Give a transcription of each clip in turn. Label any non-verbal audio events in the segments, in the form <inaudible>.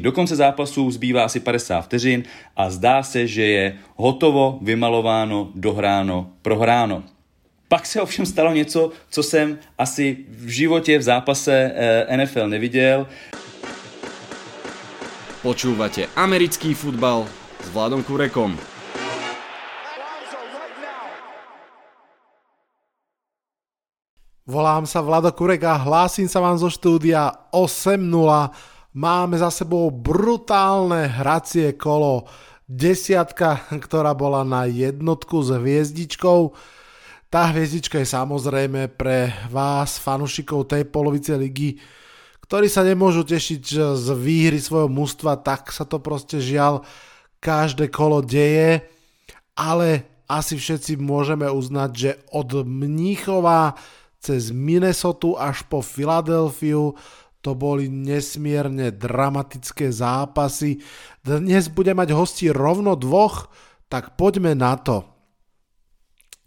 Do konce zápasu zbývá asi 50 vteřin a zdá se, že je hotovo, vymalováno, dohráno, prohráno. Pak se ovšem stalo něco, co jsem asi v životě v zápase eh, NFL neviděl. Počúvate americký futbal s Vladom Kurekom. Volám sa Vlado Kurek a hlásim sa vám zo štúdia 8.0. Máme za sebou brutálne hracie kolo. Desiatka, ktorá bola na jednotku s hviezdičkou. Tá hviezdička je samozrejme pre vás, fanúšikov tej polovice ligy, ktorí sa nemôžu tešiť z výhry svojho mužstva, tak sa to proste žiaľ každé kolo deje, ale asi všetci môžeme uznať, že od Mníchova cez Minnesota až po Filadelfiu. To boli nesmierne dramatické zápasy. Dnes bude mať hosti rovno dvoch, tak poďme na to.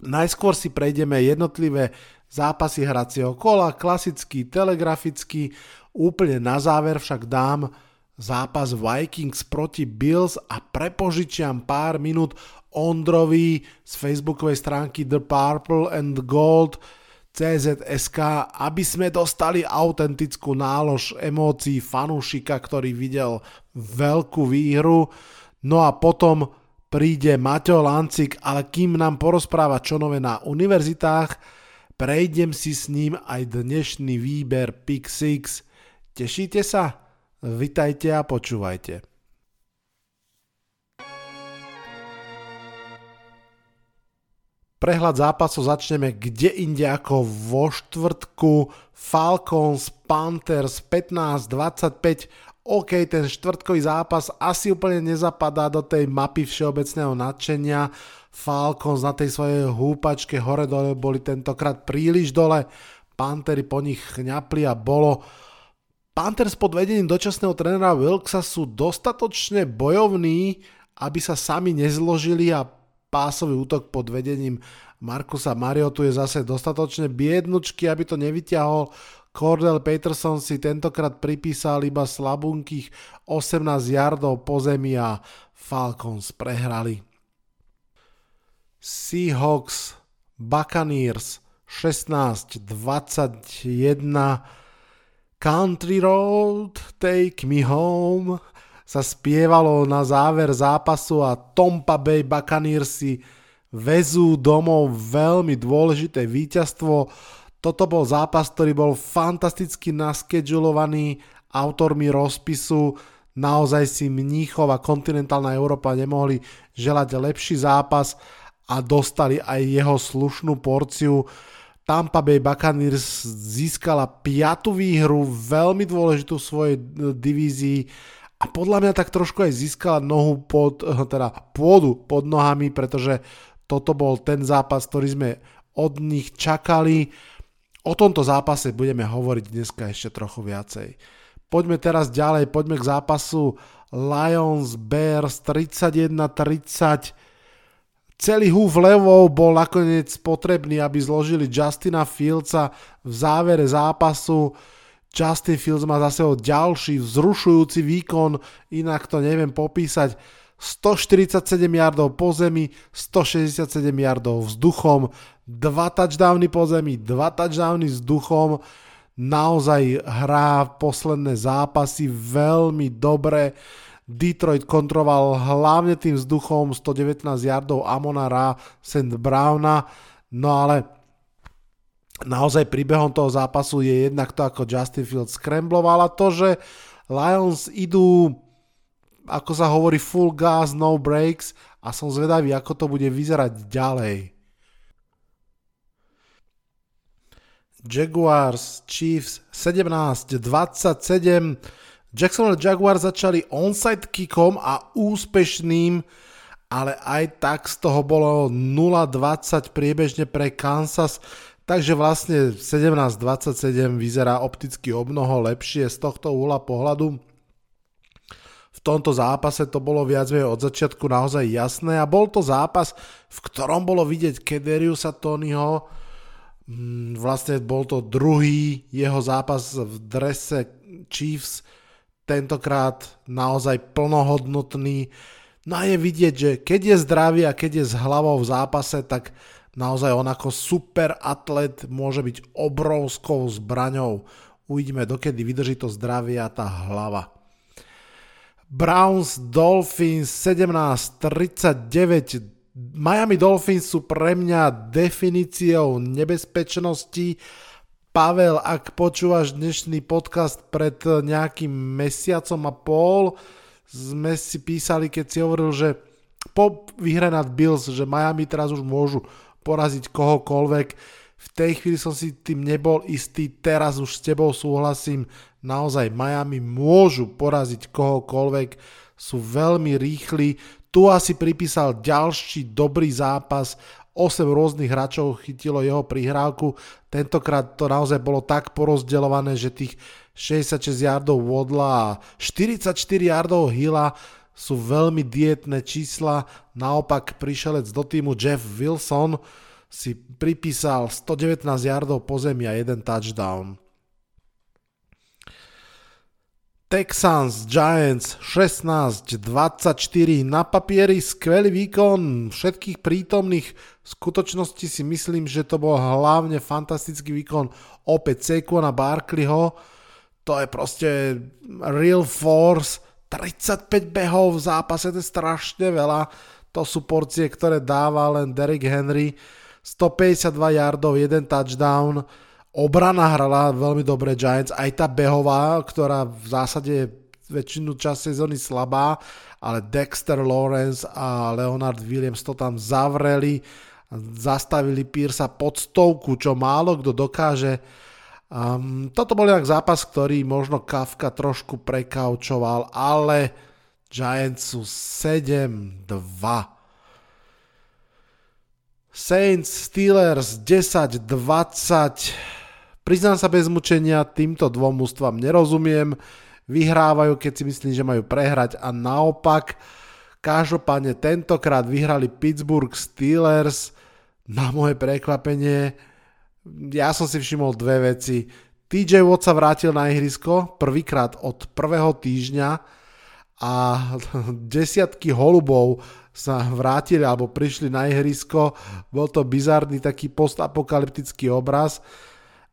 Najskôr si prejdeme jednotlivé zápasy hracieho kola, klasický, telegrafický, úplne na záver však dám zápas Vikings proti Bills a prepožičiam pár minút Ondrovi z facebookovej stránky The Purple and Gold, CZSK, aby sme dostali autentickú nálož emócií fanúšika, ktorý videl veľkú výhru. No a potom príde Mateo Lancik, ale kým nám porozpráva čo nové na univerzitách, prejdem si s ním aj dnešný výber Pick 6. Tešíte sa? Vitajte a počúvajte. Prehľad zápasov začneme kde inde ako vo štvrtku. Falcons, Panthers 15-25. OK, ten štvrtkový zápas asi úplne nezapadá do tej mapy všeobecného nadšenia. Falcons na tej svojej húpačke hore dole boli tentokrát príliš dole. Pantery po nich chňapli a bolo. Panthers pod vedením dočasného trénera Wilksa sú dostatočne bojovní, aby sa sami nezložili a pásový útok pod vedením Markusa Mariotu je zase dostatočne biednučky, aby to nevyťahol. Cordell Peterson si tentokrát pripísal iba slabunkých 18 yardov po zemi a Falcons prehrali. Seahawks Buccaneers 16-21 Country Road Take Me Home sa spievalo na záver zápasu a Tompa Bay Buccaneers si vezú domov veľmi dôležité víťazstvo. Toto bol zápas, ktorý bol fantasticky naskedulovaný autormi rozpisu. Naozaj si Mníchov a kontinentálna Európa nemohli želať lepší zápas a dostali aj jeho slušnú porciu. Tampa Bay Buccaneers získala piatu výhru, veľmi dôležitú v svojej divízii a podľa mňa tak trošku aj získala nohu pod, teda pôdu pod nohami, pretože toto bol ten zápas, ktorý sme od nich čakali. O tomto zápase budeme hovoriť dneska ešte trochu viacej. Poďme teraz ďalej, poďme k zápasu Lions Bears 31-30. Celý húf levou bol nakoniec potrebný, aby zložili Justina Fieldsa v závere zápasu Justin Fields má zase ďalší vzrušujúci výkon, inak to neviem popísať. 147 yardov po zemi, 167 yardov vzduchom, 2 touchdowny po zemi, 2 touchdowny vzduchom. Naozaj hrá posledné zápasy veľmi dobre. Detroit kontroval hlavne tým vzduchom 119 yardov Amona Ra, St. Browna. No ale naozaj príbehom toho zápasu je jednak to, ako Justin Fields skrembloval a to, že Lions idú, ako sa hovorí, full gas, no breaks a som zvedavý, ako to bude vyzerať ďalej. Jaguars Chiefs 17-27 Jacksonville Jaguars začali onside kickom a úspešným ale aj tak z toho bolo 0-20 priebežne pre Kansas Takže vlastne 17.27 vyzerá opticky o mnoho lepšie z tohto uhla pohľadu. V tomto zápase to bolo viac od začiatku naozaj jasné a bol to zápas, v ktorom bolo vidieť Kederiusa Tonyho. Mm, vlastne bol to druhý jeho zápas v drese Chiefs tentokrát naozaj plnohodnotný. No a je vidieť, že keď je zdravý a keď je s hlavou v zápase, tak naozaj on ako super atlet môže byť obrovskou zbraňou. Uvidíme, dokedy vydrží to zdravie a tá hlava. Browns Dolphins 17-39. Miami Dolphins sú pre mňa definíciou nebezpečnosti. Pavel, ak počúvaš dnešný podcast pred nejakým mesiacom a pol, sme si písali, keď si hovoril, že po výhre nad Bills, že Miami teraz už môžu poraziť kohokoľvek. V tej chvíli som si tým nebol istý, teraz už s tebou súhlasím, naozaj Miami môžu poraziť kohokoľvek, sú veľmi rýchli, tu asi pripísal ďalší dobrý zápas, 8 rôznych hráčov chytilo jeho prihrávku, tentokrát to naozaj bolo tak porozdeľované, že tých 66 yardov Vodla a 44 yardov Hilla sú veľmi dietné čísla, naopak prišelec do týmu Jeff Wilson si pripísal 119 yardov po zemi a jeden touchdown. Texans, Giants 16-24 na papieri skvelý výkon všetkých prítomných. V skutočnosti si myslím, že to bol hlavne fantastický výkon opäť Saquona Barkleyho. To je proste real force 35 behov v zápase, to je strašne veľa. To sú porcie, ktoré dáva len Derrick Henry. 152 yardov, jeden touchdown. Obrana hrala veľmi dobre Giants, aj tá behová, ktorá v zásade väčšinu čas sezóny slabá, ale Dexter Lawrence a Leonard Williams to tam zavreli, zastavili Piersa pod stovku, čo málo kto dokáže. Um, toto bol inak zápas, ktorý možno Kafka trošku prekaučoval, ale Giants sú 7-2. Saints, Steelers 10-20 Priznám sa bez mučenia, týmto dvom mústvám nerozumiem. Vyhrávajú, keď si myslím, že majú prehrať a naopak. Každopádne tentokrát vyhrali Pittsburgh Steelers. Na moje prekvapenie, ja som si všimol dve veci. TJ Watt sa vrátil na ihrisko prvýkrát od prvého týždňa a <laughs> desiatky holubov sa vrátili alebo prišli na ihrisko. Bol to bizarný taký postapokalyptický obraz.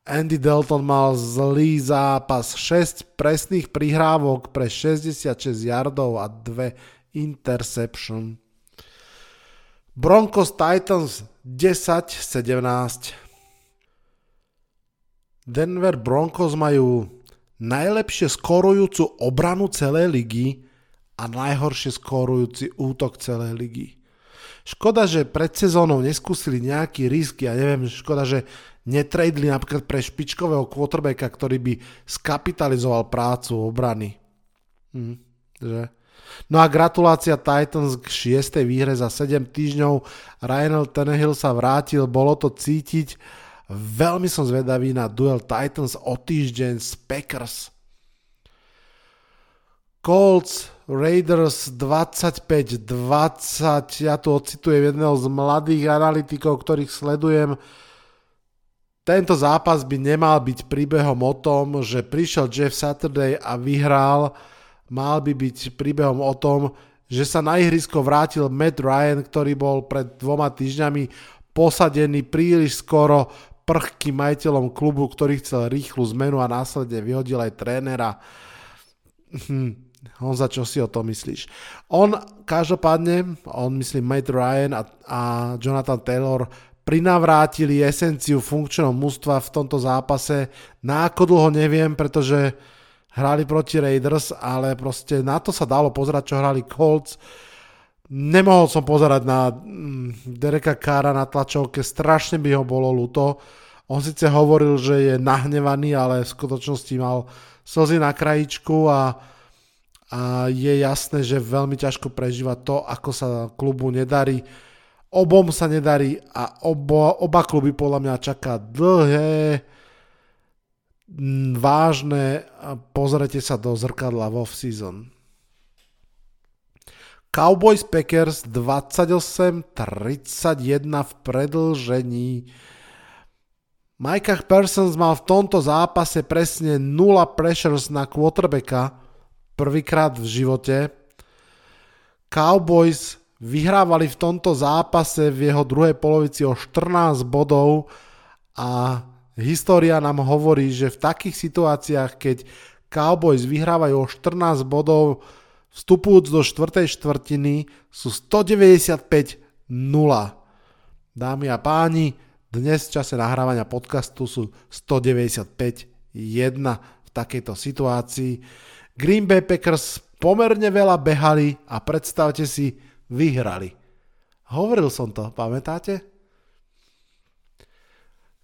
Andy Dalton mal zlý zápas, 6 presných prihrávok pre 66 yardov a 2 interception. Broncos Titans 10-17. Denver Broncos majú najlepšie skorujúcu obranu celej ligy a najhoršie skorujúci útok celej ligy. Škoda, že pred sezónou neskúsili nejaký risk, ja neviem, škoda, že netradeli napríklad pre špičkového quarterbacka, ktorý by skapitalizoval prácu obrany. Hm, že? No a gratulácia Titans k 6. výhre za 7 týždňov. Ryan Tannehill sa vrátil, bolo to cítiť. Veľmi som zvedavý na duel Titans o týždeň z Packers. Colts Raiders 25-20, ja tu ocitujem jedného z mladých analytikov, ktorých sledujem, tento zápas by nemal byť príbehom o tom, že prišiel Jeff Saturday a vyhral, mal by byť príbehom o tom, že sa na ihrisko vrátil Matt Ryan, ktorý bol pred dvoma týždňami posadený príliš skoro prchkým majiteľom klubu, ktorý chcel rýchlu zmenu a následne vyhodil aj trénera. Hm. za čo si o to myslíš? On každopádne, on myslím Matt Ryan a, a Jonathan Taylor prinavrátili esenciu funkčného mústva v tomto zápase. Na ako dlho neviem, pretože hrali proti Raiders, ale proste na to sa dalo pozerať, čo hrali Colts. Nemohol som pozerať na mm, Dereka Kára na tlačovke, strašne by ho bolo ľúto. On síce hovoril, že je nahnevaný, ale v skutočnosti mal slzy na krajičku a, a je jasné, že veľmi ťažko prežíva to, ako sa klubu nedarí Obom sa nedarí a obo, oba kluby podľa mňa čaká dlhé, vážne, pozrite sa do zrkadla v off-season. Cowboys Packers 28-31 v predlžení. Micah Persons mal v tomto zápase presne 0 pressures na quarterbacka, prvýkrát v živote. Cowboys vyhrávali v tomto zápase v jeho druhej polovici o 14 bodov a história nám hovorí, že v takých situáciách, keď Cowboys vyhrávajú o 14 bodov, vstupujúc do štvrtej štvrtiny, sú 195-0. Dámy a páni, dnes v čase nahrávania podcastu sú 195-1 v takejto situácii. Green Bay Packers pomerne veľa behali a predstavte si, vyhrali. Hovoril som to, pamätáte?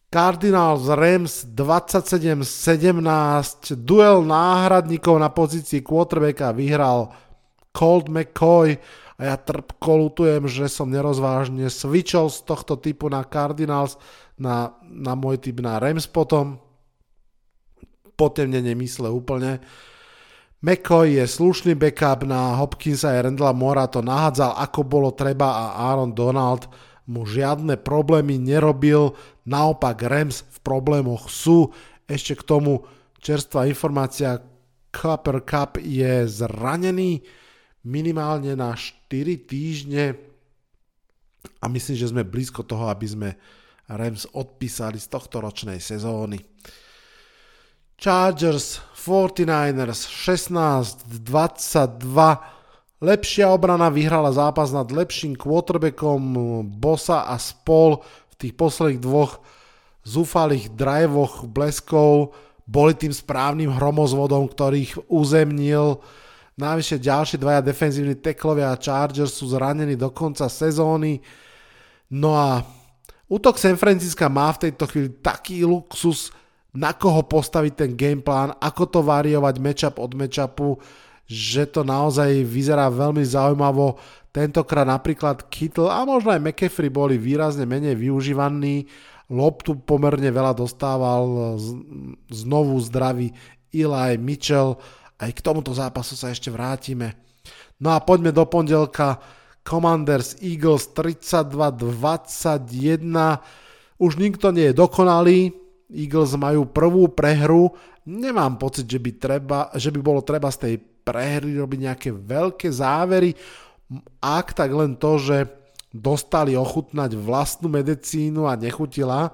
Cardinals Rams 27-17, duel náhradníkov na pozícii quarterbacka vyhral Colt McCoy a ja trpko lutujem, že som nerozvážne switchol z tohto typu na Cardinals na, na môj typ na Rams potom. Potemne nemysle úplne. McCoy je slušný backup na Hopkinsa a Randall Mora to nahádzal ako bolo treba a Aaron Donald mu žiadne problémy nerobil, naopak Rams v problémoch sú. Ešte k tomu čerstvá informácia, Cooper Cup je zranený minimálne na 4 týždne a myslím, že sme blízko toho, aby sme Rams odpísali z tohto ročnej sezóny. Chargers, 49ers 16-22 Lepšia obrana vyhrala zápas nad lepším quarterbackom Bosa a spol v tých posledných dvoch zúfalých drivoch bleskov boli tým správnym hromozvodom, ktorých uzemnil. Najvyššie ďalší dvaja defenzívni teklovia a Chargers sú zranení do konca sezóny. No a útok San Francisca má v tejto chvíli taký luxus, na koho postaviť ten gameplán, ako to variovať matchup od matchupu že to naozaj vyzerá veľmi zaujímavo. Tentokrát napríklad Kittle a možno aj McAfee boli výrazne menej využívaní. Loptu pomerne veľa dostával znovu zdravý Eli Mitchell. Aj k tomuto zápasu sa ešte vrátime. No a poďme do pondelka. Commanders Eagles 32-21. Už nikto nie je dokonalý. Eagles majú prvú prehru. Nemám pocit, že by, treba, že by bolo treba z tej prehry, robiť nejaké veľké závery. Ak tak len to, že dostali ochutnať vlastnú medicínu a nechutila,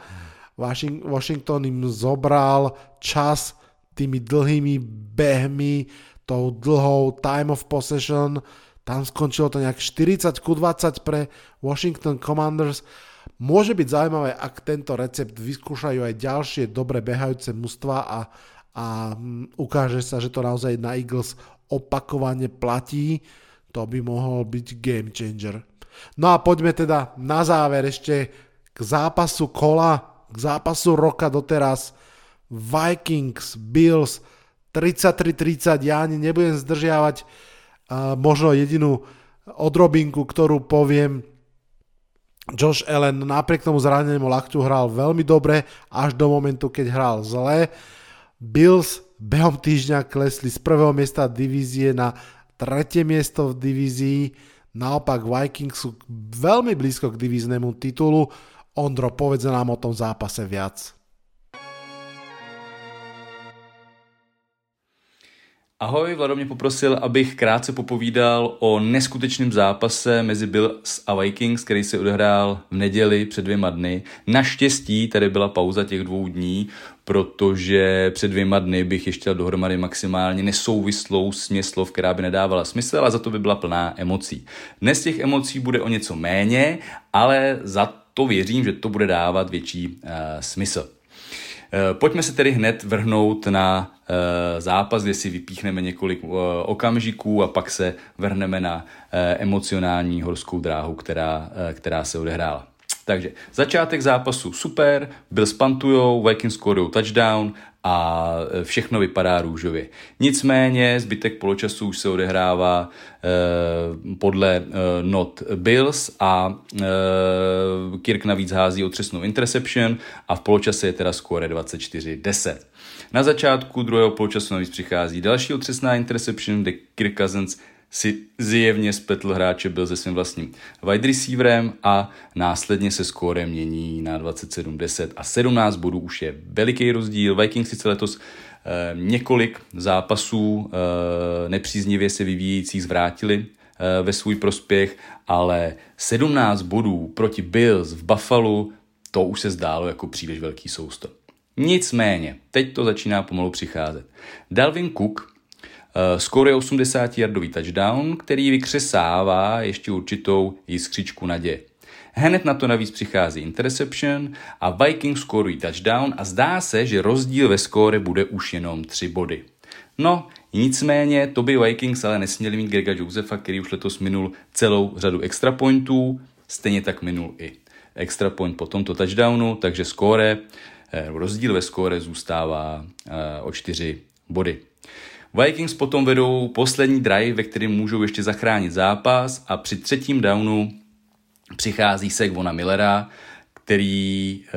Washington im zobral čas tými dlhými behmi, tou dlhou time of possession, tam skončilo to nejak 40 ku 20 pre Washington Commanders. Môže byť zaujímavé, ak tento recept vyskúšajú aj ďalšie dobre behajúce mužstva a, a ukáže sa, že to naozaj na Eagles opakovane platí, to by mohol byť game changer. No a poďme teda na záver ešte k zápasu kola, k zápasu roka doteraz. Vikings, Bills, 33-30, ja ani nebudem zdržiavať uh, možno jedinú odrobinku, ktorú poviem. Josh Allen napriek tomu zranenému lakťu hral veľmi dobre až do momentu, keď hral zle. Bills behom týždňa klesli z prvého miesta divízie na tretie miesto v divízii. Naopak Vikings sú veľmi blízko k divíznemu titulu. Ondro, povedz nám o tom zápase viac. Ahoj, Vlado mě poprosil, abych krátce popovídal o neskutečném zápase mezi Bills a Vikings, který se odehrál v neděli před dvěma dny. Naštěstí tady byla pauza těch dvou dní, protože před dvěma dny bych ještě dohromady maximálně nesouvislou směslov, která by nedávala smysl, ale za to by byla plná emocí. Dnes těch emocí bude o něco méně, ale za to věřím, že to bude dávat větší uh, smysl. Eh, pojďme se tedy hned vrhnout na zápas, kde si vypíchneme několik eh, okamžiků a pak se vrhneme na emocionální horskou dráhu, která, která se odehrála. Takže začátek zápasu super, byl spantujou, Vikings skorujou touchdown a všechno vypadá růžově. Nicméně zbytek poločasu už se odehrává eh, podle eh, not Bills a eh, Kirk navíc hází otřesnou interception a v poločase je teda skóre 24-10. Na začátku druhého poločasu navíc přichází další otřesná interception, kde Kirk Cousins si zjevně spletl hráče byl se svým vlastním wide receiverem a následně se skórem mění na 27-10 a 17 bodů už je veliký rozdíl. Vikings sice letos Několik zápasů nepříznivě se vyvíjejících zvrátili ve svůj prospěch, ale 17 bodů proti Bills v Buffalo, to už se zdálo jako příliš velký sousto. Nicméně, teď to začíná pomalu přicházet. Dalvin Cook Uh, skoro je 80 yardový touchdown, který vykřesává ještě určitou jiskřičku naděje. Hned na to navíc přichází interception a Vikings skorují touchdown a zdá se, že rozdíl ve skóre bude už jenom 3 body. No, nicméně to by Vikings ale nesměli mít Grega Josefa, který už letos minul celou řadu extra pointů, stejně tak minul i extra point po tomto touchdownu, takže skóre, eh, rozdíl ve skóre zůstává eh, o 4 body. Vikings potom vedou poslední drive, ve kterém můžou ještě zachránit zápas a při třetím downu přichází sek Vona Millera, který e,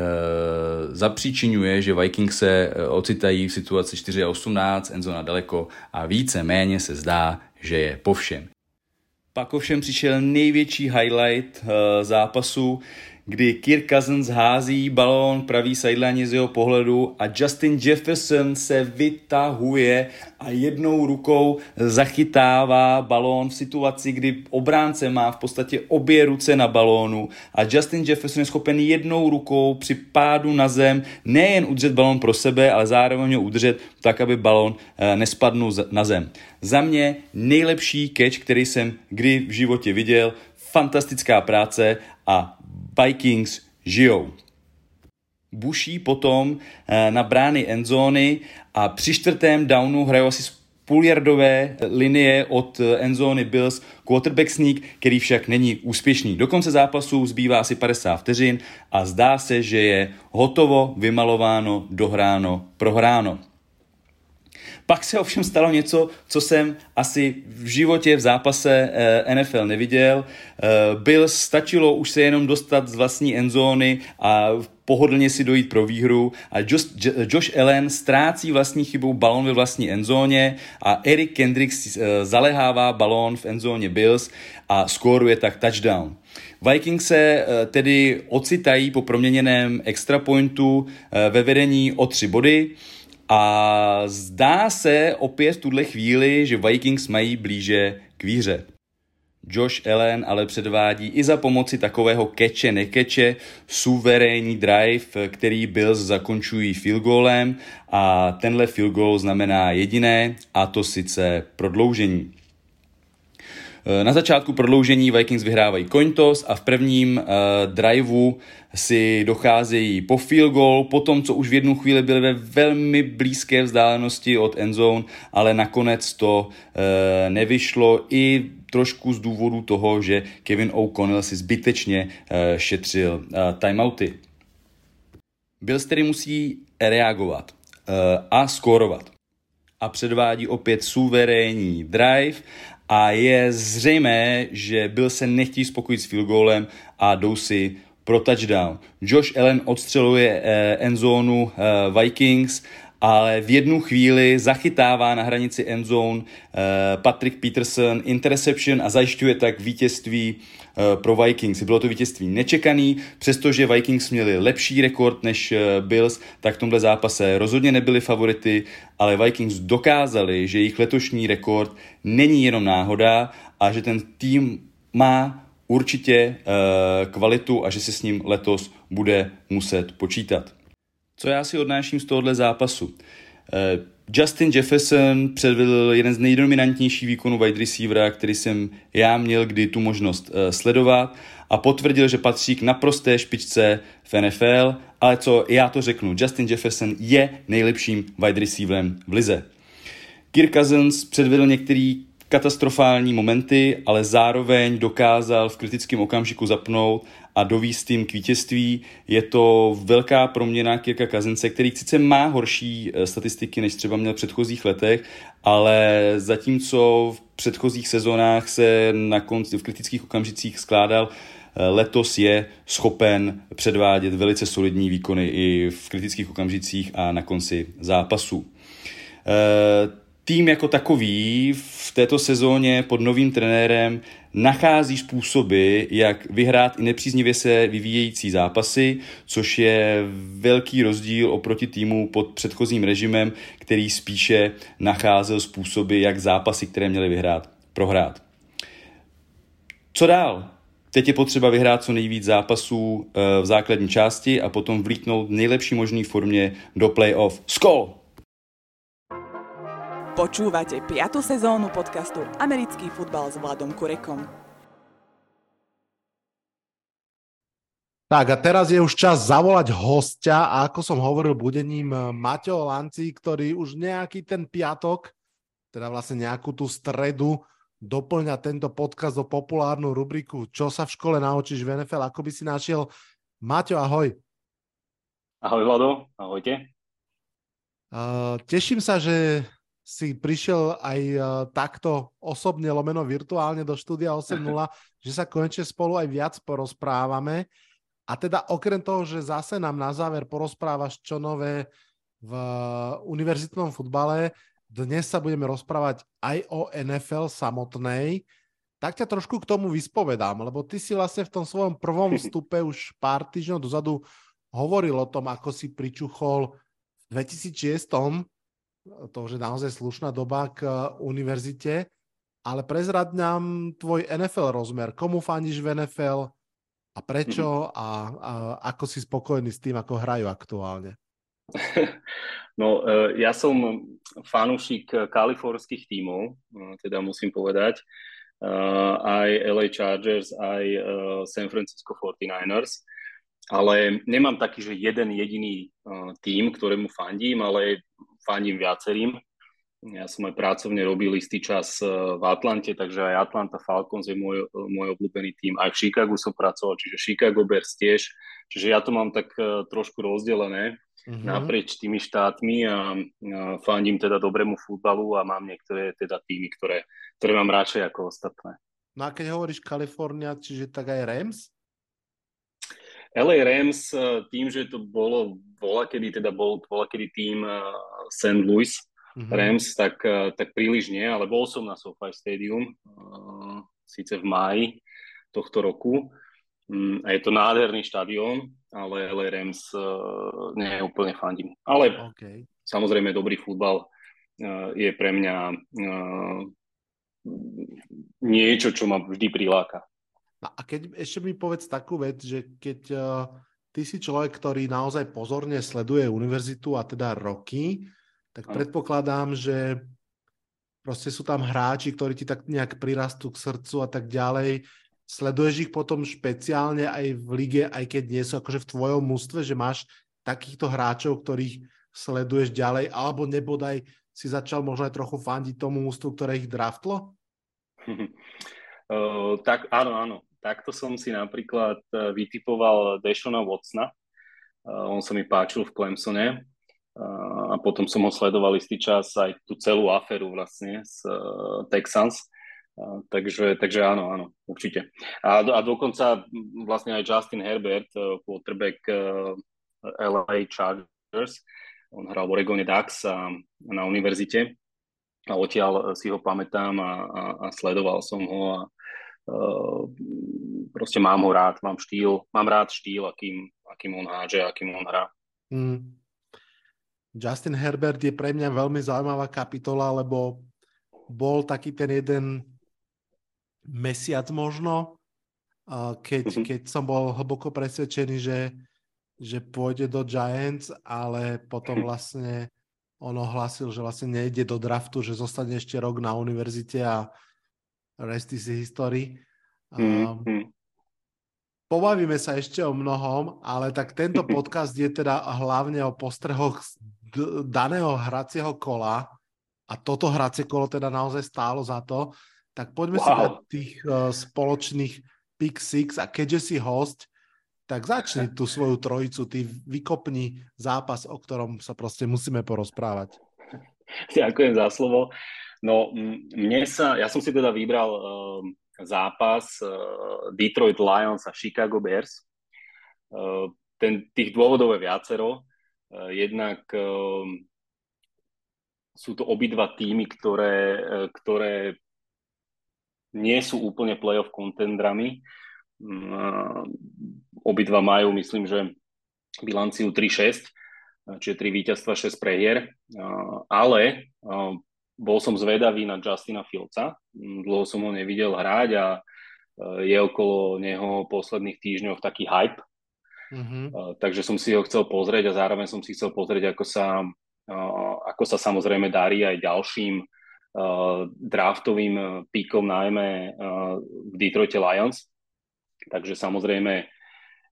zapříčinuje, že Vikings se ocitají v situaci 4 a 18, Enzona daleko a více méně se zdá, že je po všem. Pak ovšem přišel největší highlight e, zápasu, kdy Kirk Cousins hází balón pravý sideline z jeho pohledu a Justin Jefferson se vytahuje a jednou rukou zachytává balón v situaci, kdy obránce má v podstatě obě ruce na balónu a Justin Jefferson je schopen jednou rukou při pádu na zem nejen udržet balón pro sebe, ale zároveň ho udržet tak, aby balón eh, nespadnul na zem. Za mě nejlepší catch, který jsem kdy v životě viděl, fantastická práce a Vikings žijou. Buší potom eh, na brány endzóny a při čtvrtém downu hrajou asi půljardové linie od eh, endzóny Bills quarterback sneak, který však není úspěšný. Do konce zápasu zbývá asi 50 vteřin a zdá se, že je hotovo, vymalováno, dohráno, prohráno. Pak se ovšem stalo něco, co jsem asi v životě v zápase eh, NFL neviděl. Eh, byl stačilo už se jenom dostat z vlastní endzóny a pohodlně si dojít pro výhru a Josh, Josh Allen ztrácí vlastní chybou balon ve vlastní endzóně a Eric Kendricks eh, zalehává balón v endzóně Bills a skóruje tak touchdown. Vikings se tedy ocitají po proměněném extra pointu ve vedení o tři body. A zdá se opět v tuhle chvíli, že Vikings mají blíže k výře. Josh Allen ale předvádí i za pomoci takového keče nekeče suverénní drive, který Bills zakončují field goalem a tenhle field goal znamená jediné a to sice prodloužení. Eh, na začátku prodloužení Vikings vyhrávají coin toss a v prvním uh, driveu si docházejí po field goal, potom co už v jednu chvíli byli ve velmi blízké vzdálenosti od endzone, ale nakonec to uh, nevyšlo i trošku z důvodu toho, že Kevin O'Connell si zbytečně uh, šetřil uh, timeouty. Bills tedy musí reagovat uh, a skórovat a předvádí opět suverénní drive a je zřejmé, že byl se nechtí spokojit s field goalem a jdou si pro touchdown. Josh Allen odstřeluje eh, endzónu eh, Vikings, ale v jednu chvíli zachytává na hranici endzone eh, Patrick Peterson interception a zajišťuje tak vítězství Eh, pro Vikings. Bylo to vítězství nečekaný, přestože Vikings měli lepší rekord než eh, Bills, tak v tomhle zápase rozhodně nebyli favority, ale Vikings dokázali, že jejich letošní rekord není jenom náhoda a že ten tým má určitě uh, kvalitu a že se s ním letos bude muset počítat. Co já si odnáším z tohohle zápasu? Justin Jefferson předvedl jeden z nejdominantnějších výkonů wide receivera, který jsem já měl kdy tu možnost uh, sledovat a potvrdil, že patří k naprosté špičce v NFL, ale co já to řeknu, Justin Jefferson je nejlepším wide receiverem v lize. Kirk Cousins předvedl některý katastrofální momenty, ale zároveň dokázal v kritickém okamžiku zapnout a dovíst tým k vítězství. Je to velká proměna Kirka Kazence, který sice má horší eh, statistiky, než třeba měl v předchozích letech, ale zatímco v předchozích sezónách se na konci, v kritických okamžicích skládal eh, letos je schopen předvádět velice solidní výkony i v kritických okamžicích a na konci zápasu. Tým jako takový v této sezóně pod novým trenérem nachází způsoby, jak vyhrát i nepříznivě se vyvíjející zápasy, což je velký rozdíl oproti týmu pod předchozím režimem, který spíše nacházel způsoby, jak zápasy, které měli vyhrát, prohrát. Co dál? Teď je potřeba vyhrát co nejvíc zápasů eh, v základní části a potom vlítnout v nejlepší možné formě do playoff. Skol! Počúvate 5. sezónu podcastu Americký futbal s Vladom Kurekom. Tak a teraz je už čas zavolať hostia a ako som hovoril, bude ním eh, Maťo Lanci, ktorý už nejaký ten piatok, teda vlastne nejakú tú stredu, doplňa tento podcast do populárnu rubriku Čo sa v škole naučíš v NFL, ako by si našiel. Maťo, ahoj. Ahoj Vlado, ahojte. Uh, teším sa, že si prišiel aj uh, takto osobne, lomeno virtuálne do štúdia 8.0, <laughs> že sa konečne spolu aj viac porozprávame. A teda okrem toho, že zase nám na záver porozprávaš čo nové v univerzitnom futbale, dnes sa budeme rozprávať aj o NFL samotnej, tak ťa trošku k tomu vyspovedám, lebo ty si vlastne v tom svojom prvom <laughs> vstupe už pár týždňov dozadu hovoril o tom, ako si pričuchol v 2006 to už je naozaj slušná doba k eh, univerzite, ale prezrad nám tvoj NFL rozmer. Komu fandíš v NFL a prečo a, a ako si spokojný s tým, ako hrajú aktuálne? <laughs> No, eh, ja som fanúšik kalifornských tímov, eh, teda musím povedať, aj LA Chargers, aj San Francisco 49ers, ale nemám taký, že jeden jediný tím, ktorému fandím, ale fandím viacerým. Ja som aj pracovne robil istý čas e, v Atlante, takže aj Atlanta Falcons je môj, môj obľúbený tým. Aj v Chicagu som pracoval, čiže Chicago Bears tiež. Čiže ja to mám tak e, trošku rozdelené mm-hmm. naprieč tými štátmi a, a fandím teda dobrému futbalu a mám niektoré teda týmy, ktoré, ktoré mám radšej ako ostatné. No a keď hovoríš Kalifornia, čiže tak aj Rams? LA Rams eh, tým, že to bolo bola, kedy teda bol bola, kedy tým eh, St. Louis mm-hmm. Rams, tak, eh, tak príliš nie, ale bol som na SoFi Stadium síce v máji tohto roku mm, a je to nádherný štadión, ale LA Rams nie úplne fandím. Ale okay. samozrejme dobrý futbal je pre mňa niečo, čo ma vždy priláka. A keď ešte mi povedz takú vec, že keď uh, ty si človek, ktorý naozaj pozorne sleduje univerzitu a teda roky, tak no. predpokladám, že proste sú tam hráči, ktorí ti tak nejak prirastú k srdcu a tak ďalej. Sleduješ ich potom špeciálne aj v lige, aj keď nie sú akože v tvojom mústve, že máš takýchto hráčov, ktorých sleduješ ďalej, alebo nebodaj si začal možno aj trochu fandiť tomu mústvu, ktoré ich draftlo? <laughs> Uh, tak áno, áno takto som si napríklad e, vytipoval Deshona Watsona. E, on sa mi páčil v Clemsone e, a potom som ho sledoval istý čas aj tú celú aferu vlastne z Texans. Takže, takže áno, áno, určite. A, a dokonca vlastne aj Justin Herbert, quarterback LA Chargers, on hral v Oregone Ducks a, na univerzite a odtiaľ si ho pamätám a, a, a sledoval som ho a, proste mám ho rád, mám štýl, mám rád štýl, akým, akým on háže, akým on hrá. Mm. Justin Herbert je pre mňa veľmi zaujímavá kapitola, lebo bol taký ten jeden mesiac možno, keď, mm-hmm. keď som bol hlboko presvedčený, že, že pôjde do Giants, ale potom vlastne on ohlasil, že vlastne nejde do draftu, že zostane ešte rok na univerzite a rest is history. Um, mm-hmm. Pobavíme sa ešte o mnohom, ale tak tento <laughs> podcast je teda hlavne o postrehoch daného hracieho kola a toto hracie kolo teda naozaj stálo za to. Tak poďme wow. si na tých uh, spoločných Pick Six a keďže si host, tak začni tú svoju trojicu, ty vykopni zápas, o ktorom sa proste musíme porozprávať. <laughs> Ďakujem za slovo. No, mne sa, ja som si teda vybral uh, zápas uh, Detroit Lions a Chicago Bears. Uh, ten, tých dôvodov je viacero. Uh, jednak uh, sú to obidva týmy, ktoré, ktoré nie sú úplne playoff contendrami. Mm, obidva majú, myslím, že bilanciu 3-6, čiže 3 víťazstva, 6 prehier. Ale bol som zvedavý na Justina Filca. Mm, dlho som ho nevidel hrať a je okolo neho posledných týždňoch taký hype. Mm-hmm. Takže som si ho chcel pozrieť a zároveň som si chcel pozrieť, ako sa, ako sa samozrejme darí aj ďalším draftovým píkom, najmä v Detroit Lions. Takže samozrejme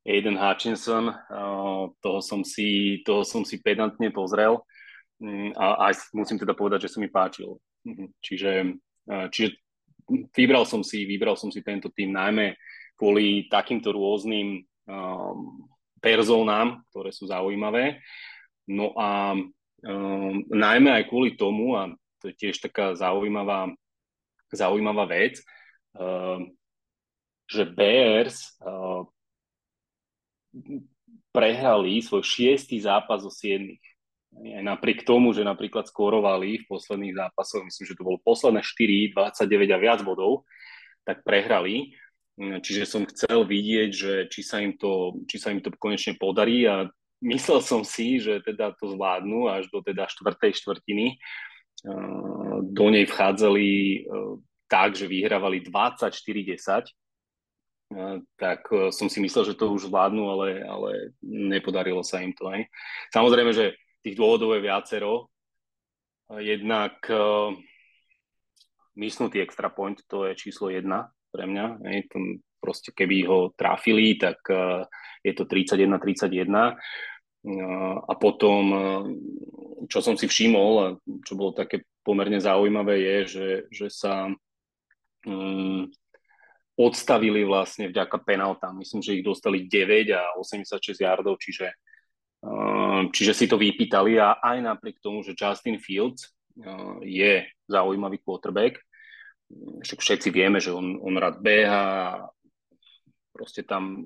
Aiden Hutchinson, toho som si, toho som si pedantne pozrel mm, a aj musím teda povedať, že sa mi páčil. Mhm. Čiže, čiže vybral som si, vybral som si tento tým najmä kvôli takýmto rôznym um, personám, ktoré sú zaujímavé. No a um, najmä aj kvôli tomu, a to je tiež taká zaujímavá, zaujímavá vec, um, že Bears uh, prehrali svoj šiestý zápas zo siedmých. Aj napriek tomu, že napríklad skorovali v posledných zápasoch, myslím, že to bolo posledné 4, 29 a viac bodov, tak prehrali. Čiže som chcel vidieť, že či sa im to, či sa im to konečne podarí a myslel som si, že teda to zvládnu až do teda štvrtej štvrtiny. Do nej vchádzali tak, že vyhrávali 24-10 tak som si myslel, že to už zvládnu, ale, ale nepodarilo sa im to. Aj. Samozrejme, že tých dôvodov je viacero. Jednak uh, mysnutý extra point, to je číslo jedna pre mňa. Proste keby ho trafili, tak uh, je to 31-31. Uh, a potom, čo som si všimol, čo bolo také pomerne zaujímavé, je, že, že sa um, odstavili vlastne vďaka penaltám. Myslím, že ich dostali 9 a 86 yardov, čiže, čiže si to vypýtali a aj napriek tomu, že Justin Fields uh, je zaujímavý quarterback, však všetci vieme, že on, on rád beha, proste tam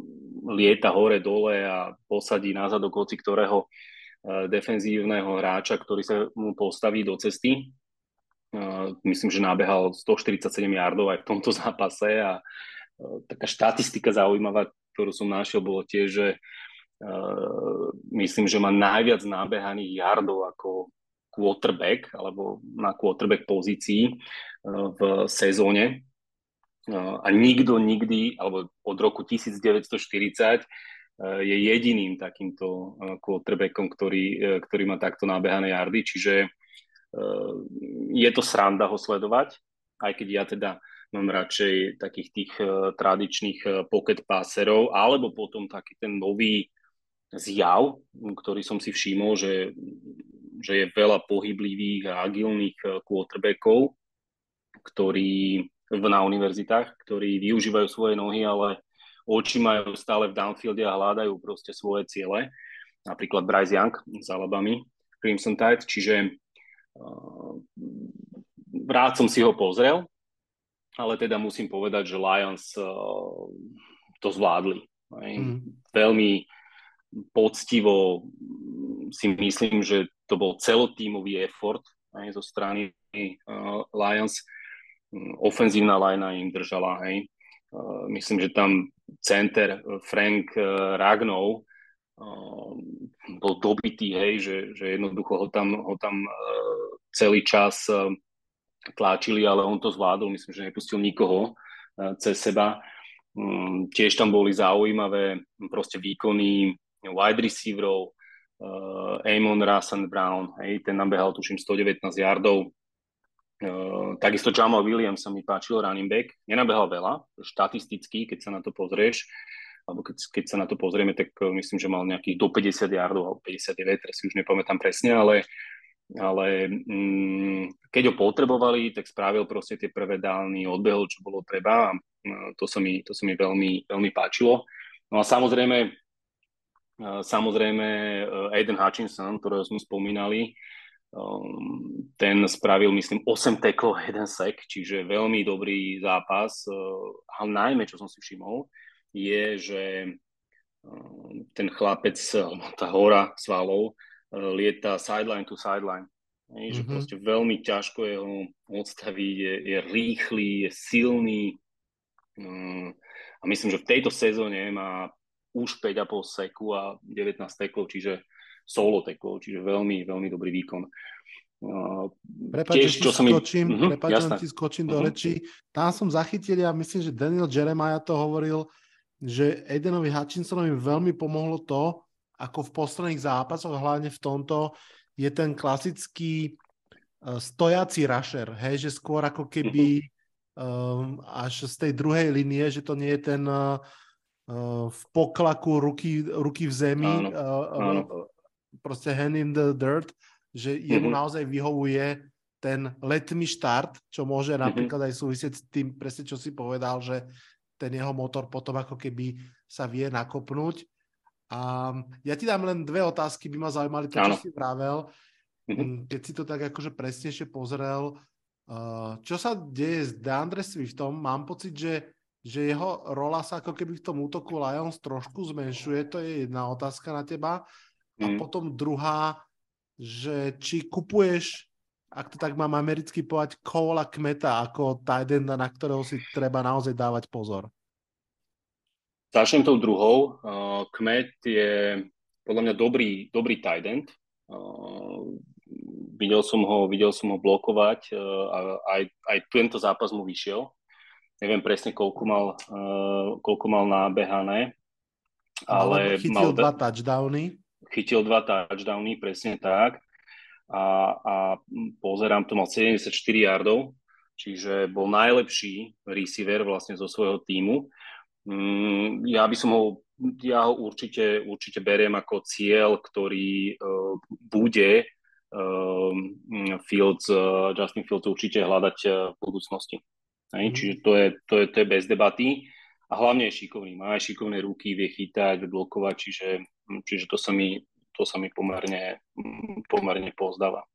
lieta hore dole a posadí na zadok hoci ktorého uh, defenzívneho hráča, ktorý sa mu postaví do cesty. Myslím, že nabehal 147 yardov aj v tomto <laughs> zápase a taká štatistika zaujímavá, ktorú som našiel, bolo tiež, že myslím, že má najviac nabehaných yardov ako quarterback alebo na quarterback pozícii v sezóne. A nikto nikdy, alebo od roku 1940 je jediným takýmto quarterbackom, ktorý, ktorý má takto nabehané yardy, čiže je to sranda ho sledovať, aj keď ja teda mám radšej takých tých tradičných pocket passerov, alebo potom taký ten nový zjav, ktorý som si všimol, že, že je veľa pohyblivých a agilných uh, quarterbackov, ktorí na univerzitách, ktorí využívajú svoje nohy, ale oči majú stále v downfielde a hľadajú proste svoje ciele. Napríklad Bryce Young s Alabamy, Crimson Tide, čiže rád som si ho pozrel, ale teda musím povedať, že Lions to zvládli. Mm. Veľmi poctivo si myslím, že to bol celotímový effort aj zo strany uh, Lions. Ofenzívna lajna im držala. Hej. Uh, myslím, že tam center Frank uh, Ragnov bol dobitý, hej, že, že jednoducho ho tam, ho tam celý čas tlačili, ale on to zvládol, myslím, že nepustil nikoho e, cez seba. Mm, tiež tam boli zaujímavé proste výkony wide receiverov, uh, Amon Rassan Brown, hej, ten nabehal tuším 119 yardov. Uh, takisto Jamal Williams sa mi páčil, running back. Nenabehal veľa, štatisticky, keď sa na to pozrieš, alebo keď, keď sa na to pozrieme, tak myslím, že mal nejakých do 50 yardov, alebo 59, teraz si už nepamätám presne, ale ale mm, keď ho potrebovali, tak spravil proste tie prvé dálny odbehol, čo bolo treba a to sa mi, to sa mi veľmi, veľmi páčilo. No a samozrejme, samozrejme Aiden Hutchinson, ktorého sme spomínali, um, ten spravil, myslím, 8 teklov, jeden sek, čiže veľmi dobrý zápas. A najmä, čo som si všimol, je, že ten chlapec, tá hora svalov, lieta sideline to sideline. Že Mhm. proste veľmi ťažko je ho odstaviť, je, je rýchly, je silný. Mm, A myslím, že v tejto sezóne má už 5,5 seku a 19 teklov, čiže solo teklov, čiže veľmi, veľmi dobrý výkon. Uh, Prepač, čo sa mi- skočím, Mhm, prepáč, ti skočím do Mhm. rečí. Tam som zachytil, ja myslím, že Daniel Jeremiah to hovoril, že Edenovi Hutchinsonovi veľmi pomohlo to, ako v posledných zápasoch, hlavne v tomto, je ten klasický uh, stojací rusher, hej, že skôr ako keby um, až z tej druhej linie, že to nie je ten uh, v poklaku ruky, ruky v zemi, Áno, uh, áno. uh, proste hand in the dirt, že jemu Mhm. naozaj vyhovuje ten letný štart, čo môže Mhm. napríklad aj súvisieť s tým, presne čo si povedal, že ten jeho motor potom ako keby sa vie nakopnúť. A ja ti dám len dve otázky, by ma zaujímali to, čo Áno. si vravel. Mhm. Mm, Keď si to tak akože presnejšie pozrel, uh, čo sa deje s DeAndre Swiftom? Mám pocit, že, že jeho rola sa ako keby v tom útoku Lions trošku zmenšuje, to je jedna otázka na teba. A Mm. potom druhá, že či kupuješ, ak to tak mám americky povedať, Kola Kmeta ako tight enda, na ktorého si treba naozaj dávať pozor. Začnem tou druhou. Uh, Kmet je podľa mňa dobrý, dobrý tight end. Uh, videl, som ho, videl som ho blokovať uh, a aj, aj tento zápas mu vyšiel. Neviem presne, koľko mal, uh, koľko mal nábehané, ale chytil mal, dva touchdowny. chytil dva touchdowny, presne tak. A, a pozerám, to mal 74 yardov, čiže bol najlepší receiver vlastne zo svojho týmu. Mm, ja by som ho, ja ho určite, určite beriem ako cieľ, ktorý uh, bude uh, Fields, uh, Justin Fields určite hľadať uh, v budúcnosti. Hej? Mhm. Čiže to je, to, je, to je bez debaty. A hlavne je šikovný, má aj šikovné ruky, vie chytať, blokovať, čiže, čiže to sa mi, to sa mi pomerne, pomerne pozdáva.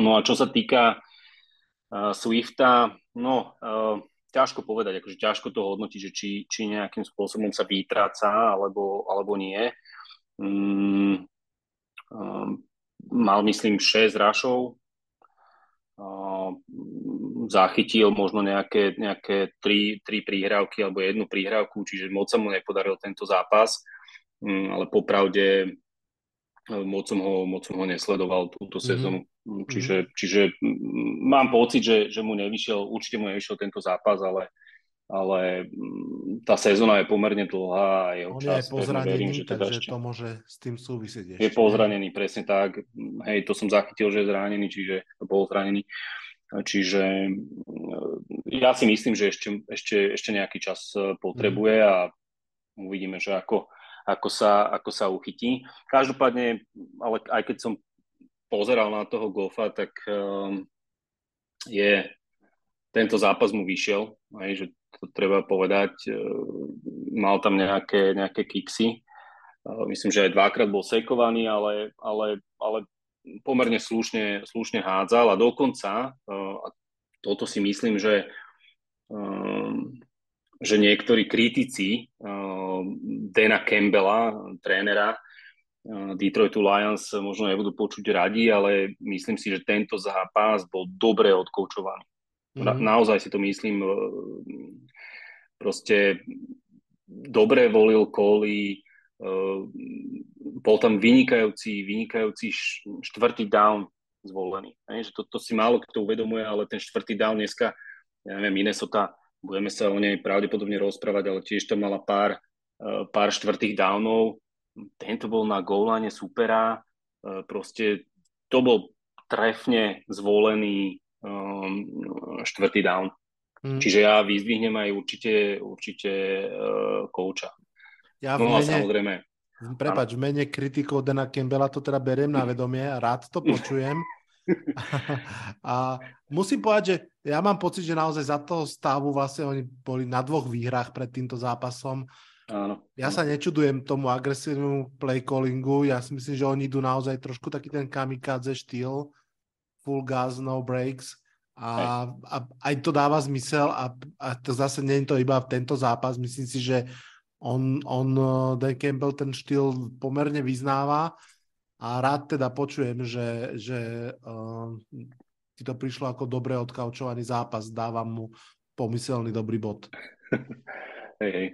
No a čo sa týka uh, Swifta, no uh, ťažko povedať, akože ťažko to hodnotiť, že či, či nejakým spôsobom sa vytráca alebo, alebo nie. Mm, um, mal myslím 6 rašov, zachytil možno nejaké, nejaké 3, 3 príhrávky alebo jednu príhrávku, čiže moc sa mu nepodaril tento zápas, um, ale popravde moc som ho, moc som ho nesledoval túto sezónu. Mm-hmm. Čiže, čiže mm, mám pocit, že, že mu nevyšiel, určite mu nevyšiel tento zápas, ale, ale mm, tá sezóna je pomerne dlhá a jeho On čas, je pozranený, verím, že teda takže ešte to môže s tým súvisieť ešte. je pozranený, presne tak. Hej, to som zachytil, že je zranený, čiže bol zranený. Čiže mm, ja si myslím, že ešte, ešte, ešte nejaký čas e, potrebuje a uvidíme, že ako, ako, sa, ako sa uchytí. Každopádne, ale aj keď som pozeral na toho Goffa, tak um, je tento zápas mu vyšiel, aj, že to treba povedať. Uh, mal tam nejaké, nejaké kiksy. Uh, myslím, že aj dvakrát bol sekovaný, ale, ale, ale pomerne slušne, slušne hádzal a dokonca, uh, a toto si myslím, že že niektorí kritici Dana Campbella, trénera Detroitu Lions, možno nebudú počuť radi, ale myslím si, že tento zápas bol dobre odkoučovaný. Mm-hmm. Na, naozaj si to myslím. Proste dobre volil Coley, uh, bol tam vynikajúci, vynikajúci štvrtý down zvolený. Že to, to si málo kto uvedomuje, ale ten štvrtý down dneska, ja neviem, Minnesota budeme sa o nej pravdepodobne rozprávať, ale tiež tam mala pár, uh, pár štvrtých downov. Tento bol na goalane supera, uh, proste to bol trefne zvolený um, štvrtý down. Mm. Čiže ja vyzdvihnem aj určite, určite uh, kouča. Ja no mene, a samozrejme. Prepač, v mene kritikov Dana Campbella to teda beriem na vedomie a rád to počujem. <laughs> a musím povedať, že ja mám pocit, že naozaj za toho stavu vlastne oni boli na dvoch výhrách pred týmto zápasom. Áno. Ja sa nečudujem tomu agresívnemu play callingu, ja si myslím, že oni idú naozaj trošku taký ten kamikadze štýl, full gas, no breaks a, a aj to dáva zmysel a, a to zase nie je to iba tento zápas, myslím si, že on, on Dan Campbell ten štýl pomerne vyznáva a rád teda počujem, že, že uh, ti to prišlo ako dobre odkaučovaný zápas. Dávam mu pomyselný dobrý bod. <laughs> hej, hej.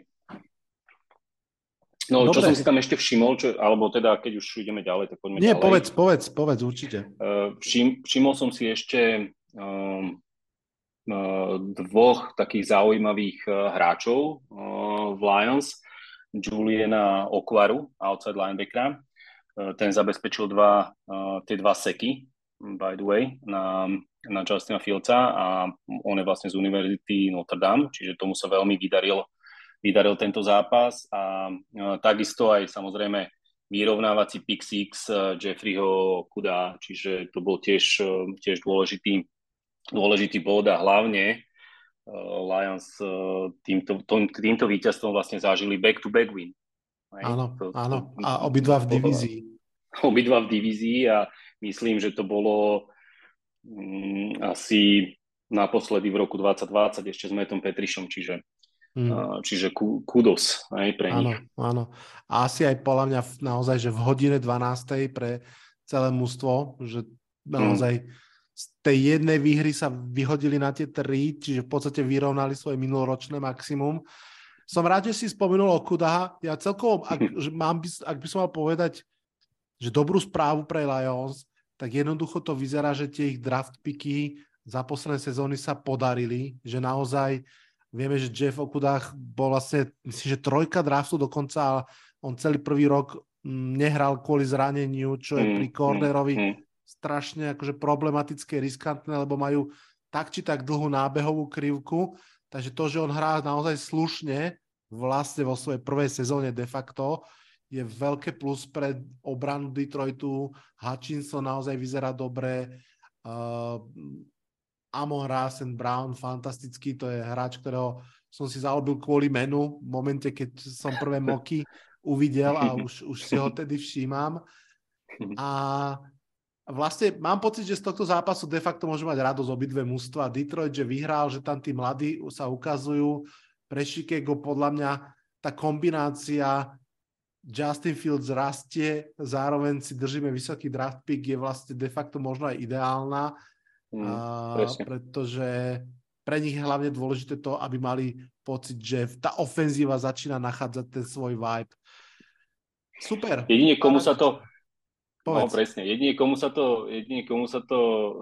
No, Dobre. čo som si tam ešte všimol, čo, alebo teda, keď už ideme ďalej, tak poďme Nie, ďalej. povedz, povedz, povedz, určite. Uh, všim, všimol som si ešte dvoch takých zaujímavých uh, hráčov uh, v Lions. Juliana Okvaru, outside linebackera. Ten zabezpečil dva, tie dva seky, by the way, na, na Justina Fieldsa a on je vlastne z Univerzity Notre Dame, čiže tomu sa veľmi vydarilo vydaril tento zápas a takisto aj samozrejme vyrovnávací pick six e, Jeffreyho Kuda, čiže to bol tiež, e, tiež dôležitý, dôležitý bod a hlavne uh, Lions uh, týmto, týmto víťazstvom vlastne zažili back-to-back win. Áno, to, áno. A obidva v divízii. <laughs> Obidva v divízii a myslím, že to bolo um, asi naposledy v roku 2020 ešte s Metom Petrišom, čiže Hmm. Čiže kudos aj pre áno, nich. Áno, a asi aj podľa mňa naozaj, že v hodine 12. pre celé mužstvo, že naozaj hmm. Z tej jednej výhry sa vyhodili na tie tri, čiže v podstate vyrovnali svoje minuloročné maximum. Som rád, že si spomenul o Kudaha. Ja celkovo, ak, že mám, ak by som mal povedať, že dobrú správu pre Lions, tak jednoducho to vyzerá, že tie ich draft picky za posledné sezóny sa podarili, že naozaj Vieme, že Jeff Okudách bol vlastne, myslím, že trojka draftu dokonca, ale on celý prvý rok mm, nehral kvôli zraneniu, čo je mm, pri cornerovi mm, mm. Strašne akože problematické, riskantné, lebo majú tak či tak dlhú nábehovú krivku, takže to, že on hrá naozaj slušne, vlastne vo svojej prvej sezóne de facto, je veľké plus pre obranu Detroitu. Hutchinson naozaj vyzerá dobre. Uh, Amon Rasen Brown, fantastický, to je hráč, ktorého som si zaobil kvôli menu v momente, keď som prvé moky uvidel a už, už si ho tedy všímam. A vlastne mám pocit, že z tohto zápasu de facto môžu mať radosť obidve mústva. Detroit, že vyhral, že tam tí mladí sa ukazujú. Pre Chicago podľa mňa tá kombinácia Justin Fields rastie, zároveň si držíme vysoký draft pick, je vlastne de facto možno aj ideálna Mm, a, pretože pre nich je hlavne dôležité to, aby mali pocit, že tá ofenzíva začína nachádzať ten svoj vibe. Super. Jedine komu sa to... Povedz. No presne, jedine komu sa to, jedine komu sa to uh,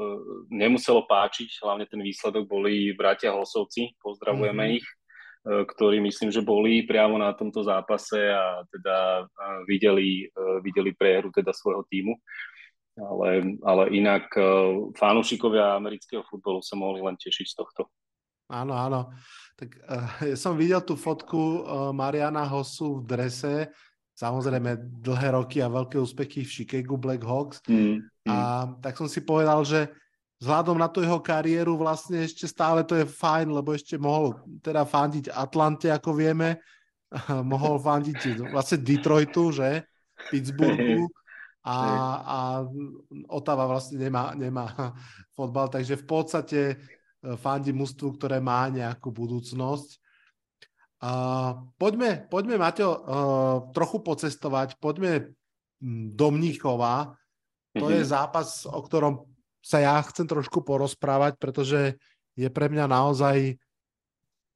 nemuselo páčiť, hlavne ten výsledok boli bratia Hosovci, pozdravujeme mm-hmm. ich, uh, ktorí myslím, že boli priamo na tomto zápase a teda uh, videli, uh, videli prehru teda svojho týmu ale, ale inak uh, fanúšikovia amerického futbolu sa mohli len tešiť z tohto. Áno, áno. Tak uh, <laughs> ja som videl tú fotku uh, Mariana Hosu v drese, samozrejme dlhé roky a veľké úspechy v Chicago Blackhawks. Mm, mm. A tak som si povedal, že vzhľadom na tú jeho kariéru vlastne ešte stále to je fajn, lebo ešte mohol teda fandiť Atlante, ako vieme, <laughs> mohol fandiť vlastne Detroitu, že? Pittsburghu a, a Otava vlastne nemá, nemá <laughs> fotbal, takže v podstate e, fandí mústvu, ktoré má nejakú budúcnosť. Uh, poďme, poďme, Maťo, uh, trochu pocestovať, poďme do Mníchova. To mm-hmm. je mhm. zápas, o ktorom sa ja chcem trošku porozprávať, pretože je pre mňa naozaj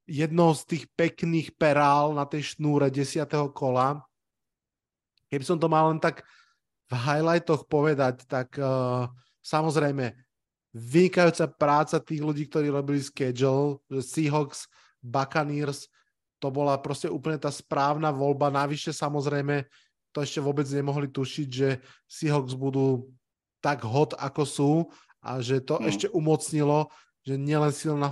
jednou z tých pekných perál na tej šnúre desiatého kola. Keby som to mal len tak v highlightoch povedať, tak uh, samozrejme vynikajúca práca tých ľudí, ktorí robili schedule, že Seahawks, Buccaneers, to bola proste úplne tá správna voľba. Navyše samozrejme to ešte vôbec nemohli tušiť, že Seahawks budú tak hot, ako sú a že to mm. ešte umocnilo, že nielen silná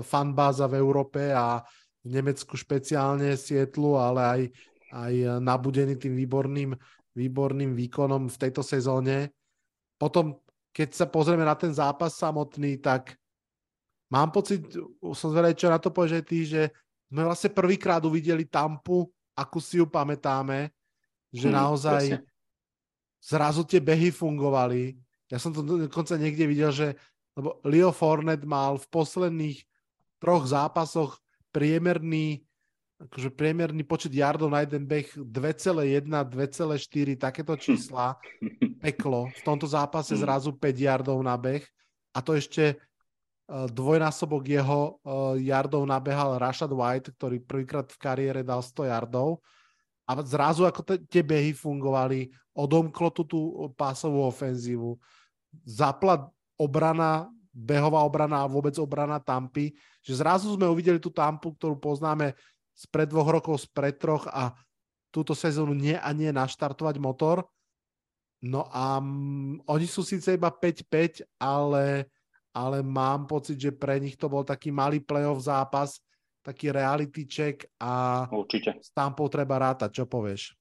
fanbáza v Európe a v Nemecku špeciálne Sietlu, ale aj, aj nabudený tým výborným výborným výkonom v tejto sezóne. Potom, keď sa pozrieme na ten zápas samotný, tak mám pocit, som zvedavý, čo na to povieš ty, že sme vlastne prvýkrát uvideli Tampu, akú si ju pamätáme, že hmm, naozaj presne. zrazu tie behy fungovali. Ja som to dokonca niekde videl, že lebo Leo Fornet mal v posledných troch zápasoch priemerný akože priemerný počet yardov na jeden beh 2,1, 2,4, takéto čísla, peklo. V tomto zápase Mm. zrazu 5 yardov na beh a to ešte dvojnásobok jeho eh, yardov nabehal Rashad White, ktorý prvýkrát v kariére dal 100 yardov. A zrazu ako te, tie behy fungovali, odomklo tú, tú pásovú ofenzívu, zapla obrana, behová obrana a vôbec obrana Tampy, že zrazu sme uvideli tú Tampu, ktorú poznáme spred dvoch rokov, spred troch a túto sezónu nie a nie naštartovať motor. No a mm, oni sú síce iba 5-5, ale, ale mám pocit, že pre nich to bol taký malý playoff zápas, taký reality check a Určite. s Tampou treba rátať. Čo povieš?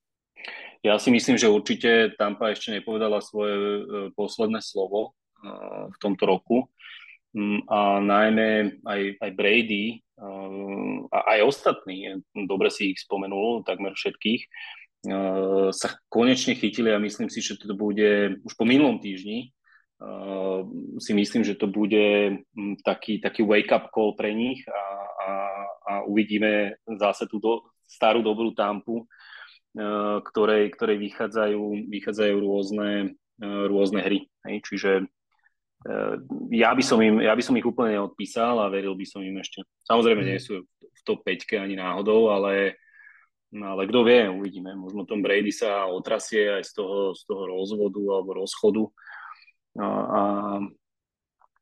Ja si myslím, že určite Tampa ešte nepovedala svoje e, posledné slovo e, v tomto roku. Mm, A najmä aj, aj Brady e, a aj ostatní, dobre si ich spomenul, takmer všetkých, sa konečne chytili a myslím si, že to bude už po minulom týždni si myslím, že to bude mm, taký, taký wake-up call pre nich a, a, a uvidíme zase tú do, starú dobrú tampu, uh, ktorej, ktorej vychádzajú, vychádzajú rôzne, uh, rôzne hry. Hej? Čiže uh, ja by, som im, ja by som ich úplne neodpísal a veril by som im ešte. Samozrejme nie sú v top 5 ani náhodou, ale ale kto vie, uvidíme. Možno Tom Brady sa otrasie aj z toho, z toho rozvodu alebo rozchodu a, a,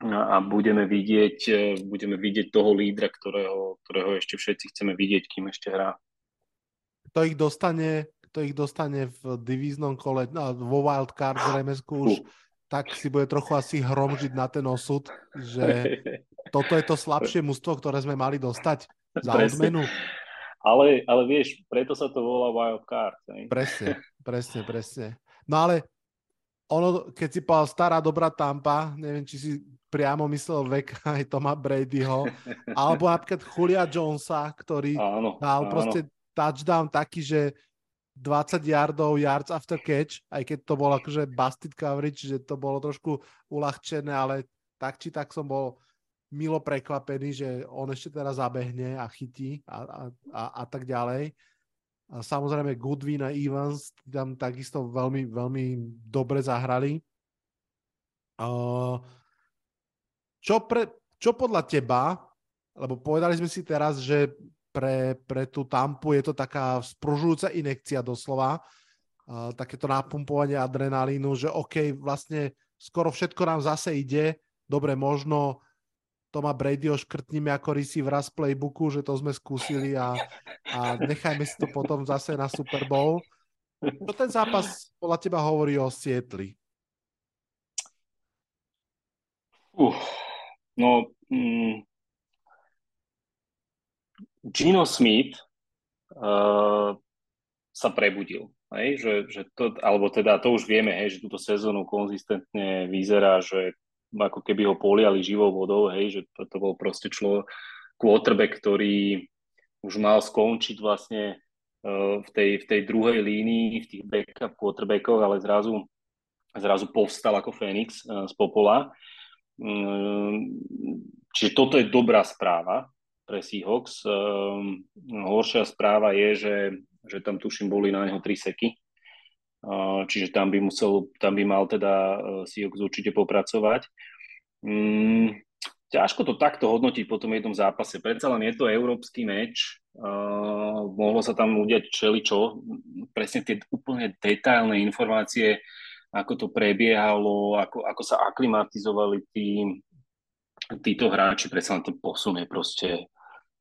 a budeme vidieť, budeme vidieť toho lídra, ktorého, ktorého ešte všetci chceme vidieť, kým ešte hrá. Kto ich dostane, kto ich dostane v divíznom kole, no, vo wildcard z Remesku už, tak si bude trochu asi hromžiť na ten osud, že <laughs> toto je to slabšie mužstvo, ktoré sme mali dostať za odmenu. Ale, ale vieš, preto sa to volá wildcard. Ne? Presne, presne, presne. No ale ono, keď si povedal stará dobrá Tampa, neviem, či si priamo myslel vek <laughs> aj Toma Bradyho, <laughs> alebo napríklad Julia Jonesa, ktorý áno, dal áno. proste touchdown taký, že 20 yardov, yards after catch, aj keď to bolo akože busted coverage, že to bolo trošku uľahčené, ale tak či tak som bol milo prekvapený, že on ešte teraz zabehne a chytí a, a, a, a tak ďalej. A samozrejme Goodwin a Evans tam takisto veľmi, veľmi dobre zahrali. Čo, pre, čo podľa teba, lebo povedali sme si teraz, že pre, pre tú tampu je to taká spružujúca inekcia doslova, takéto napumpovanie adrenalínu, že OK, vlastne skoro všetko nám zase ide, dobre, možno Toma Bradyho škrtníme ako receivera z playbooku, že to sme skúsili a, a nechajme si to potom zase na Super Bowl. Čo ten zápas podľa teba hovorí o Sietli? Uh, no, mm, Gino Smith uh, sa prebudil. Hej, že, že to, alebo teda to už vieme, hej, že túto sezónu konzistentne vyzerá, že ako keby ho poliali živou vodou, hej, že to, to bol proste člo, quarterback, ktorý už mal skončiť vlastne uh, v, tej, v tej druhej línii, v tých backup quarterbackoch, ale zrazu, zrazu povstal ako Fénix uh, z popola. Um, čiže toto je dobrá správa pre Seahawks. Horšia správa je, že, že tam tuším boli na neho tri seky. Uh, čiže tam by musel, tam by mal teda uh, Seahawks určite popracovať. Um, ťažko to takto hodnotiť po tom jednom zápase. Predsa len je to európsky meč. Uh, mohlo sa tam udiať čeličo. Presne tie úplne detailné informácie, ako to prebiehalo, ako, ako sa aklimatizovali tí, títo hráči. Predsa len ten posun je proste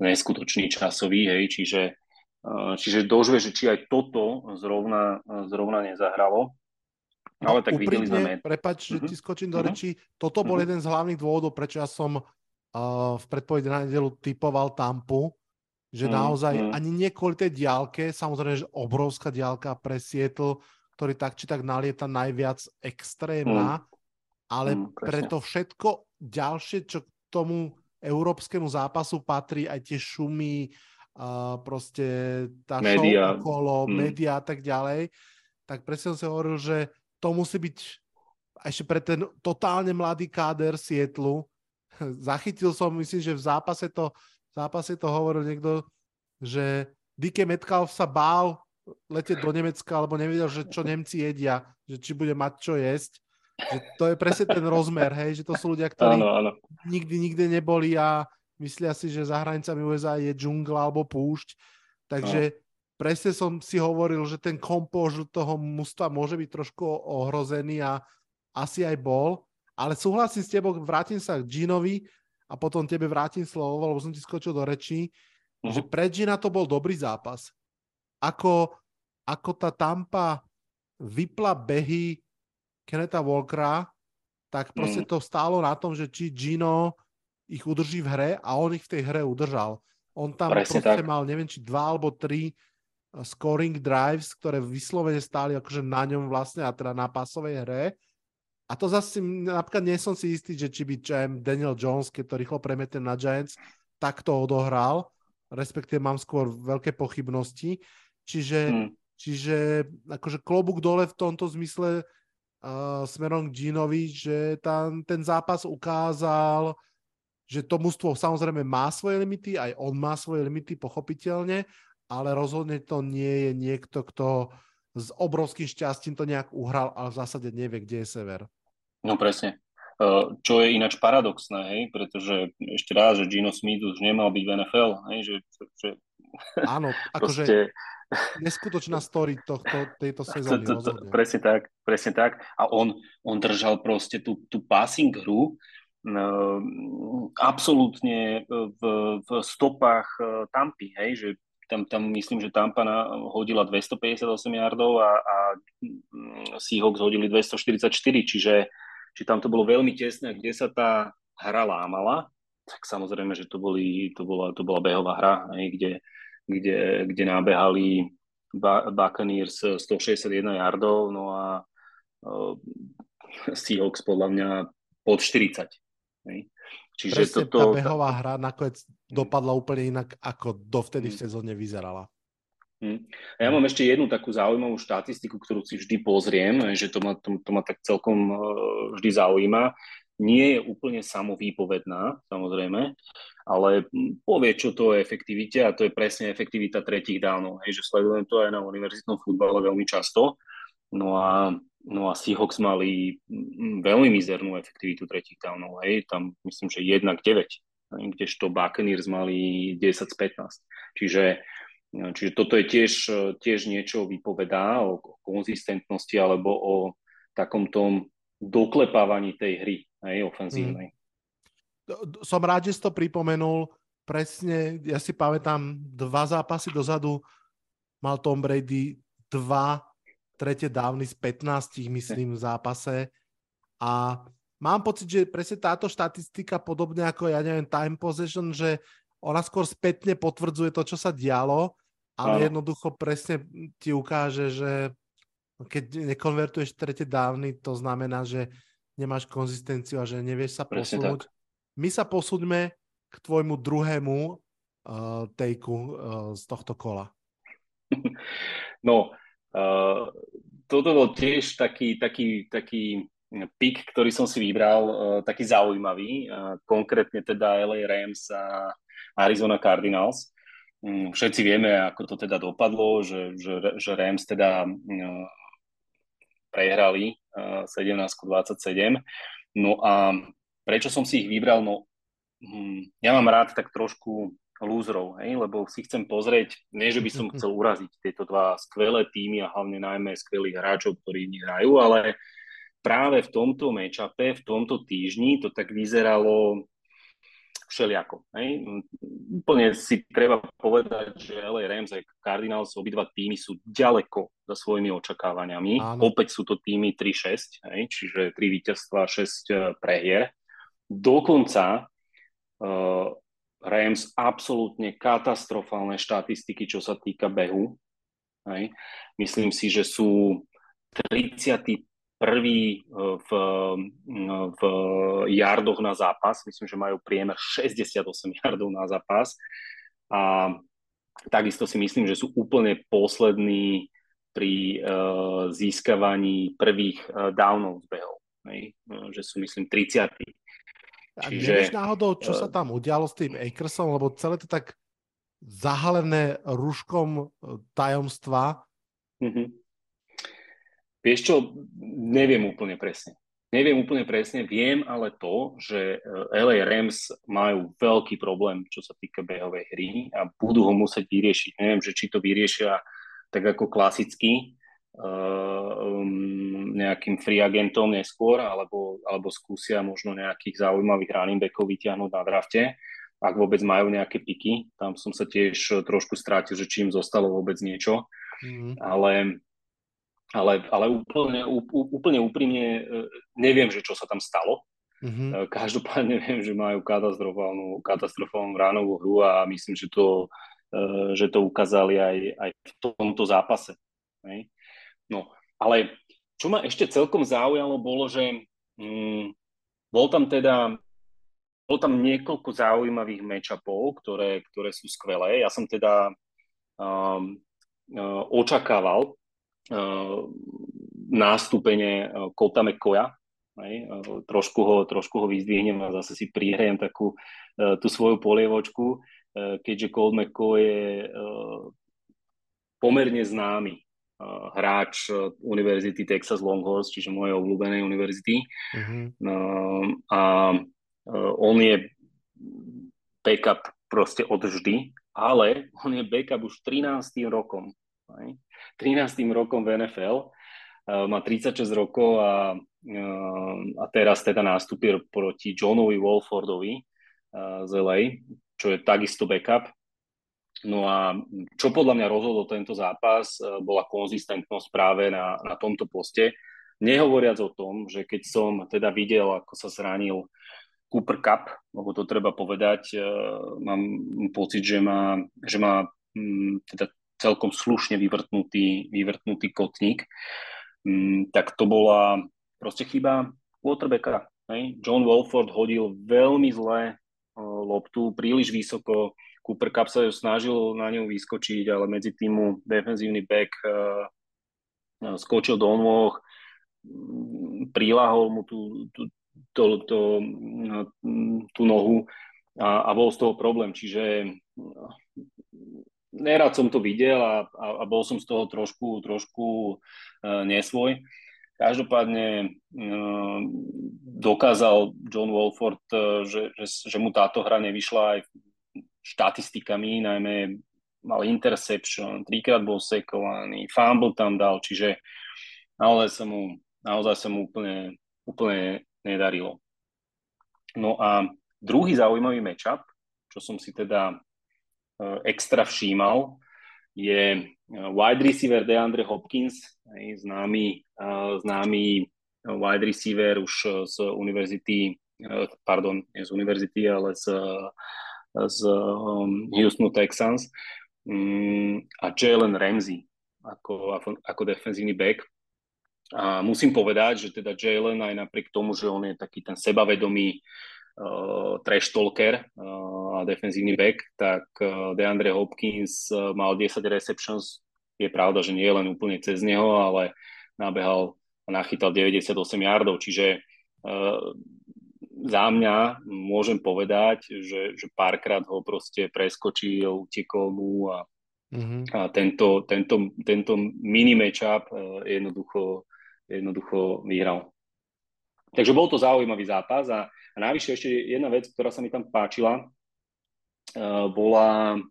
neskutočný časový, hej, čiže, čiže dožuje, že či aj toto zrovna, zrovna nezahralo. Ale tak Úprimne, videli sme... Prepač, že Mhm. ti skočím do Mhm. rečí. Toto bol Mhm. jeden z hlavných dôvodov, prečo ja som uh, v predpovedi na nedelu typoval Tampu, že Mhm, naozaj mhm. ani nie kvôli tej diálke, samozrejme, že obrovská diálka pre Seattle, ktorý tak či tak nalieta najviac extrémna, ale Mhm, presne. preto všetko ďalšie, čo k tomu európskemu zápasu patrí, aj tie šumy, uh, proste tá Média. show okolo, Mhm. média a tak ďalej, tak presne som si hovoril, že to musí byť ešte pre ten totálne mladý káder Sietlu. <laughs> Zachytil som, myslím, že v zápase to, v zápase to hovoril niekto, že DK Metcalf sa bál letieť do Nemecka, alebo nevedel, že čo Nemci jedia, že či bude mať čo jesť. Že to je presne ten rozmer, hej, že to sú ľudia, ktorí Áno, áno. nikdy, nikde neboli a myslia si, že za hranicami USA je džungla alebo púšť. Takže presne som si hovoril, že ten kompóž toho mužstva môže byť trošku ohrozený a asi aj bol. Ale súhlasím s tebou, vrátim sa k Ginovi a potom tebe vrátim slovo, lebo som ti skočil do rečí, že Mhm. pre Gina to bol dobrý zápas. Ako, ako tá Tampa vypla behy Kenneta Walkera, tak proste Mhm. to stálo na tom, že či Gino ich udrží v hre a on ich v tej hre udržal. On tam Presne proste tak. mal, neviem, či dva alebo tri uh, scoring drives, ktoré vyslovene stáli akože na ňom vlastne a teda na pasovej hre. A to zase napríklad nie som si istý, že či by Daniel Jones, keď to rýchlo premetne na Giants, tak to odohral. Respektíve mám skôr veľké pochybnosti. Čiže, Hm. čiže akože klobúk dole v tomto zmysle uh, smerom k Ginovi, že tam, ten zápas ukázal, že to mužstvo samozrejme má svoje limity, aj on má svoje limity, pochopiteľne, ale rozhodne to nie je niekto, kto s obrovským šťastím to nejak uhral, ale v zásade nevie, kde je sever. No presne. Uh, Čo je ináč paradoxné, hej, pretože ešte raz, že Gino Smith už nemal byť v NFL, hej, že, že Áno, <laughs> akože proste neskutočná story tohto, tejto <laughs> to, sezóny. to, to, rozhodne. presne tak, presne tak. A on, on držal proste tú, tú passing hru absolútne v, v stopách uh, Tampy, hej, že tam, tam myslím, že Tampa hodila 258 yardov a, a mm, Seahawks hodili 244, čiže či tam to bolo veľmi tesné, kde sa tá hra lámala, tak samozrejme, že to, boli, to, bola, to bola behová hra, hej, kde, kde, kde nábehali Buccaneers 161 yardov, no a uh, Seahawks podľa mňa pod 40. Hej. Čiže Presne toto, tá behová hra nakoniec dopadla úplne inak, ako dovtedy v Mm. sezóne vyzerala. Hm. A ja mám ešte jednu takú zaujímavú štatistiku, ktorú si vždy pozriem, že to ma, to, to ma tak celkom uh, vždy zaujíma. Nie je úplne samovýpovedná, samozrejme, ale povie, čo to je efektivite a to je presne efektivita tretích dávnov. Hej, že sledujem to aj na univerzitnom futbale veľmi často. No a, no a Seahawks mali hm, veľmi mizernú efektivitu tretích dávnov. Hej, tam myslím, že 1 k 9, hej, kdežto Buccaneers mali 10 z 15. Čiže No, Čiže toto je tiež, tiež niečo vypovedá o, o konzistentnosti alebo o takom tom doklepávaní tej hry, hej, ofenzívnej. D- Som rád, že si to pripomenul. Presne, ja si pamätám, dva zápasy dozadu mal Tom Brady dva tretie dávny z 15, myslím, v zápase. A mám pocit, že presne táto štatistika, podobne ako, ja neviem, time possession, že ona skôr spätne potvrdzuje to, čo sa dialo, ale Áno. jednoducho presne ti ukáže, že keď nekonvertuješ tretie dávny, to znamená, že nemáš konzistenciu a že nevieš sa Presne posunúť. My sa posúďme k tvojmu druhému uh, tejku uh, z tohto kola. <laughs> No, uh, toto bol tiež taký, taký, taký pik, ktorý som si vybral, uh, taký zaujímavý, uh, konkrétne teda LA Rams a Arizona Cardinals. Um, všetci vieme, ako to teda dopadlo, že, že, že Rams teda uh, prehrali uh, 17-27. No a prečo som si ich vybral? No, hm, ja mám rád tak trošku lúzrov, hej, lebo si chcem pozrieť, nie že by som chcel uraziť tieto dva skvelé týmy a hlavne najmä skvelých hráčov, ktorí v nich hrajú, ale práve v tomto matchupe, v tomto týždni to tak vyzeralo všeliako. Hej. Úplne si treba povedať, že LA Rams a Cardinals, obidva týmy sú ďaleko za svojimi očakávaniami. Áno. Opäť sú to týmy 3-6, hej, čiže 3 víťazstva, 6 prehier. Dokonca uh, Rams absolútne katastrofálne štatistiky, čo sa týka behu. Hej. Myslím si, že sú 31. v, v yardoch na zápas. Myslím, že majú priemer 68 yardov <laughs> na zápas. A takisto si myslím, že sú úplne poslední pri uh, získavaní prvých uh, downov z behov. Hej. Že sú, myslím, 30. A Čiže, nevieš náhodou, čo sa eh, tam udialo s tým Akersom, lebo celé to tak zahalené rúškom tajomstva. Mm-hmm. Vieš čo, neviem úplne presne. Neviem úplne presne, viem ale to, že eh, LA Rams majú veľký problém, čo sa týka behovej hry a budú ho musieť vyriešiť. Neviem, že či to vyriešia tak ako klasicky, nejakým free agentom neskôr, alebo, alebo skúsia možno nejakých zaujímavých running backov vyťahnuť na drafte, ak vôbec majú nejaké piky. Tam som sa tiež trošku strátil, že či im zostalo vôbec niečo. Mm. Ale ale, ale úplne, úplne úprimne e, neviem, že čo sa tam stalo. Mm-hmm. Každopádne <laughs> viem, že majú katastrofálnu, katastrofálnu ránovú hru a myslím, že to, e, že to ukázali aj, aj v tomto zápase. No, ale čo ma ešte celkom zaujalo, bolo, že mm, bol tam teda bolo tam niekoľko zaujímavých matchupov, ktoré, ktoré sú skvelé. Ja som teda um, uh, očakával, Eh, nástupenie eh, Kota McCoya. Hej, eh, trošku, ho, trošku ho vyzdvihnem a zase si prihrajem takú tú svoju polievočku, keďže Colt McCoy je pomerne známy hráč Univerzity Texas Longhorns, čiže mojej obľúbenej univerzity. Mm-hmm. A on je backup proste od vždy, ale on je backup už 13. rokom. 13. rokom v NFL, uh, má 36 rokov a, uh, a teraz teda nastúpil proti Johnovi Wolfordovi uh, z LA, čo je takisto backup. No a čo podľa mňa rozhodol tento zápas, bola konzistentnosť práve na, na tomto poste. Nehovoriac o tom, že keď som teda videl, ako sa zranil Cooper Cup, lebo to treba povedať, mám pocit, že má, že má mm, teda celkom slušne vyvrtnutý, vyvrtnutý kotník, mm, tak to bola proste chyba quarterbacka. John Wolford hodil veľmi zle loptu, príliš vysoko, Cooper Cup sa snažil na ňu vyskočiť, ale medzi týmu defenzívny back uh, skočil do nôh, prilahol mu tú, tú, to, to, tú nohu a, a bol z toho problém. Čiže nerad som to videl a, a, a bol som z toho trošku, trošku uh, nesvoj. Každopádne uh, dokázal John Wolford, uh, že, že, že mu táto hra nevyšla aj štatistikami, najmä mal interception, trikrát bol sekovaný, fumble tam dal, čiže naozaj sa mu, naozaj sa mu úplne, úplne nedarilo. No a druhý zaujímavý matchup, čo som si teda Eh, extra všímal, je eh, wide receiver DeAndre Hopkins, známy, eh, známy wide receiver už z univerzity, pardon, nie z univerzity, ale z, z um, Houstonu Texans mm, a Jalen Ramsey ako, ako, defenzívny back. A musím povedať, že teda Jalen aj napriek tomu, že on je taký ten sebavedomý uh, trash talker uh, a defenzívny back, tak uh, DeAndre Hopkins uh, mal 10 receptions. Je pravda, že nie len úplne cez neho, ale nabehal a nachytal 98 yardov, čiže uh, za mňa môžem povedať, že, že párkrát ho proste preskočil, utekol mu a, mm-hmm. a tento, tento, tento mini matchup uh, jednoducho, jednoducho vyhral. Takže bol to zaujímavý zápas a a navyše ešte jedna vec, ktorá sa mi tam páčila, uh, bola,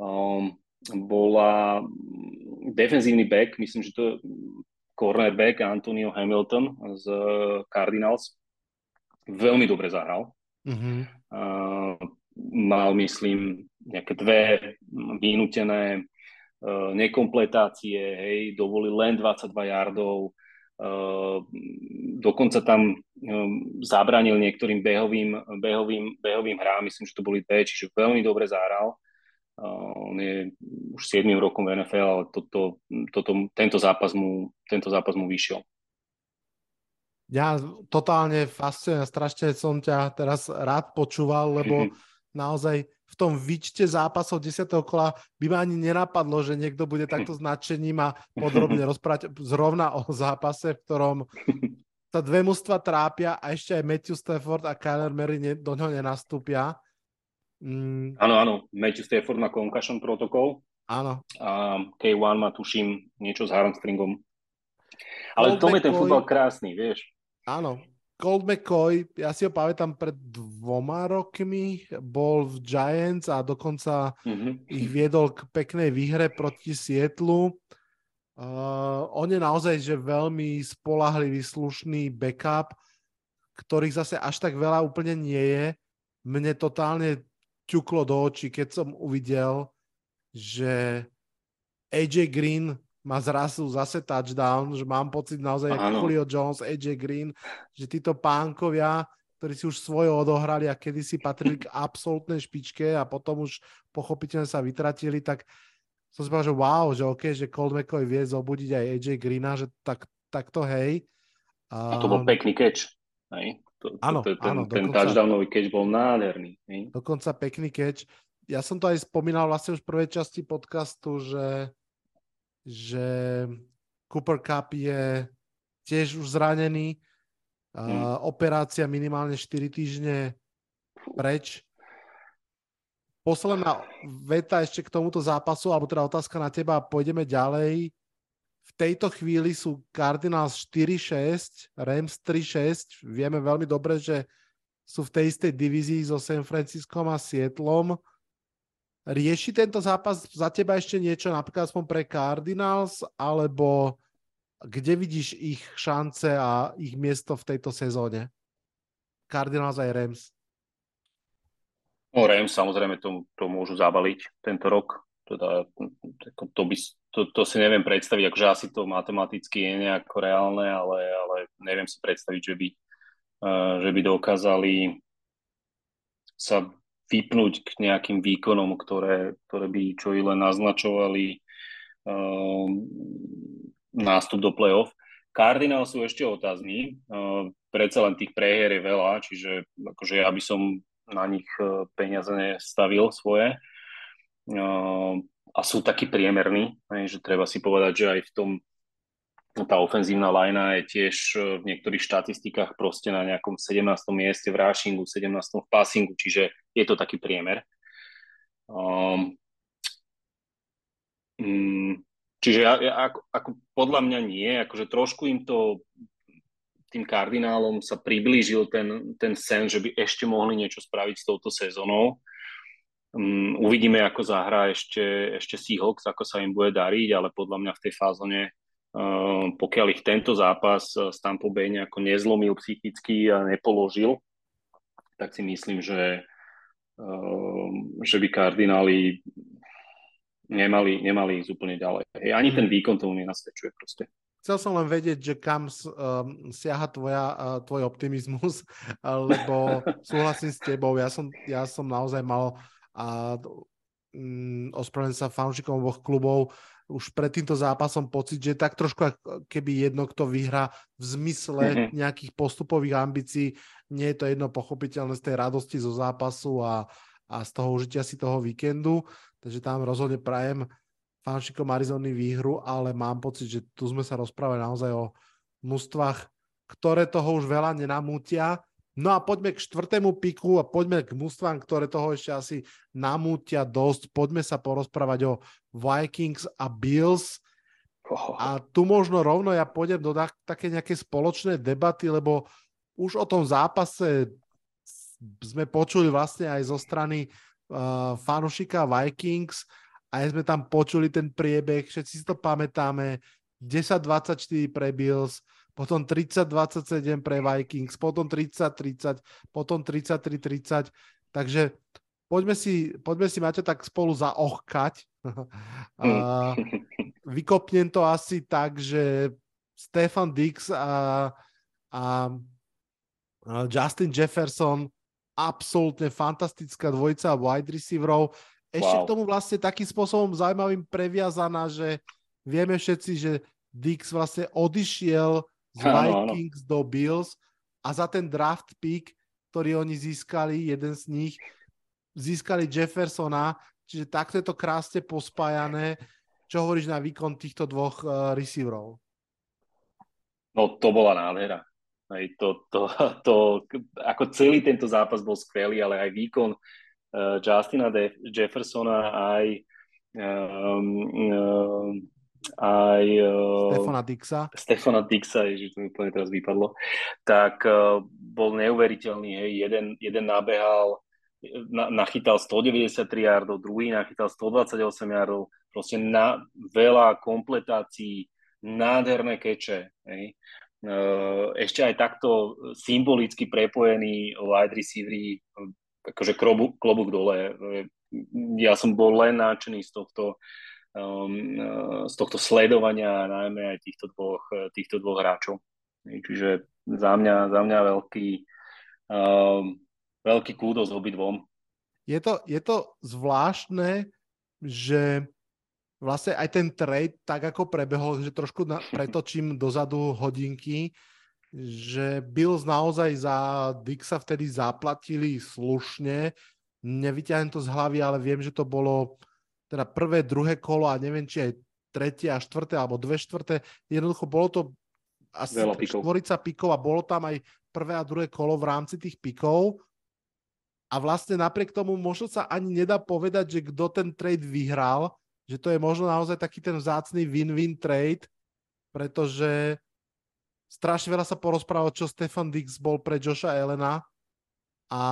um, bola defenzívny back, myslím, že to je cornerback Antonio Hamilton z Cardinals. Veľmi dobre zahral. Mm-hmm. Uh, mal, myslím, nejaké dve vynútené uh, nekompletácie, hej, dovolil len 22 yardov, Ehm, dokonca tam ehm, zabránil niektorým behovým, behovým, behovým hrám, myslím, že to boli B, čiže veľmi dobre zahral. Ehm, on je už 7 rokom v NFL, ale toto, toto, tento, zápas mu, tento zápas mu vyšiel. Ja totálne fascinujem, strašne som ťa teraz rád počúval, lebo mm-hmm. naozaj v tom výčte zápasov 10. kola by ma ani nenapadlo, že niekto bude takto značením a podrobne <laughs> rozprávať zrovna o zápase, v ktorom sa dve mužstva trápia a ešte aj Matthew Stafford a Kyler Murray ne, do ňoho nenastúpia. Mm, Áno, áno, Matthew Stafford má concussion protokol áno. a K1 má, tuším, niečo s harmstringom. Ale v tom je ten futbal krásny, vieš. Áno. Colt McCoy, ja si ho pamätám pred dvoma rokmi, bol v Giants a dokonca Mhm. ich viedol k peknej výhre proti Sietlu. Uh, on je naozaj že veľmi spolahlivý, slušný backup, ktorých zase až tak veľa úplne nie je. Mne totálne ťuklo do očí, keď som uvidel, že AJ Green má zrazu zase touchdown, že mám pocit naozaj, ako. Julio Jones, AJ Green, že títo pánkovia, ktorí si už svoje odohrali a kedysi patrili k absolútnej špičke a potom už pochopiteľne sa vytratili, tak som si povedal, že wow, že OK, že Colt McCoy vie zobudiť aj AJ Greena, že tak, tak to hej. A to bol pekný catch. Hej? To, Áno, to, ten, áno, ten dokonca. touchdownový catch bol nádherný. Hej? dokonca pekný catch. Ja som to aj spomínal vlastne už v prvej časti podcastu, že, že Cooper Cup je tiež už zranený. Uh, operácia minimálne 4 týždne preč. Posledná veta ešte k tomuto zápasu, alebo teda otázka na teba, pôjdeme ďalej. V tejto chvíli sú Cardinals 4-6, Rams 3-6. Vieme veľmi dobre, že sú v tej istej divízii so San Franciscom a Seattlom. Rieši tento zápas za teba ešte niečo, napríklad aspoň pre Cardinals, alebo kde vidíš ich šance a ich miesto v tejto sezóne? Cardinals aj Rams. No Rams samozrejme to, to môžu zabaliť tento rok. Teda, to, by, to, to si neviem predstaviť, akože asi to matematicky je nejako reálne, ale, ale neviem si predstaviť, že by, uh, že by dokázali sa vypnúť k nejakým výkonom, ktoré, ktoré by čo i len naznačovali uh, nástup do play-off. Cardinal sú ešte otázni, uh, predsa len tých prehier je veľa, čiže akože ja by som na nich uh, peniaze nestavil svoje. Uh, a sú takí priemerní, že treba si povedať, že aj v tom tá ofenzívna lajna je tiež uh, v niektorých štatistikách proste na nejakom 17. mieste v rushingu, 17. v passingu, čiže je to taký priemer. Um, čiže ja, ja, ako, ako podľa mňa nie, akože trošku im to tým kardinálom sa priblížil ten, ten sen, že by ešte mohli niečo spraviť s touto sezónou. Um, uvidíme, ako zahrá ešte, ešte Seahawks, ako sa im bude dariť, ale podľa mňa v tej fázone, pokiaľ ich tento zápas s Tampa Bay nejako nezlomil psychicky a nepoložil, tak si myslím, že, uh, že by kardináli nemali, nemali ísť úplne ďalej. Hej, ani ten výkon tomu nenasvedčuje proste. Chcel som len vedieť, že kam um, siaha tvoja, uh, tvoj optimizmus, <laughs> lebo súhlasím s tebou. Ja som, ja som naozaj mal a um, ospravedlňujem sa fanúšikom oboch klubov už pred týmto zápasom pocit, že tak trošku keby jedno, kto vyhrá v zmysle Mhm. nejakých postupových ambícií. Nie je to jedno pochopiteľné z tej radosti zo zápasu a, a z toho užitia si toho víkendu. Takže tam rozhodne prajem fanšikom Arizony výhru, ale mám pocit, že tu sme sa rozprávali naozaj o mústvách, ktoré toho už veľa nenamútia. No a poďme k štvrtému piku a poďme k mústvám, ktoré toho ešte asi namútia dosť. Poďme sa porozprávať o Vikings a Bills. Oh, A tu možno rovno ja pôjdem do tak, také nejaké spoločné debaty, lebo už o tom zápase sme počuli vlastne aj zo strany uh, fanušika Vikings, aj sme tam počuli ten priebeh, všetci si to pamätáme, 10-24 pre Bills, potom 30-27 pre Vikings, potom 30-30, potom 33-30, takže poďme si, poďme si Maťo tak spolu zaochkať. <laughs> a <laughs> vykopnem to asi tak, že Stefan Dix a, a a Justin Jefferson absolútne fantastická dvojica wide receiverov. Ešte Wow. k tomu vlastne takým spôsobom zaujímavým previazaná, že vieme všetci, že Dix vlastne odišiel z Áno, áno. Vikings do Bills a za ten draft pick, ktorý oni získali, jeden z nich, získali Jeffersona, čiže takto je to krásne pospájané. Čo hovoríš na výkon týchto dvoch uh, receiverov? No to bola nádhera. Hej, to, to, <laughs> to, ako celý tento zápas bol skvelý, ale aj výkon uh, Justina De- Jeffersona aj um, um, aj uh, Stefana Dixa. Stefana Dixa, ježiš, to mi úplne teraz vypadlo, tak uh, bol neuveriteľný, hej, jeden, jeden nabehal, na, nachytal 193 yardov, druhý nachytal 128 yardov, proste na veľa kompletácií, nádherné keče, hej. Uh, ešte aj takto symbolicky prepojený wide receivery, akože klobúk, klobúk dole. Ja som bol len náčený z tohto uh, z tohto sledovania najmä aj týchto dvoch, týchto dvoch hráčov. Čiže za mňa, za mňa veľký, um, veľký kúdos obidvom. Je to, je to zvláštne, že vlastne aj ten trade tak ako prebehol, že trošku na, pretočím dozadu hodinky, že Bills naozaj za Dixa vtedy zaplatili slušne, nevyťahnem to z hlavy, ale viem, že to bolo teda prvé, druhé kolo a neviem, či aj tretie a štvrté, alebo dve štvrté. Jednoducho bolo to asi štvorica pikov a bolo tam aj prvé a druhé kolo v rámci tých pikov. A vlastne napriek tomu možno sa ani nedá povedať, že kto ten trade vyhral, že to je možno naozaj taký ten vzácný win-win trade, pretože strašne veľa sa porozprávalo, čo Stefan Dix bol pre Joša Elena a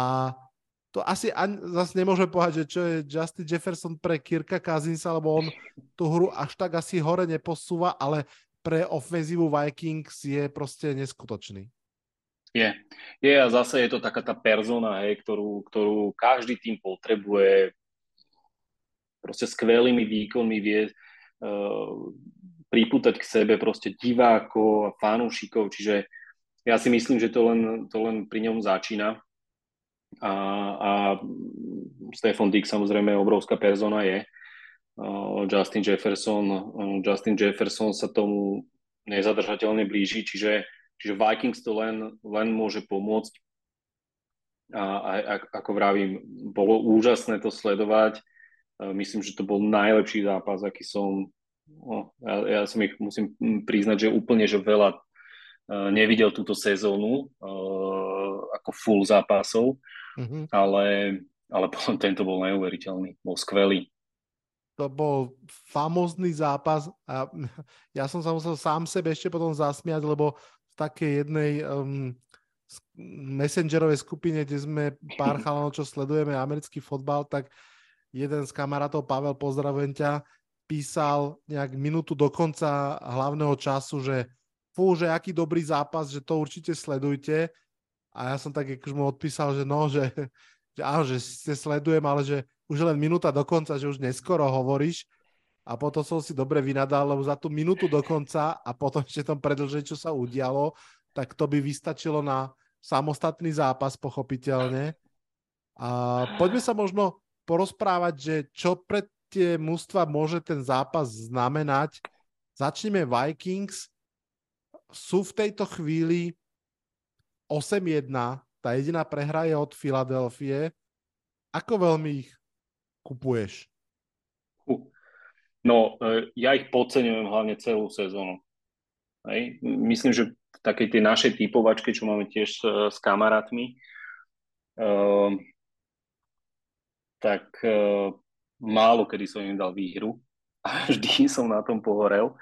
to asi ani, zase nemôžeme povedať, že čo je Justin Jefferson pre Kirka Cousinsa, lebo on tú hru až tak asi hore neposúva, ale pre ofenzívu Vikings je proste neskutočný. Je. Je a zase je to taká tá persona, hej, ktorú, ktorú každý tým potrebuje. Proste skvelými výkonmi vie uh, pripútať k sebe proste divákov a fanúšikov, čiže ja si myslím, že to len, to len pri ňom začína a, a Stefan Dick samozrejme obrovská persona je. Justin Jefferson, Justin Jefferson sa tomu nezadržateľne blíži, čiže, čiže Vikings to len, len môže pomôcť. A, a, a ako vravím, bolo úžasné to sledovať. Myslím, že to bol najlepší zápas, aký som no, ja, ja som ich musím priznať, že úplne, že veľa nevidel túto sezónu ako full zápasov mm-hmm. ale, ale tento bol neuveriteľný, bol skvelý. To bol famózny zápas a <laughs> ja som sa musel sám sebe ešte potom zasmiať, lebo v takej jednej um, messengerovej skupine, kde sme pár <laughs> chalanov, čo sledujeme americký fotbal, tak jeden z kamarátov, Pavel, pozdravujem ťa, písal nejak minútu do konca hlavného času, že fú, že aký dobrý zápas, že to určite sledujte. A ja som tak akože mu odpísal, že no, že, že áno, že ste sledujem, ale že už len minúta do konca, že už neskoro hovoríš. A potom som si dobre vynadal, lebo za tú minútu do konca a potom ešte tom predlžení, čo sa udialo, tak to by vystačilo na samostatný zápas, pochopiteľne. A poďme sa možno porozprávať, že čo pre tie mústva môže ten zápas znamenať. Začneme Vikings. Sú v tejto chvíli 8-1, tá jediná prehra je od Filadelfie. Ako veľmi ich kupuješ? No, e, ja ich podceňujem hlavne celú sezónu. Hej. Myslím, že v takej tej našej typovačke, čo máme tiež s, s kamarátmi, uh, tak uh, málo kedy som im dal výhru <laughs> a vždy som na tom pohorel.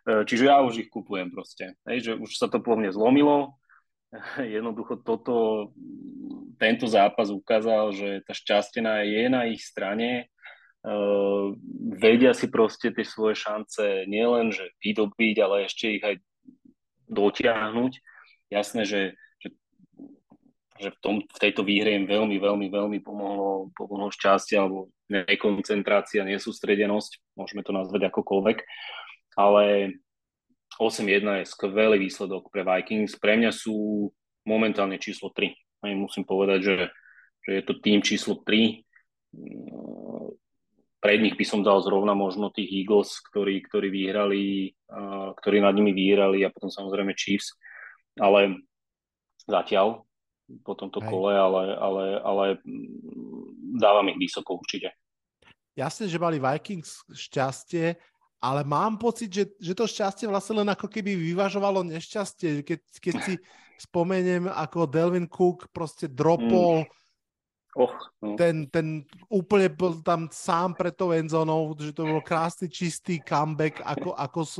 Čiže ja už ich kupujem proste. Hej, že už sa to po mne zlomilo, <laughs> jednoducho toto, tento zápas ukázal, že tá šťastená je na ich strane, uh, vedia si proste tie svoje šance nielen, že vydobiť, ale ešte ich aj dotiahnuť. Jasné, že, že, že v, tom, v tejto výhre im veľmi, veľmi, veľmi pomohlo, pomohlo šťastie alebo nekoncentrácia, nesústredenosť, môžeme to nazvať akokoľvek, ale 8-1 je skvelý výsledok pre Vikings. Pre mňa sú momentálne číslo 3. Aj musím povedať, že, že je to tým číslo 3. Pred nich by som dal zrovna možno tých Eagles, ktorí, ktorí vyhrali, ktorí nad nimi vyhrali a potom samozrejme Chiefs. Ale zatiaľ po tomto kole, ale, ale, ale dávam ich vysoko určite. Jasne, že mali Vikings šťastie, ale mám pocit, že, že to šťastie vlastne len ako keby vyvažovalo nešťastie. Keď, keď si spomeniem, ako Delvin Cook proste dropol mm. Och, no. ten, ten úplne bol tam sám pred tou endzónou, že to bol krásny, čistý comeback ako, ako z,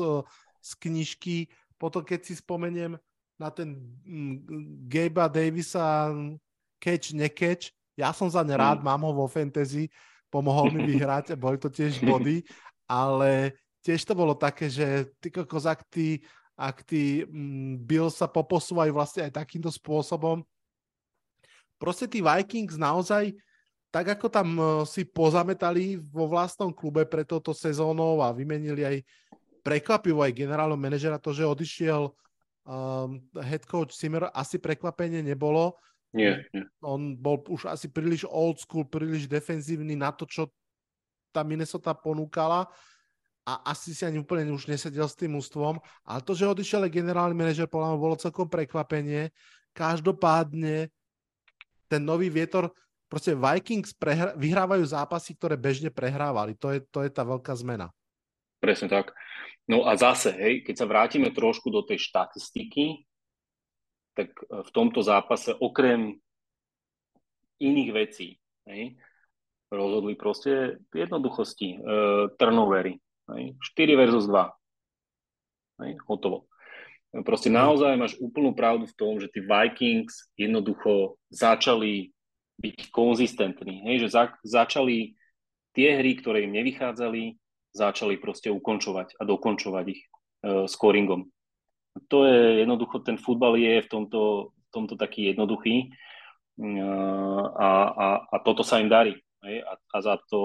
z knižky. Potom keď si spomeniem na ten mm, Gabe'a Davisa catch, nekatch, ja som za ne rád, mm. mám ho vo fantasy, pomohol mi vyhrať, boli to tiež body, <laughs> ale tiež to bolo také, že ty kokos, ak ty, ak ty mm, Bill sa poposúvajú vlastne aj takýmto spôsobom, proste tí Vikings naozaj, tak ako tam e, si pozametali vo vlastnom klube pre toto sezónou a vymenili aj prekvapivo aj generálneho manažera, to, že odišiel um, head coach Simmer, asi prekvapenie nebolo. Nie, nie. On bol už asi príliš old school, príliš defenzívny na to, čo tá Minnesota ponúkala a asi si ani úplne už nesedel s tým ústvom. Ale to, že odišiel aj generálny manažer, podľa bolo celkom prekvapenie. Každopádne ten nový vietor, proste Vikings prehra- vyhrávajú zápasy, ktoré bežne prehrávali. To je, to je tá veľká zmena. Presne tak. No a zase, hej, keď sa vrátime trošku do tej štatistiky, tak e, v tomto zápase okrem iných vecí, hej, rozhodli proste jednoduchosti e, turnovery. Hej, 4 versus 2. Hej, hotovo. Proste naozaj máš úplnú pravdu v tom, že tí Vikings jednoducho začali byť konzistentní. Hej? Že za, začali tie hry, ktoré im nevychádzali, začali proste ukončovať a dokončovať ich uh, scoringom. To je jednoducho, ten futbal je v tomto, v tomto taký jednoduchý uh, a, a, a toto sa im darí. Hej? A, a za, to,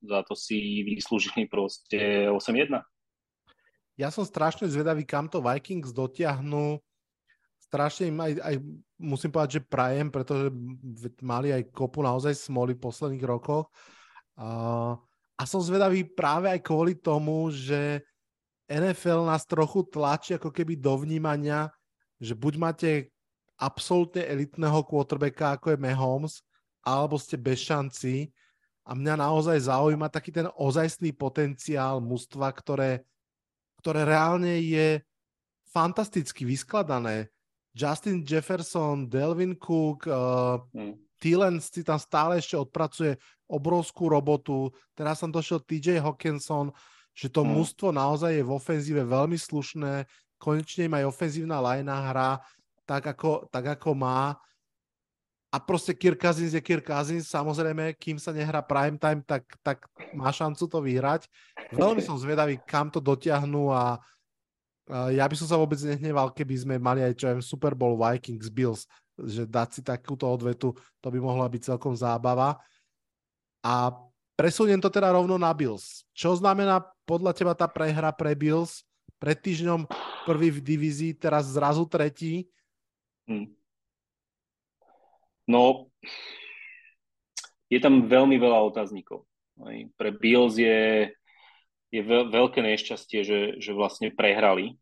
za to si vyslúžili proste 8-1 ja som strašne zvedavý, kam to Vikings dotiahnu. Strašne im aj, aj musím povedať, že prajem, pretože mali aj kopu naozaj smoly v posledných rokoch. A, a som zvedavý práve aj kvôli tomu, že NFL nás trochu tlačí ako keby do vnímania, že buď máte absolútne elitného quarterbacka, ako je Mahomes, alebo ste bez šanci. A mňa naozaj zaujíma taký ten ozajstný potenciál mužstva, ktoré ktoré reálne je fantasticky vyskladané. Justin Jefferson, Delvin Cook, uh, mm. Thielen si tam stále ešte odpracuje obrovskú robotu. Teraz som došiel TJ Hawkinson, že to mm. mužstvo naozaj je v ofenzíve veľmi slušné. Konečne im aj ofenzívna lajna hra tak ako, tak ako má. A proste Kirk Cousins je Kirk Cousins, samozrejme, kým sa nehrá prime time, tak, tak má šancu to vyhrať. Veľmi som zvedavý, kam to dotiahnu a ja by som sa vôbec nehneval, keby sme mali aj čo aj Super Bowl Vikings Bills, že dať si takúto odvetu, to by mohla byť celkom zábava. A presuniem to teda rovno na Bills. Čo znamená podľa teba tá prehra pre Bills? Pred týždňom prvý v divízii, teraz zrazu tretí. Hmm. No, je tam veľmi veľa otáznikov. Pre Bills je je veľké nešťastie, že, že vlastne prehrali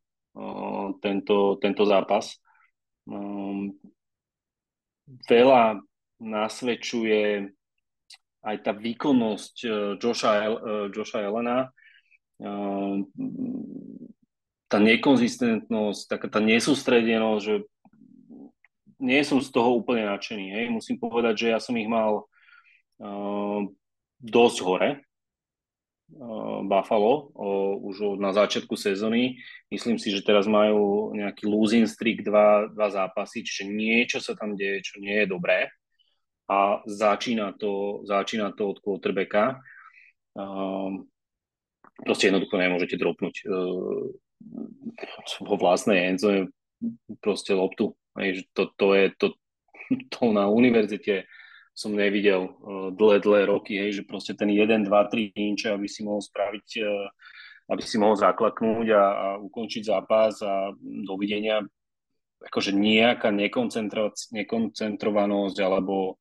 tento, tento zápas. Veľa nasvedčuje aj tá výkonnosť uh, Josha, uh, Josha Elena, tá nekonzistentnosť, taká tá nesústredenosť, že nie som z toho úplne nadšený. Hej. Musím povedať, že ja som ich mal uh, dosť hore, Eh, Buffalo o, už na začiatku sezóny. Myslím si, že teraz majú nejaký losing streak, dva, dva zápasy, čiže niečo sa tam deje, čo nie je dobré. A začína to, začína to od quarterbacka. Um, proste jednoducho nemôžete dropnúť uh, vo vlastnej endzone proste loptu. Hej, to, to je to, <laughs> to na univerzite som nevidel uh, dlhé, dlhé roky, hej, že proste ten 1, 2, 3 inče, aby si mohol spraviť, uh, aby si mohol zaklaknúť a, a ukončiť zápas a dovidenia. Akože nejaká nekoncentrovanosť alebo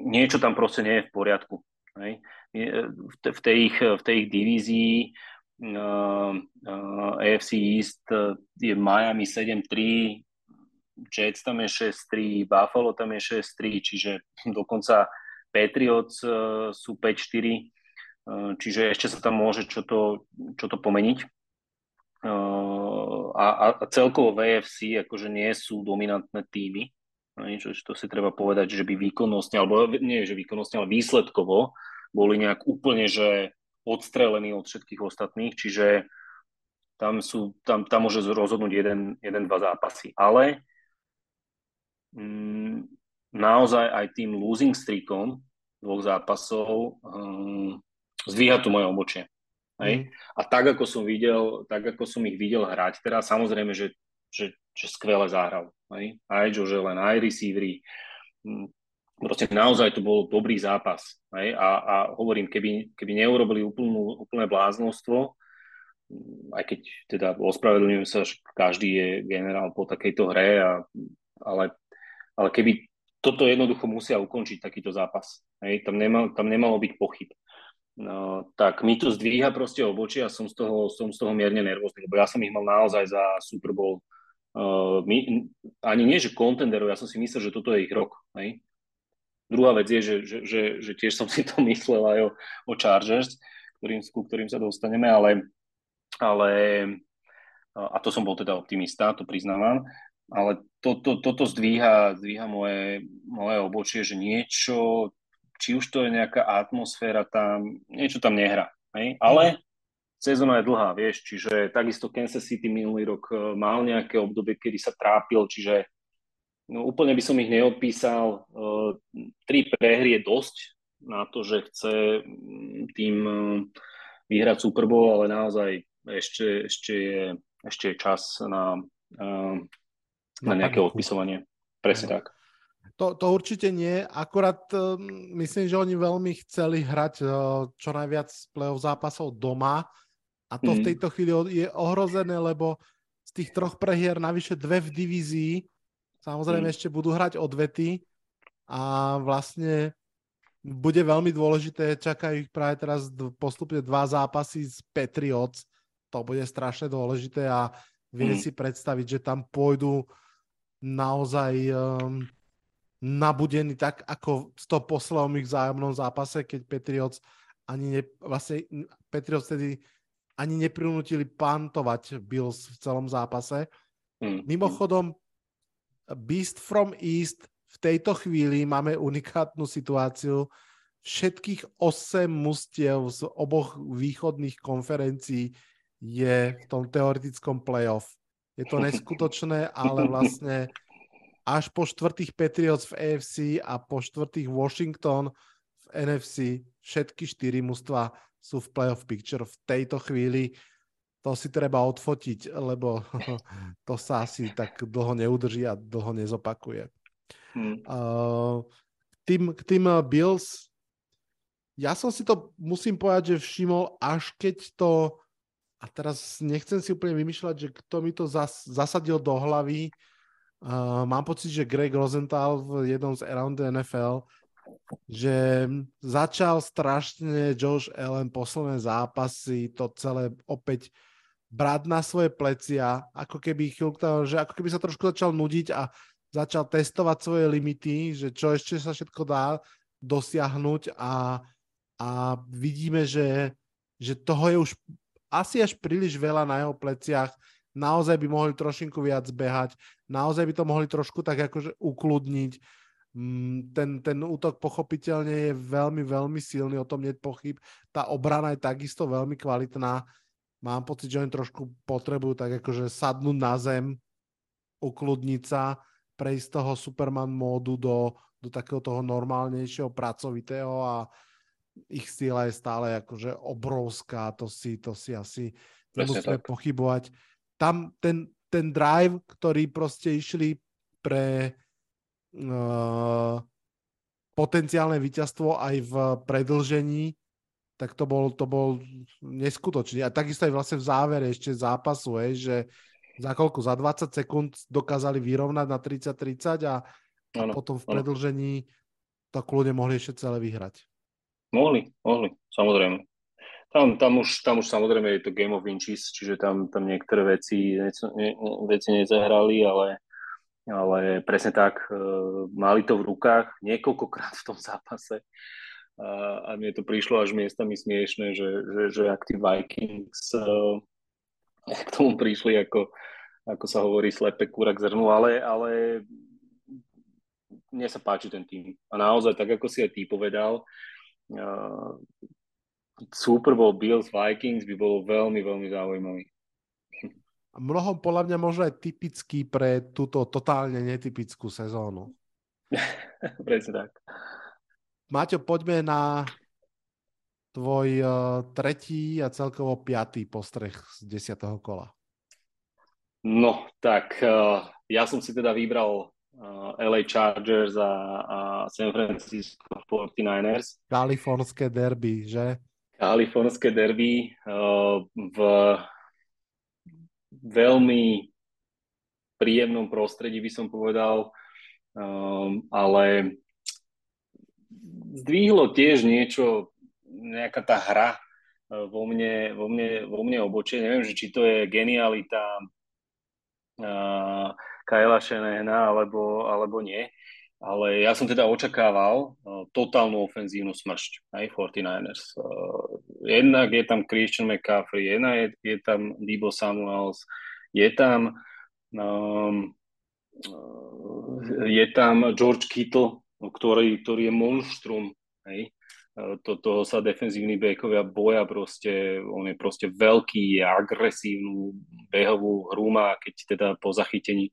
niečo tam proste nie je v poriadku. Hej. V, tej ich, v tej ich divízii uh, uh, AFC East je Miami 7-3, Jets tam je 6-3, Buffalo tam je 6-3, čiže <laughs> dokonca Patriots uh, sú 5-4, uh, čiže ešte sa tam môže čo to, čo to pomeniť. Uh, a, a celkovo v AFC akože nie sú dominantné týmy, Čo, to si treba povedať, že by výkonnostne, alebo nie, že výkonnostne, ale výsledkovo boli nejak úplne, že odstrelení od všetkých ostatných, čiže tam, sú, tam, tam môže rozhodnúť jeden, jeden, dva zápasy. Ale mm, naozaj aj tým losing streakom dvoch zápasov um, zdvíha tu moje obočie. Hej? Mm. A tak ako som videl, tak ako som ich videl hrať, teraz samozrejme, že, že, že skvele zahral. Hej? Aj Joe len aj receivery. Mm, proste naozaj to bol dobrý zápas. Hej? A, a hovorím, keby, keby neurobili úplnú, úplné bláznostvo, aj keď teda ospravedlňujem sa, že každý je generál po takejto hre, a, ale, ale keby toto jednoducho musia ukončiť takýto zápas. Hej, tam, nemal, tam nemalo byť pochyb. No, tak mi to zdvíha proste obočie a som z toho, som z toho mierne nervózny, lebo ja som ich mal naozaj za Super Bowl uh, my, ani nie, že kontenderov, ja som si myslel, že toto je ich rok. Hej. Druhá vec je, že, že, že, že tiež som <laughs> si to myslel aj o, o Chargers, ktorým, ku ktorým sa dostaneme, ale ale a to som bol teda optimista, to priznávam, ale to, to, toto zdvíha, zdvíha moje, moje obočie, že niečo, či už to je nejaká atmosféra tam, niečo tam nehra. Hej? Ale sezóna je dlhá, vieš, čiže takisto Kansas City minulý rok e, mal nejaké obdobie, kedy sa trápil, čiže no, úplne by som ich neodpísal. Uh, tri prehry je dosť na to, že chce tým uh, vyhrať Super Bowl, ale naozaj ešte, ešte, je, ešte je čas na, na nejaké odpisovanie. Presne tak. To, to určite nie, akorát um, myslím, že oni veľmi chceli hrať uh, čo najviac play-off zápasov doma a to mm. v mhm. tejto chvíli je ohrozené, lebo z tých troch prehier navyše dve v divízii, samozrejme mm. ešte budú hrať odvety a vlastne bude veľmi dôležité, čakajú ich práve teraz postupne dva zápasy z Patriots, to bude strašne dôležité a vie mm. si predstaviť, že tam pôjdu naozaj um, nabudení tak, ako v to poslednom ich vzájomnom zápase, keď Patriots ani ne, vlastne Patriots tedy ani neprinútili pantovať Bills v celom zápase. Mm. Mimochodom, Beast from East v tejto chvíli máme unikátnu situáciu. Všetkých 8 mustiev z oboch východných konferencií je v tom teoretickom playoff. Je to neskutočné, ale <laughs> vlastne až po štvrtých Patriots v AFC a po štvrtých Washington v NFC všetky štyri mužstva sú v playoff picture v tejto chvíli. To si treba odfotiť, lebo <laughs> to sa asi tak dlho neudrží a dlho nezopakuje. Hmm. Uh, tým, tým Bills, ja som si to, musím povedať, že všimol, až keď to a teraz nechcem si úplne vymýšľať, že kto mi to zas, zasadil do hlavy. Uh, mám pocit, že Greg Rosenthal v jednom z Around the NFL, že začal strašne Josh Allen posledné zápasy, to celé opäť brať na svoje plecia, ako keby chvíľku, že ako keby sa trošku začal nudiť a začal testovať svoje limity, že čo ešte sa všetko dá dosiahnuť a, a vidíme, že, že toho je už asi až príliš veľa na jeho pleciach, naozaj by mohli trošinku viac behať, naozaj by to mohli trošku tak akože ukludniť. Mm, ten, ten útok pochopiteľne je veľmi, veľmi silný, o tom nie pochyb. Tá obrana je takisto veľmi kvalitná. Mám pocit, že oni trošku potrebujú tak akože sadnúť na zem, ukludniť sa, prejsť z toho Superman módu do, do takého toho normálnejšieho, pracovitého a, ich sila je stále akože obrovská, to si, to si asi nemusíme pochybovať. Tam ten, ten drive, ktorý proste išli pre uh, potenciálne víťazstvo aj v predlžení, tak to bol, to bol neskutočný. A takisto aj vlastne v závere ešte zápasu, hej, že za koľko? Za 20 sekúnd dokázali vyrovnať na 30-30 a, a potom v predlžení to kľudne mohli ešte celé vyhrať. Mohli, mohli, samozrejme. Tam, tam, už, tam už samozrejme je to Game of Inches, čiže tam, tam niektoré veci, ne, veci nezahrali, ale, ale presne tak, e, mali to v rukách niekoľkokrát v tom zápase a, a mne to prišlo až miestami smiešne, že, že, že ak tí Vikings e, k tomu prišli ako, ako sa hovorí, slepe kúrak zrnu, ale, ale mne sa páči ten tým. A naozaj, tak ako si aj ty povedal, uh, Super Bowl Bills Vikings by bolo veľmi, veľmi zaujímavý. A mnohom podľa mňa možno aj typický pre túto totálne netypickú sezónu. <laughs> Presne tak. Maťo, poďme na tvoj uh, tretí a celkovo piatý postreh z desiatého kola. No, tak uh, ja som si teda vybral LA Chargers a, a San Francisco 49ers. Kalifornské derby, že? Kalifornské derby uh, v veľmi príjemnom prostredí, by som povedal, um, ale zdvihlo tiež niečo, nejaká tá hra uh, vo mne, vo mne, vo mne obočie. Neviem, že či to je genialita uh, Kyla Shanahana alebo, alebo nie. Ale ja som teda očakával uh, totálnu ofenzívnu smršť aj 49ers. Uh, jednak je tam Christian McCaffrey, jedna je, je tam Debo Samuels, je tam um, je tam George Kittle, ktorý, ktorý je monštrum. Hej. Uh, to, toho sa defenzívni bekovia boja proste, on je proste veľký, je agresívnu behovú hru má, keď teda po zachytení.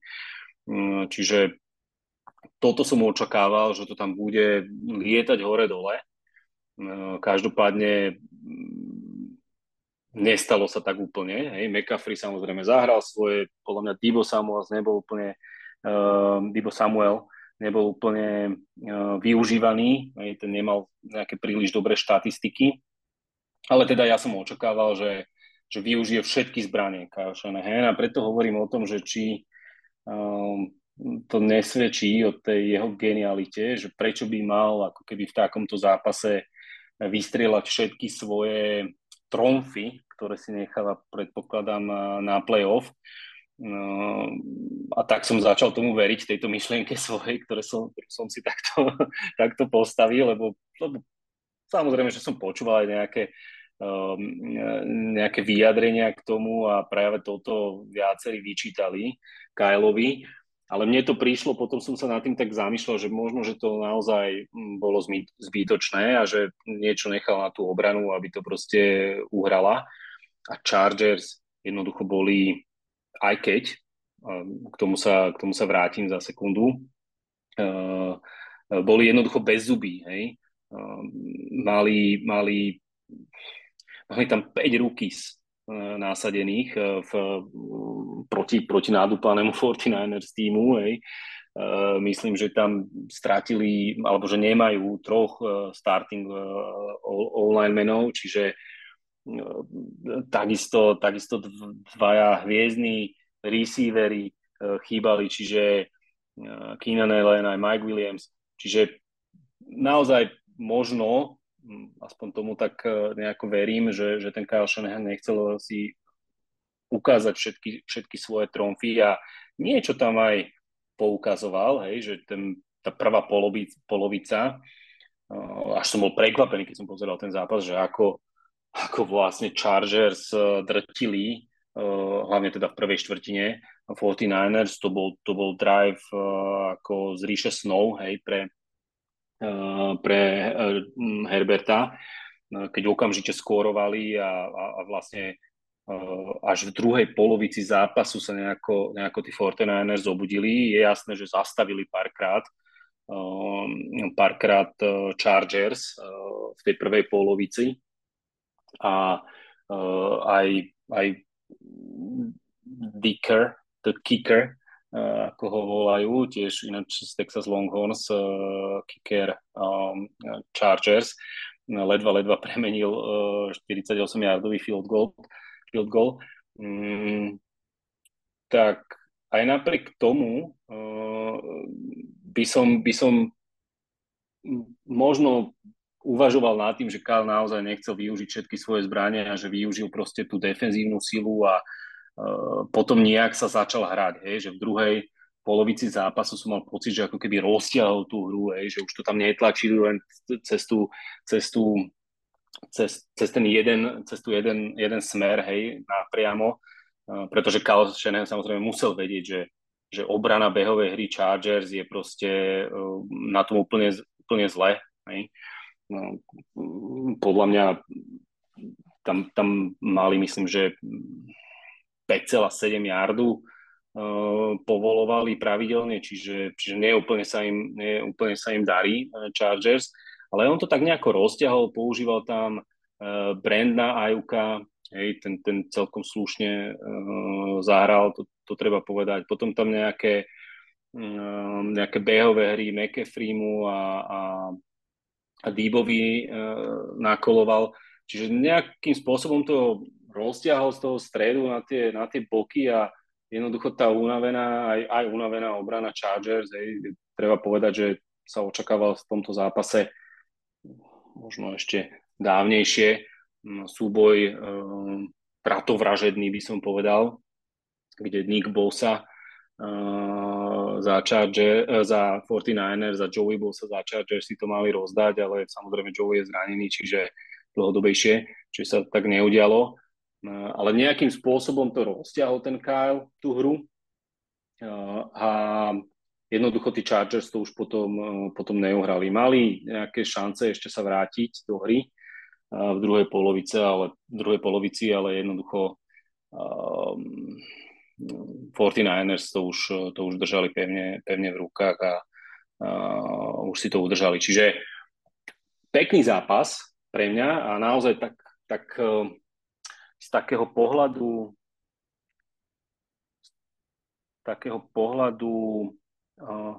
Um, čiže toto som očakával, že to tam bude lietať hore-dole. No, každopádne mm, nestalo sa tak úplne. Hej. McCaffrey samozrejme zahral svoje, podľa mňa Divo Samuel nebol úplne uh, Divo Samuel nebol úplne uh, využívaný, ten nemal nejaké príliš dobré štatistiky, ale teda ja som očakával, že, že využije všetky zbranie Kyle a preto hovorím o tom, že či um, to nesvedčí o tej jeho genialite, že prečo by mal ako keby v takomto zápase vystrieľať všetky svoje tromfy, ktoré si necháva, predpokladám, na playoff. No, a tak som začal tomu veriť, tejto myšlienke svojej, ktoré som, ktorú som si takto, <laughs> takto postavil, lebo, lebo samozrejme, že som počúval aj nejaké, um, nejaké vyjadrenia k tomu a práve toto viacerí vyčítali Kylovi ale mne to prišlo, potom som sa nad tým tak zamýšľal, že možno, že to naozaj mm, bolo zbytočné a že niečo nechal na tú obranu, aby to proste uhrala. A Chargers jednoducho boli, aj keď, k tomu sa, k tomu sa vrátim za sekundu, boli jednoducho bez zuby, hej. Mali, mali, mali tam 5 rookies, násadených e, v, proti, proti nádúpanému 49ers <laughs> týmu. Hej. Myslím, že tam stratili, alebo že nemajú troch starting online menov, čiže takisto, takisto dvaja hviezdní receivery chýbali, čiže Keenan Allen aj Mike Williams. Čiže naozaj možno aspoň tomu tak e, nejako verím, že, že ten Kyle Shanahan nechcel si ukázať všetky, všetky svoje tromfy a niečo tam aj poukazoval, hej, že ten, tá prvá polovic, polovica, e, až som bol prekvapený, keď som pozeral ten zápas, že ako, ako vlastne Chargers e, drtili, hlavne teda v prvej štvrtine 49ers, to bol, to bol drive ako z ríše snov, hej, pre, Eh, pre eh, Herberta, eh, keď okamžite skórovali a, a, a vlastne až v druhej polovici zápasu sa nejako, nejako tí 49ers zobudili. Je jasné, že zastavili párkrát, párkrát Chargers v tej prvej polovici a aj, aj Dicker, the kicker, ako ho volajú, tiež ináč z Texas Longhorns, uh, kicker um, Chargers, ledva, ledva premenil uh, 48-yardový field goal. Field goal. Mm, tak aj napriek tomu uh, by, som, by som možno uvažoval nad tým, že Kyle naozaj nechcel využiť všetky svoje zbrania a že využil proste tú defenzívnu silu a Eh, potom nejak sa začal hrať, hej, že v druhej polovici zápasu som mal pocit, že ako keby roztiahol tú hru, hej, že už to tam netlačili len cez tú, cez tú cez, cez ten jeden, cez tú jeden, jeden smer, hej, napriamo, uh, pretože Carl Shanahan samozrejme musel vedieť, že že obrana behovej hry Chargers je proste uh, na tom úplne, úplne zle. Hej. No, podľa mňa tam, tam mali, myslím, že 5,7 yardu uh, povolovali pravidelne, čiže, čiže nie, úplne sa im, nie úplne sa im darí uh, Chargers, ale on to tak nejako rozťahol, používal tam uh, Brandna Ajuka, Hej, ten, ten celkom slušne zahral, to, to treba povedať. Potom tam nejaké, uh, nejaké behové hry McAfreemu a, a Díbovi uh, nakoloval. Čiže nejakým spôsobom to rozťahol z toho stredu na tie, na tie boky a jednoducho tá unavená, aj, aj unavená obrana Chargers, hej, treba povedať, že sa očakával v tomto zápase možno ešte dávnejšie súboj e, pratovražedný, by som povedal, kde Nick Bosa uh, za, Charger, uh, za 49ers, za Joey Bosa za Chargers si to mali rozdať, ale samozrejme Joey je zranený, čiže dlhodobejšie, čiže sa tak neudialo. Uh, ale nejakým spôsobom to rozťahol ten Kyle, tú hru. A jednoducho tí Chargers to už potom, potom neuhrali. Mali nejaké šance ešte sa vrátiť do hry, v druhej polovice, ale v druhej polovici, ale jednoducho um, 49ers to už, to už držali pevne, pevne v rukách a uh, už si to udržali. Čiže pekný zápas pre mňa a naozaj tak, tak uh, z takého pohľadu z takého pohľadu uh,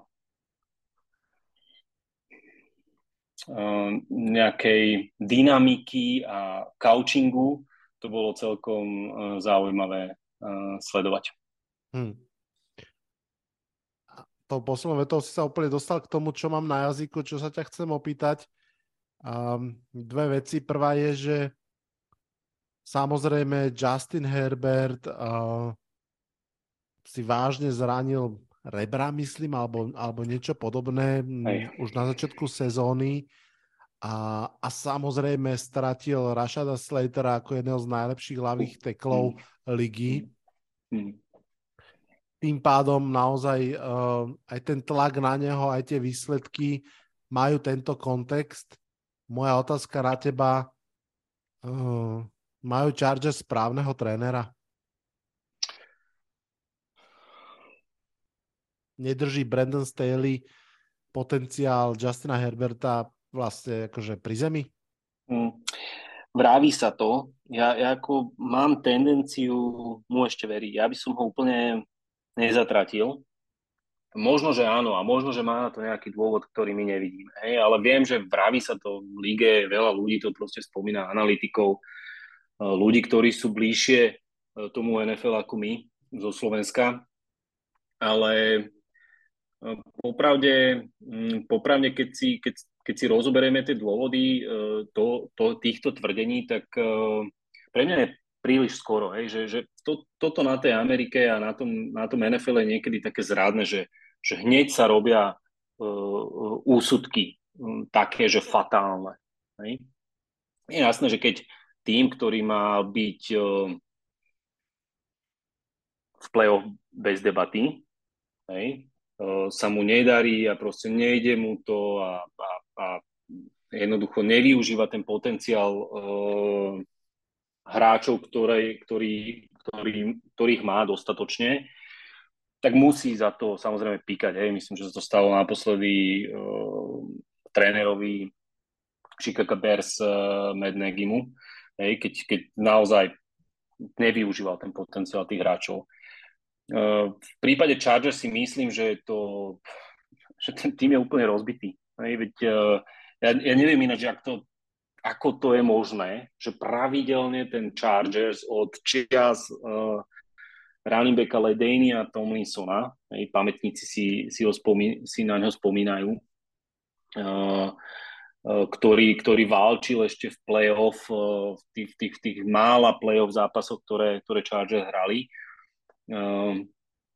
Ehm, nejakej dynamiky a couchingu, to bolo celkom uh, zaujímavé uh, sledovať. Hmm. To poslednou vetou si sa úplne dostal k tomu, čo mám na jazyku, čo sa ťa chcem opýtať. Um, dve veci. Prvá je, že samozrejme Justin Herbert uh, si vážne zranil rebra, myslím, alebo, alebo niečo podobné Hej. už na začiatku sezóny. A, a samozrejme stratil Rashada Slatera ako jedného z najlepších hlavých teklov mm. Ligy. Mm. Tým pádom naozaj uh, aj ten tlak na neho, aj tie výsledky majú tento kontext. Moja otázka na teba, uh, majú Chargers správneho trénera? nedrží Brandon Staley potenciál Justina Herberta vlastne akože pri zemi? Hmm. Vráví sa to. Ja, ja ako mám tendenciu mu ešte veriť. Ja by som ho úplne nezatratil. Možno, že áno a možno, že má na to nejaký dôvod, ktorý my nevidíme. Hej? Ale viem, že vraví sa to v lige, veľa ľudí to proste spomína, analytikov, e, ľudí, ktorí sú bližšie e, tomu NFL ako my zo Slovenska. Ale Popravde, mm, popravde keď, si, keď, keď si rozoberieme tie dôvody e, to, to, týchto tvrdení, tak e, pre mňa je príliš skoro, hej, že, že to, toto na tej Amerike a na tom, na tom NFL je niekedy také zrádne, že, že hneď sa robia uh, úsudky um, také, že fatálne. Hej. Je jasné, že keď tým, ktorý má byť uh, v play-off bez debaty, hej, sa mu nedarí a proste nejde mu to a, a, a jednoducho nevyužíva ten potenciál uh, hráčov, ktoré, ktorý, ktorý, ktorých má dostatočne, tak musí za to samozrejme píkať. Hej. Myslím, že sa to stalo naposledy uh, trénerovi Chicago Bears uh, Mad Negimu, hej, keď, keď naozaj nevyužíval ten potenciál tých hráčov. V prípade Chargers si myslím, že, to, že ten tým je úplne rozbitý. Veď, eh, ja, ja neviem ináč, ak to, ako to je možné, že pravidelne ten Chargers od čias uh, running backa Ledania Tomlinsona, hej, pamätníci si, si, ho spomí, si na ňo spomínajú, uh, uh, ktorý, ktorý válčil ešte v play-off, uh, v tých, tých, tých mála play-off zápasoch, ktoré, ktoré Chargers hrali. Ehm,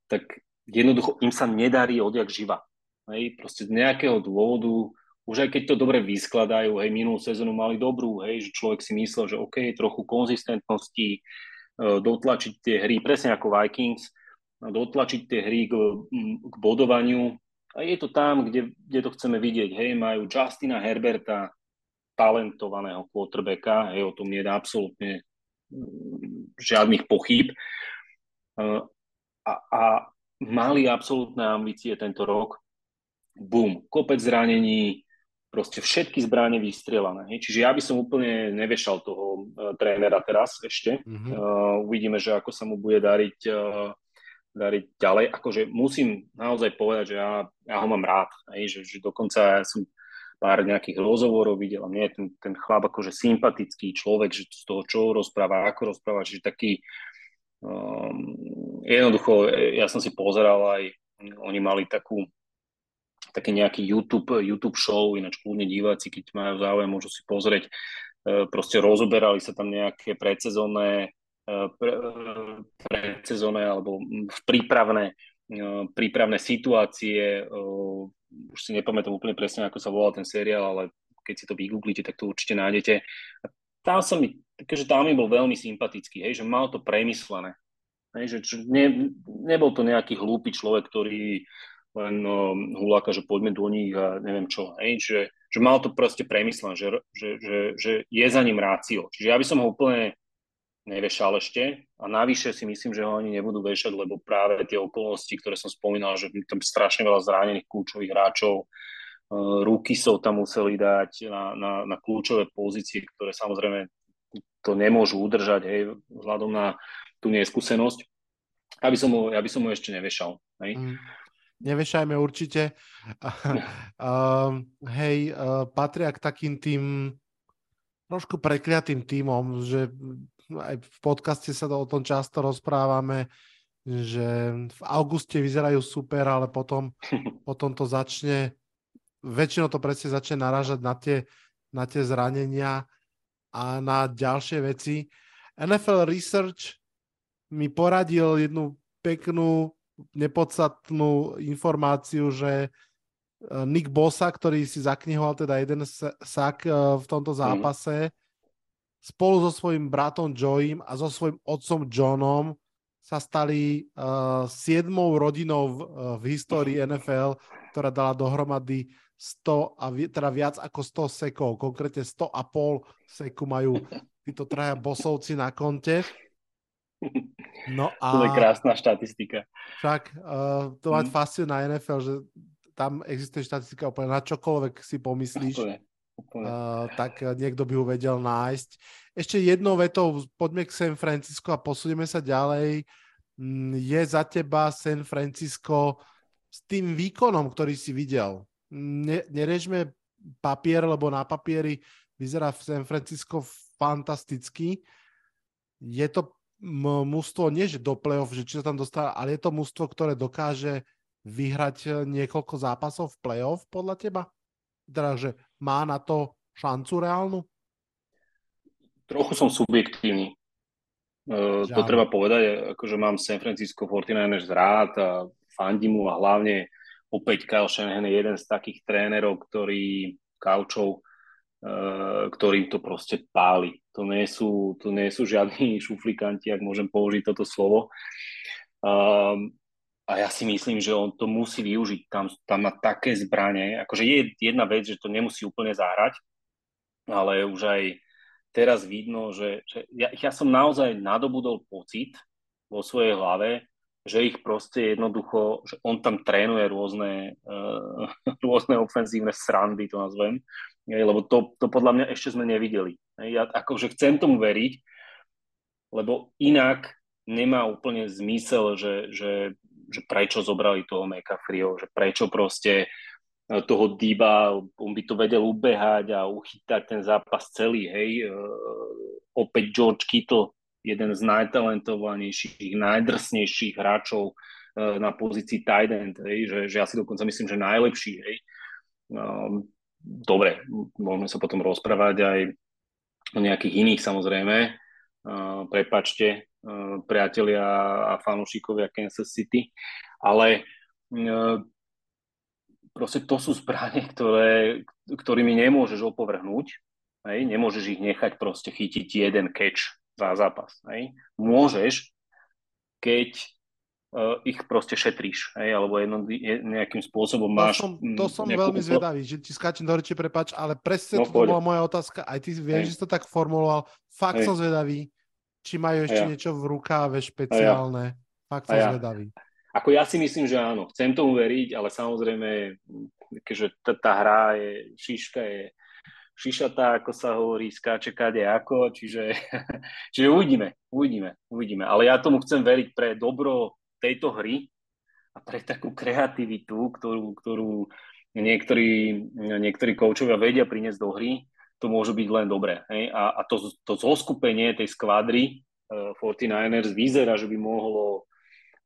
tak jednoducho im sa nedarí odjak živa. Hej, proste z nejakého dôvodu, už aj keď to dobre vyskladajú, hej, minulú sezónu mali dobrú, hej, že človek si myslel, že OK, trochu konzistentnosti, e, dotlačiť tie hry, presne ako Vikings, dotlačiť tie hry k, k bodovaniu. A je to tam, kde, kde to chceme vidieť. Hej, majú Justina Herberta, talentovaného quarterbacka, hej, o tom nie je absolútne žiadnych pochyb. A, a mali absolútne ambície tento rok. Bum, kopec zranení, proste všetky zbranie vystrelané. Hej. Čiže ja by som úplne nevešal toho uh, trénera teraz ešte. Mm-hmm. Uh, uvidíme, že ako sa mu bude dariť, uh, dariť ďalej. Akože musím naozaj povedať, že ja, ja ho mám rád. Hej, že, že dokonca ja som pár nejakých rozhovorov videl a mne je ten, ten chlap akože sympatický človek, že z toho, čo rozpráva, ako rozpráva, že taký um, jednoducho, ja som si pozeral aj, oni mali takú taký nejaký YouTube, YouTube show, ináč kľudne diváci, keď majú záujem, môžu si pozrieť. E, proste rozoberali sa tam nejaké predsezónne e, pre, e, predsezónne alebo prípravné, prípravné situácie. Už si nepamätám úplne presne, ako sa volal ten seriál, ale keď si to vygooglite, tak to určite nájdete. A tam som mi, takže tam mi bol veľmi sympatický, hej, že mal to premyslené. Hej, že ne, nebol to nejaký hlúpy človek, ktorý len no, huláka, že poďme do nich a neviem čo. Hej? Že, že mal to proste premyslené, že, že, že, že je za ním rácio. Čiže ja by som ho úplne nevešal ešte a navyše si myslím, že ho ani nebudú vešať, lebo práve tie okolnosti, ktoré som spomínal, že tam strašne veľa zranených kľúčových hráčov, ruky sa tam museli dať na, na, na kľúčové pozície, ktoré samozrejme to nemôžu udržať hej, vzhľadom na tú neskúsenosť. Ja by som ho, ja by som ho ešte nevešal. Hej. Mm nevešajme určite. uh, hej, uh, patria k takým tým trošku prekliatým týmom, že aj v podcaste sa o tom často rozprávame, že v auguste vyzerajú super, ale potom, <laughs> potom to začne, väčšinou to presne začne narážať na tie, na tie zranenia a na ďalšie veci. NFL Research mi poradil jednu peknú nepodstatnú informáciu, že e, Nick Bosa, ktorý si zaknihoval teda jeden sak e, v tomto mhm. zápase, mm. spolu so svojím bratom Joeym a so svojím otcom Johnom sa stali uh, siedmou rodinou v, uh, v histórii NFL, ktorá dala dohromady 100 a vi, teda viac ako 100 sekov, konkrétne 100 a pol seku majú <laughs> títo traja bosovci na konte. No <laughs> a... To je krásna štatistika. Však uh, to mať mm. fascinuje na NFL, že tam existuje štatistika úplne na čokoľvek si pomyslíš. Úplne. Úplne. Uh, tak niekto by ho vedel nájsť. Ešte jednou vetou, poďme k San Francisco a posunieme sa ďalej. Mm, je za teba San Francisco s tým výkonom, ktorý si videl? Ne, nerežme papier, lebo na papieri vyzerá San Francisco fantasticky. Je to mužstvo, nie že do play-off, že či sa tam dostáva, ale je to mužstvo, ktoré dokáže vyhrať eh, niekoľko zápasov v play-off podľa teba? Teda, že má na to šancu reálnu? Trochu som subjektívny. Uh, to treba povedať, akože mám San Francisco 49ers rád a fandím mu a hlavne opäť Kyle Shanahan je jeden z takých trénerov, ktorý kaučov, ktorým to proste páli. To nie sú, to nie sú žiadni <laughs> šuflikanti, ak môžem použiť toto slovo. Um, a ja si myslím, že on to musí využiť. Tam, tam má také zbranie. Akože je jedna vec, že to nemusí úplne zahrať, ale už aj teraz vidno, že, že ja, ja som naozaj nadobudol pocit vo svojej hlave, že ich proste jednoducho, že on tam trénuje rôzne, uh, <laughs> rôzne ofenzívne srandy, to nazvem, lebo to, to podľa mňa ešte sme nevideli. Ja akože chcem tomu veriť, lebo inak nemá úplne zmysel, že, že, že prečo zobrali toho McAfreeho, že prečo proste e, toho Diba, on by to vedel ubehať a uchytať ten zápas celý, hej. E, opäť George Kittle, jeden z najtalentovanejších, najdrsnejších hráčov e, na pozícii tight end, hej, že, že ja si dokonca myslím, že najlepší, hej. Um, dobre, môžeme sa potom rozprávať aj o nejakých iných samozrejme. Uh, prepačte, uh, priatelia a fanúšikovia Kansas City, ale proste to sú zbranie, ktoré, ktorými nemôžeš opovrhnúť, hej? nemôžeš ich nechať proste chytiť jeden catch za zápas. Hej? Môžeš, keď uh, ich proste šetríš, hej, alebo jedno, nejakým spôsobom to máš... Som, to som nejakú... veľmi zvedavý, že ti skáčem do reči, prepač, ale presne No, to bola moja otázka, aj ty vieš, Hej. že si to tak formuloval, fakt Hej. som zvedavý, či majú ešte ja. niečo v rukáve špeciálne, fakt A som ja. zvedavý. Ako ja si myslím, že áno. Chcem tomu veriť, ale samozrejme, tá, tá hra je, šiška je šišatá, ako sa hovorí, skáče kade ako, čiže, <laughs> čiže uvidíme, uvidíme, uvidíme. Ale ja tomu chcem veriť pre dobro tejto hry a pre takú kreativitu, ktorú, ktorú niektorí, niektorí koučovia vedia priniesť do hry, to môže byť len dobré. Hej? A, a to, to zoskupenie tej skvadry uh, 49ers vyzerá, že by mohlo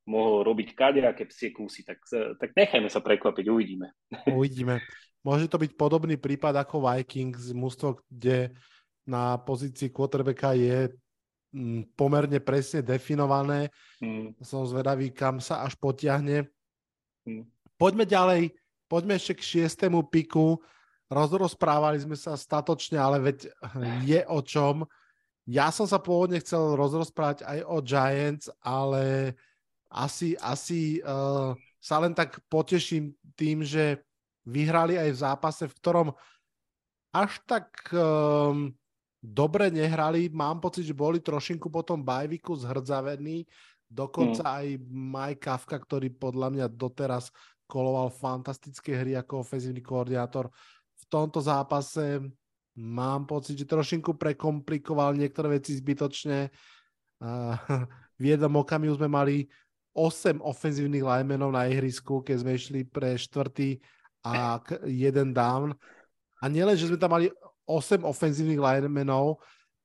mohol robiť kadejaké psie kusy, tak, tak nechajme sa prekvapiť, uvidíme. Uvidíme. Môže to byť podobný prípad ako Vikings, mústvo, kde na pozícii quarterbacka je mm, pomerne presne definované. Mm. Som zvedavý, kam sa až potiahne. Mm. Poďme ďalej, poďme ešte k šiestému piku. Rozrozprávali sme sa statočne, ale veď je o čom. Ja som sa pôvodne chcel rozrozprávať aj o Giants, ale asi, asi uh, sa len tak poteším tým, že vyhrali aj v zápase, v ktorom až tak um, dobre nehrali. Mám pocit, že boli trošinku po tom bajviku zhrdzavení. Dokonca mm. aj Mike Kafka, ktorý podľa mňa doteraz koloval fantastické hry ako ofenzívny koordinátor. V tomto zápase mám pocit, že trošinku prekomplikoval niektoré veci zbytočne. Uh, <laughs> v jednom okamihu sme mali 8 ofenzívnych linemenov na ihrisku, keď sme išli pre štvrtý a jeden down. A nielen, že sme tam mali 8 ofenzívnych linemenov,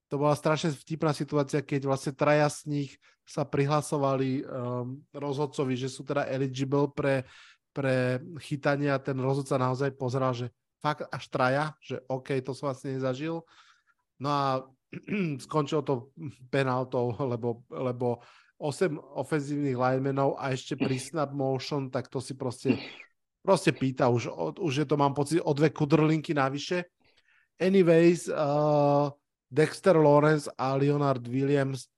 to bola strašne vtipná situácia, keď vlastne traja z nich sa prihlasovali um, rozhodcovi, že sú teda eligible pre, pre chytanie a ten rozhodca naozaj pozeral, že fakt až traja, že OK, to som vlastne nezažil. No a <clears throat> skončilo to penaltou, lebo, lebo 8 ofenzívnych linemenov a ešte pri snap motion, tak to si proste, proste pýta, už, už je to, mám pocit, o dve kudrlinky navyše. Anyways, uh, Dexter Lawrence a Leonard Williams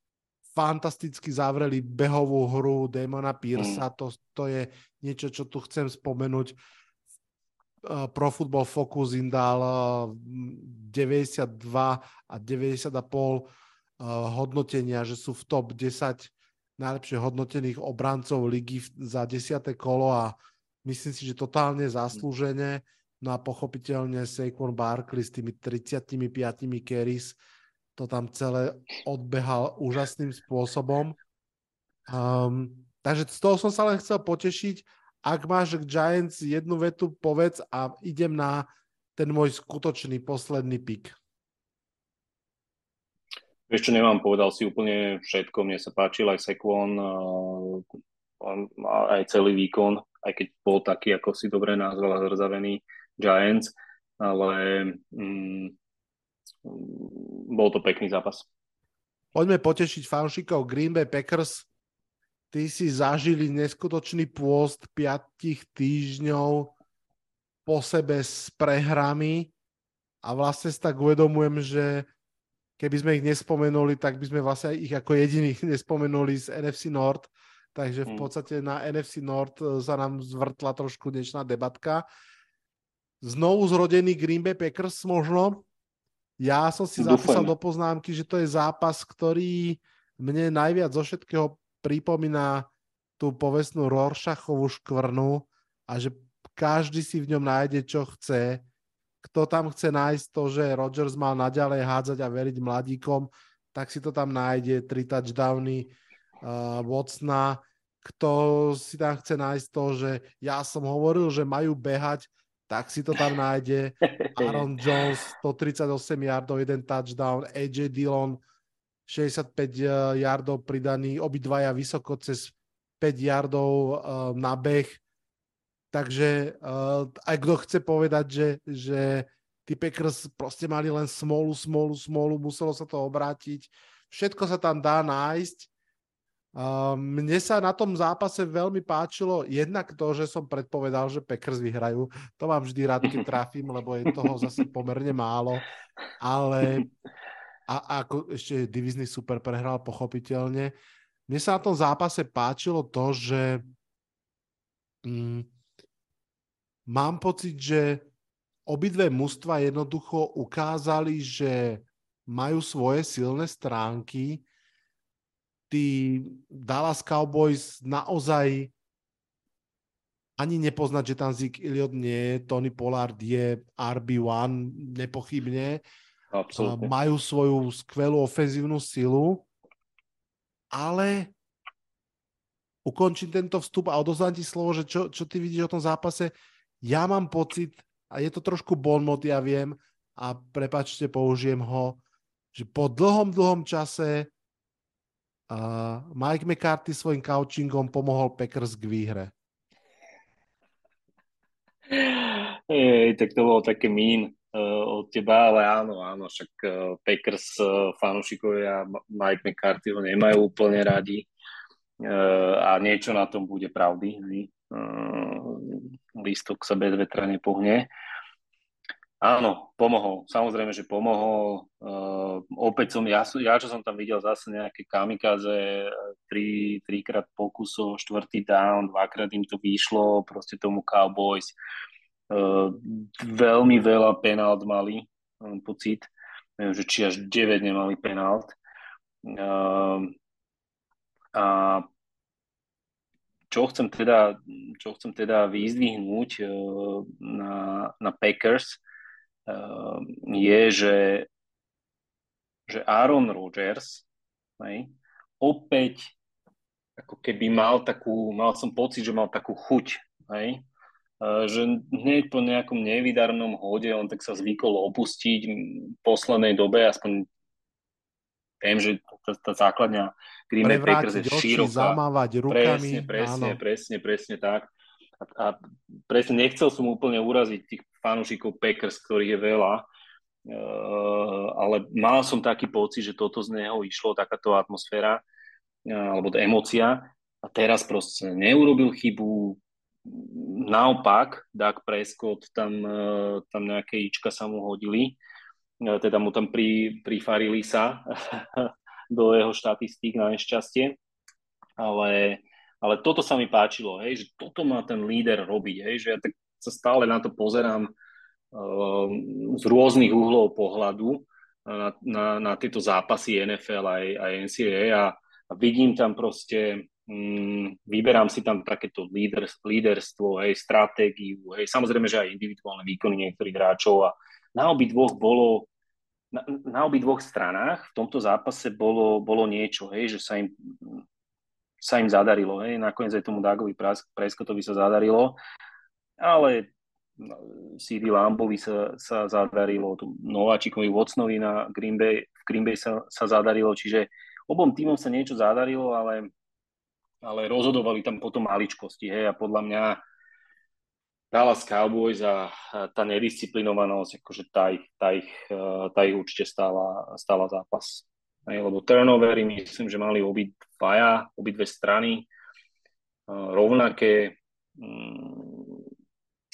fantasticky zavreli behovú hru Damona Pearsa, to, to je niečo, čo tu chcem spomenúť. Uh, Pro Football Focus im dal uh, 92 a 90,5 uh, hodnotenia, že sú v top 10 najlepšie hodnotených obrancov ligy za 10. kolo a myslím si, že totálne zaslúžene. No a pochopiteľne Saquon Barkley s tými 35 carries to tam celé odbehal úžasným spôsobom. Um, takže z toho som sa len chcel potešiť. Ak máš k Giants jednu vetu, povedz a idem na ten môj skutočný posledný pik. Vieš čo, nemám, povedal si úplne všetko. Mne sa páčil aj Sekvon, aj celý výkon, aj keď bol taký, ako si dobre nazval, zrzavený Giants, ale mm, bol to pekný zápas. Poďme potešiť fanšikov Green Bay Packers. Ty si zažili neskutočný pôst 5 týždňov po sebe s prehrami a vlastne si tak uvedomujem, že keby sme ich nespomenuli, tak by sme vlastne ich ako jediných <laughs> nespomenuli z NFC North. Takže v podstate na NFC North sa nám zvrtla trošku dnešná debatka. Znovu zrodený Green Bay Packers možno. Ja som si Dúfam. zapísal do poznámky, že to je zápas, ktorý mne najviac zo všetkého pripomína tú povestnú Rorschachovú škvrnu a že každý si v ňom nájde, čo chce kto tam chce nájsť to, že Rodgers mal naďalej hádzať a veriť mladíkom, tak si to tam nájde, tri touchdowny uh, Watsona. Kto si tam chce nájsť to, že ja som hovoril, že majú behať, tak si to tam nájde. <laughs> Aaron Jones, 138 yardov, jeden touchdown, AJ Dillon, 65 yardov pridaný, obidvaja vysoko cez 5 yardov uh, na beh Takže uh, aj kto chce povedať, že, že tí Packers proste mali len smolu, smolu, smolu, muselo sa to obrátiť. Všetko sa tam dá nájsť. Mne sa na tom zápase veľmi páčilo jednak to, že som predpovedal, že Packers vyhrajú. To mám vždy rád, keď <laughs> trafím, lebo je toho zase pomerne málo. Ale a, a ako ešte divizný super prehral, pochopiteľne. mne sa na tom zápase páčilo to, že mm, mám pocit, že obidve mužstva jednoducho ukázali, že majú svoje silné stránky. Tí Dallas Cowboys naozaj ani nepoznať, že tam Zik Iliot nie je, Tony Pollard je RB1 nepochybne. Absolutne. Majú svoju skvelú ofenzívnu silu, ale ukončím tento vstup a odozdám ti slovo, že čo, čo ty vidíš o tom zápase. Ja mám pocit, a je to trošku bonmot, ja viem, a prepačte, použijem ho, že po dlhom, dlhom čase uh, Mike McCarthy svojim couchingom pomohol Packers k výhre. Ej, tak to bolo také mín uh, od teba, ale áno, áno, však uh, Packers uh, fanúšikovia Mike McCarthy ho nemajú úplne radi uh, a niečo na tom bude pravdy. Uh, lístok sa bez vetra nepohne. Áno, pomohol. Samozrejme, že pomohol. Uh, opäť som, ja, ja, čo som tam videl zase nejaké kamikaze, tri, trikrát pokusov, štvrtý down, dvakrát im to vyšlo, proste tomu Cowboys. Uh, veľmi veľa penalt mali, mám pocit. Neviem, že či až 9 nemali penalt. Uh, a čo chcem teda, čo chcem teda vyzdvihnúť uh, na, na Packers, Ehm, je, že, že Aaron Rodgers hej, opäť ako keby mal takú, mal som pocit, že mal takú chuť, hej, ehm, že hneď po nejakom nevydarnom hode on tak sa zvykol opustiť v poslednej dobe, aspoň viem, že tá, tá základňa Green Bay Packers je široká. zamávať rukami. Presne, presne, áno. presne, presne tak. A, a presne nechcel som úplne uraziť tých fanúšikov Packers, ktorých je veľa, uh, ale mal som taký pocit, že toto z neho išlo, takáto atmosféra uh, alebo emócia a teraz proste neurobil chybu, naopak Doug Prescott tam, uh, tam nejaké ička sa mu hodili, uh, teda mu tam pri, prifarili sa <laughs> do jeho štatistík na nešťastie, ale ale toto sa mi páčilo, hej, že toto má ten líder robiť, hej, že ja tak sa stále na to pozerám uh, z rôznych uhlov pohľadu na, na, na tieto zápasy NFL aj, aj NCAA a, a vidím tam proste, um, vyberám si tam takéto líder, líderstvo, hej, stratégiu, hej, samozrejme, že aj individuálne výkony niektorých hráčov a na obi dvoch bolo na, na obi dvoch stranách v tomto zápase bolo, bolo niečo, hej, že sa im sa im zadarilo. Hej. Nakoniec aj tomu Dagovi Prescottovi sa zadarilo, ale no, CD Lambovi sa, sa zadarilo, Nováčikovi Watsonovi na Green Bay, v Green Bay sa, sa zadarilo, čiže obom týmom sa niečo zadarilo, ale, ale rozhodovali tam potom maličkosti. Hej, a podľa mňa Dallas Cowboys a tá nedisciplinovanosť, akože tá ich, tá ich, tá ich určite stála, stála zápas. Hej, lebo turnovery myslím, že mali obi dvaja, obidve strany rovnaké. Mm,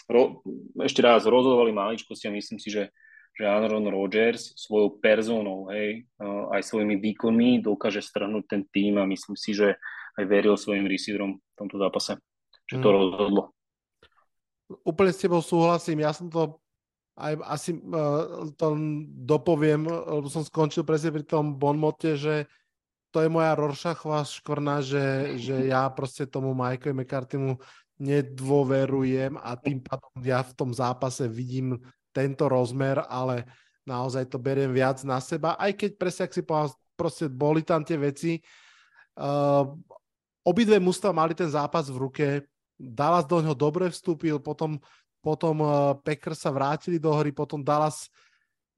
ro, ešte raz rozhodovali maličkosti a myslím si, že, že Aaron Rodgers svojou personou, hej, aj svojimi výkonmi dokáže strhnúť ten tým a myslím si, že aj veril svojim receiverom v tomto zápase, že to mm. rozhodlo. Úplne s tebou súhlasím, ja som to aj asi uh, to dopoviem, lebo som skončil presne pri tom Bonmote, že to je moja Rorschachová škorna, že, že ja proste tomu Mikeovi McCarthymu nedôverujem a tým pádom ja v tom zápase vidím tento rozmer, ale naozaj to beriem viac na seba, aj keď presne, ak si povedal, proste boli tam tie veci. Uh, obidve mužstva mali ten zápas v ruke, Dallas do ňoho dobre vstúpil, potom potom uh, Packers sa vrátili do hry, potom Dallas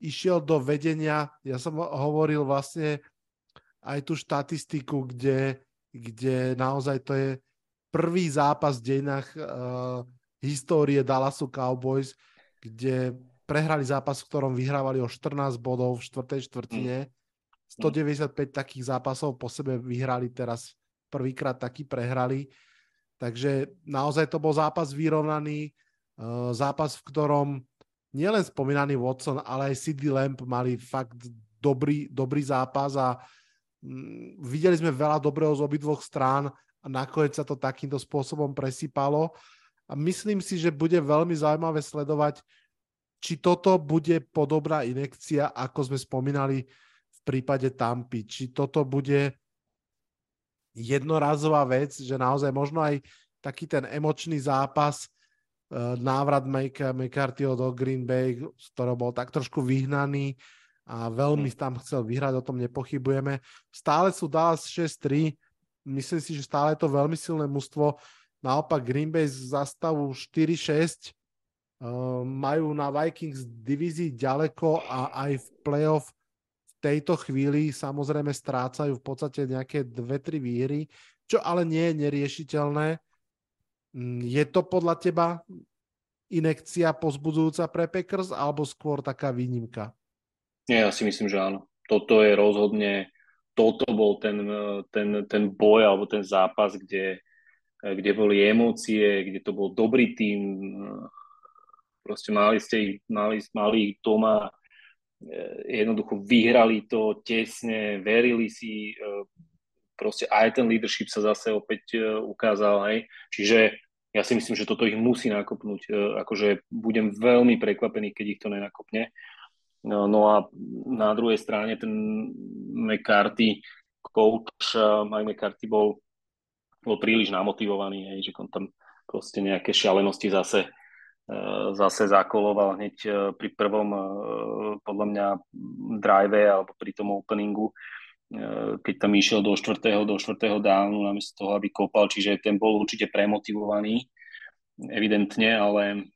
išiel do vedenia. Ja som hovoril vlastne aj tú štatistiku, kde, kde naozaj to je prvý zápas v dejinách uh, histórie Dallasu Cowboys, kde prehrali zápas, v ktorom vyhrávali o 14 bodov v štvrtej štvrtine. 195 mm. takých zápasov po sebe vyhrali teraz prvýkrát taký prehrali. Takže naozaj to bol zápas vyrovnaný. Zápas, v ktorom nielen spomínaný Watson, ale aj CD Lamp mali fakt dobrý, dobrý zápas a Mm, videli sme veľa dobrého z obidvoch strán a nakoniec sa to takýmto spôsobom presýpalo. A myslím si, že bude veľmi zaujímavé sledovať, či toto bude podobná inekcia, ako sme spomínali v prípade Tampy. Či toto bude jednorazová vec, že naozaj možno aj taký ten emočný zápas, návrat McCarthyho do Green Bay, z ktorého bol tak trošku vyhnaný, a veľmi hm. tam chcel vyhrať, o tom nepochybujeme. Stále sú Dallas 6-3, myslím si, že stále je to veľmi silné mužstvo. Naopak Green Bay zastavu 4-6, uh, majú na Vikings divízii ďaleko a aj v playoff v tejto chvíli samozrejme strácajú v podstate nejaké dve, tri výhry, čo ale nie je neriešiteľné. Mm, je to podľa teba inekcia pozbudzujúca pre Packers alebo skôr taká výnimka? Nie, ja si myslím, že áno. Toto je rozhodne, toto bol ten, ten, ten boj alebo ten zápas, kde, kde boli emócie, kde to bol dobrý tým. Proste mali ste mali, mali doma, jednoducho vyhrali to tesne, verili si, proste aj ten leadership sa zase opäť ukázal, hej. Čiže ja si myslím, že toto ich musí nakopnúť. Akože budem veľmi prekvapený, keď ich to nenakopne. No, no a na druhej strane ten McCarthy, coach Mike McCarthy bol, bol príliš namotivovaný, hej, že on tam proste nejaké šialenosti zase, e, zase zakoloval hneď e, pri prvom e, podľa mňa drive alebo pri tom openingu, keď tam išiel do štvrtého, do štvrtého downu namiesto toho, aby kopal, čiže ten bol určite premotivovaný, evidentne, ale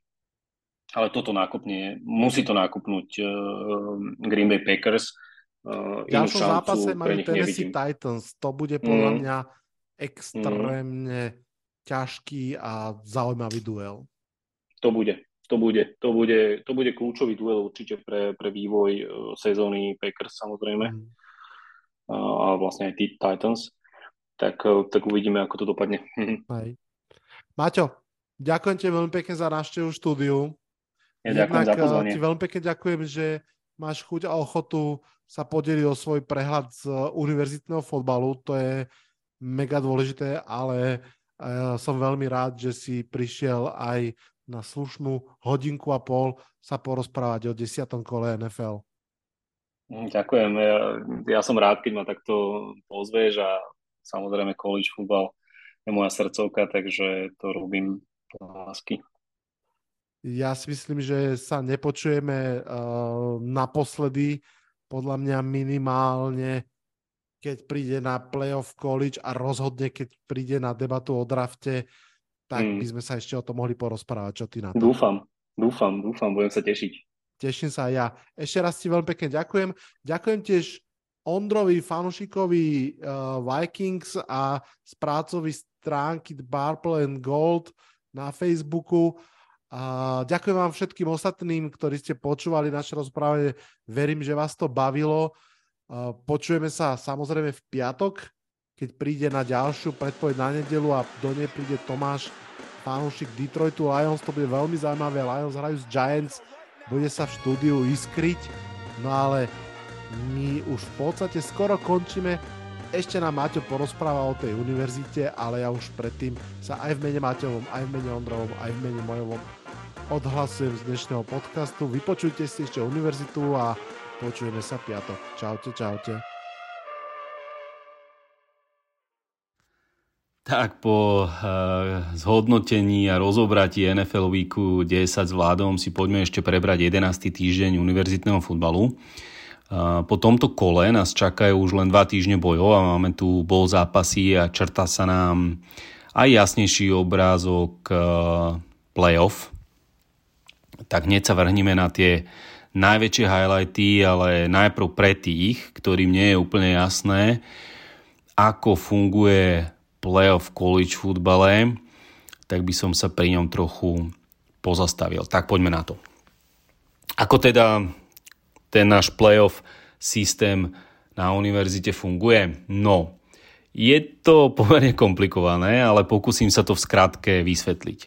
ale toto nákupne, musí to nákupnúť uh, Green Bay Packers. Uh, v ďalšom zápase majú Tennessee nevidím. Titans. To bude podľa mm. mňa extrémne mm. ťažký a zaujímavý duel. To bude. To bude, to bude, to bude kľúčový duel určite pre, pre vývoj sezóny Packers samozrejme. Mm. A vlastne aj Titans. Tak, uh, tak uvidíme, ako to dopadne. <laughs> Hej. Maťo, ďakujem ti veľmi pekne za návštevu štúdiu. Ja ďakujem Jednak za pozvanie. ti veľmi pekne ďakujem, že máš chuť a ochotu sa podeliť o svoj prehľad z univerzitného fotbalu. To je mega dôležité, ale som veľmi rád, že si prišiel aj na slušnú hodinku a pol sa porozprávať o desiatom kole NFL. Hm, ďakujem. Ja, ja som rád, keď ma takto pozveš a samozrejme college futbal je moja srdcovka, takže to robím lásky. Ja si myslím, že sa nepočujeme uh, naposledy, podľa mňa minimálne, keď príde na playoff college a rozhodne, keď príde na debatu o drafte, tak mm. by sme sa ešte o tom mohli porozprávať. Čo ty na to? Dúfam, dúfam, dúfam, budem sa tešiť. Teším sa aj ja. Ešte raz ti veľmi pekne ďakujem. Ďakujem tiež Ondrovi, fanušikovi uh, Vikings a z prácovej stránky Barple and Gold na Facebooku. A ďakujem vám všetkým ostatným, ktorí ste počúvali naše rozprávanie. Verím, že vás to bavilo. Počujeme sa samozrejme v piatok, keď príde na ďalšiu predpoveď na nedelu a do nej príde Tomáš, fanúšik Detroitu Lions. To bude veľmi zaujímavé. Lions hrajú s Giants. Bude sa v štúdiu iskriť. No ale my už v podstate skoro končíme. Ešte nám Maťo porozpráva o tej univerzite, ale ja už predtým sa aj v mene Maťovom, aj v mene Ondrovom, aj v mene mojovom odhlasujem z dnešného podcastu. Vypočujte si ešte univerzitu a počujeme sa piatok. Čaute, čaute. Tak po uh, zhodnotení a rozobratí NFL Weeku 10 s vládom si poďme ešte prebrať 11. týždeň univerzitného futbalu. Uh, po tomto kole nás čakajú už len 2 týždne bojov a máme tu bol zápasy a črta sa nám aj jasnejší obrázok uh, playoff tak hneď sa vrhneme na tie najväčšie highlighty, ale najprv pre tých, ktorým nie je úplne jasné, ako funguje playoff college futbale, tak by som sa pri ňom trochu pozastavil. Tak poďme na to. Ako teda ten náš playoff systém na univerzite funguje? No, je to <laughs> pomerne komplikované, ale pokúsim sa to v skratke vysvetliť.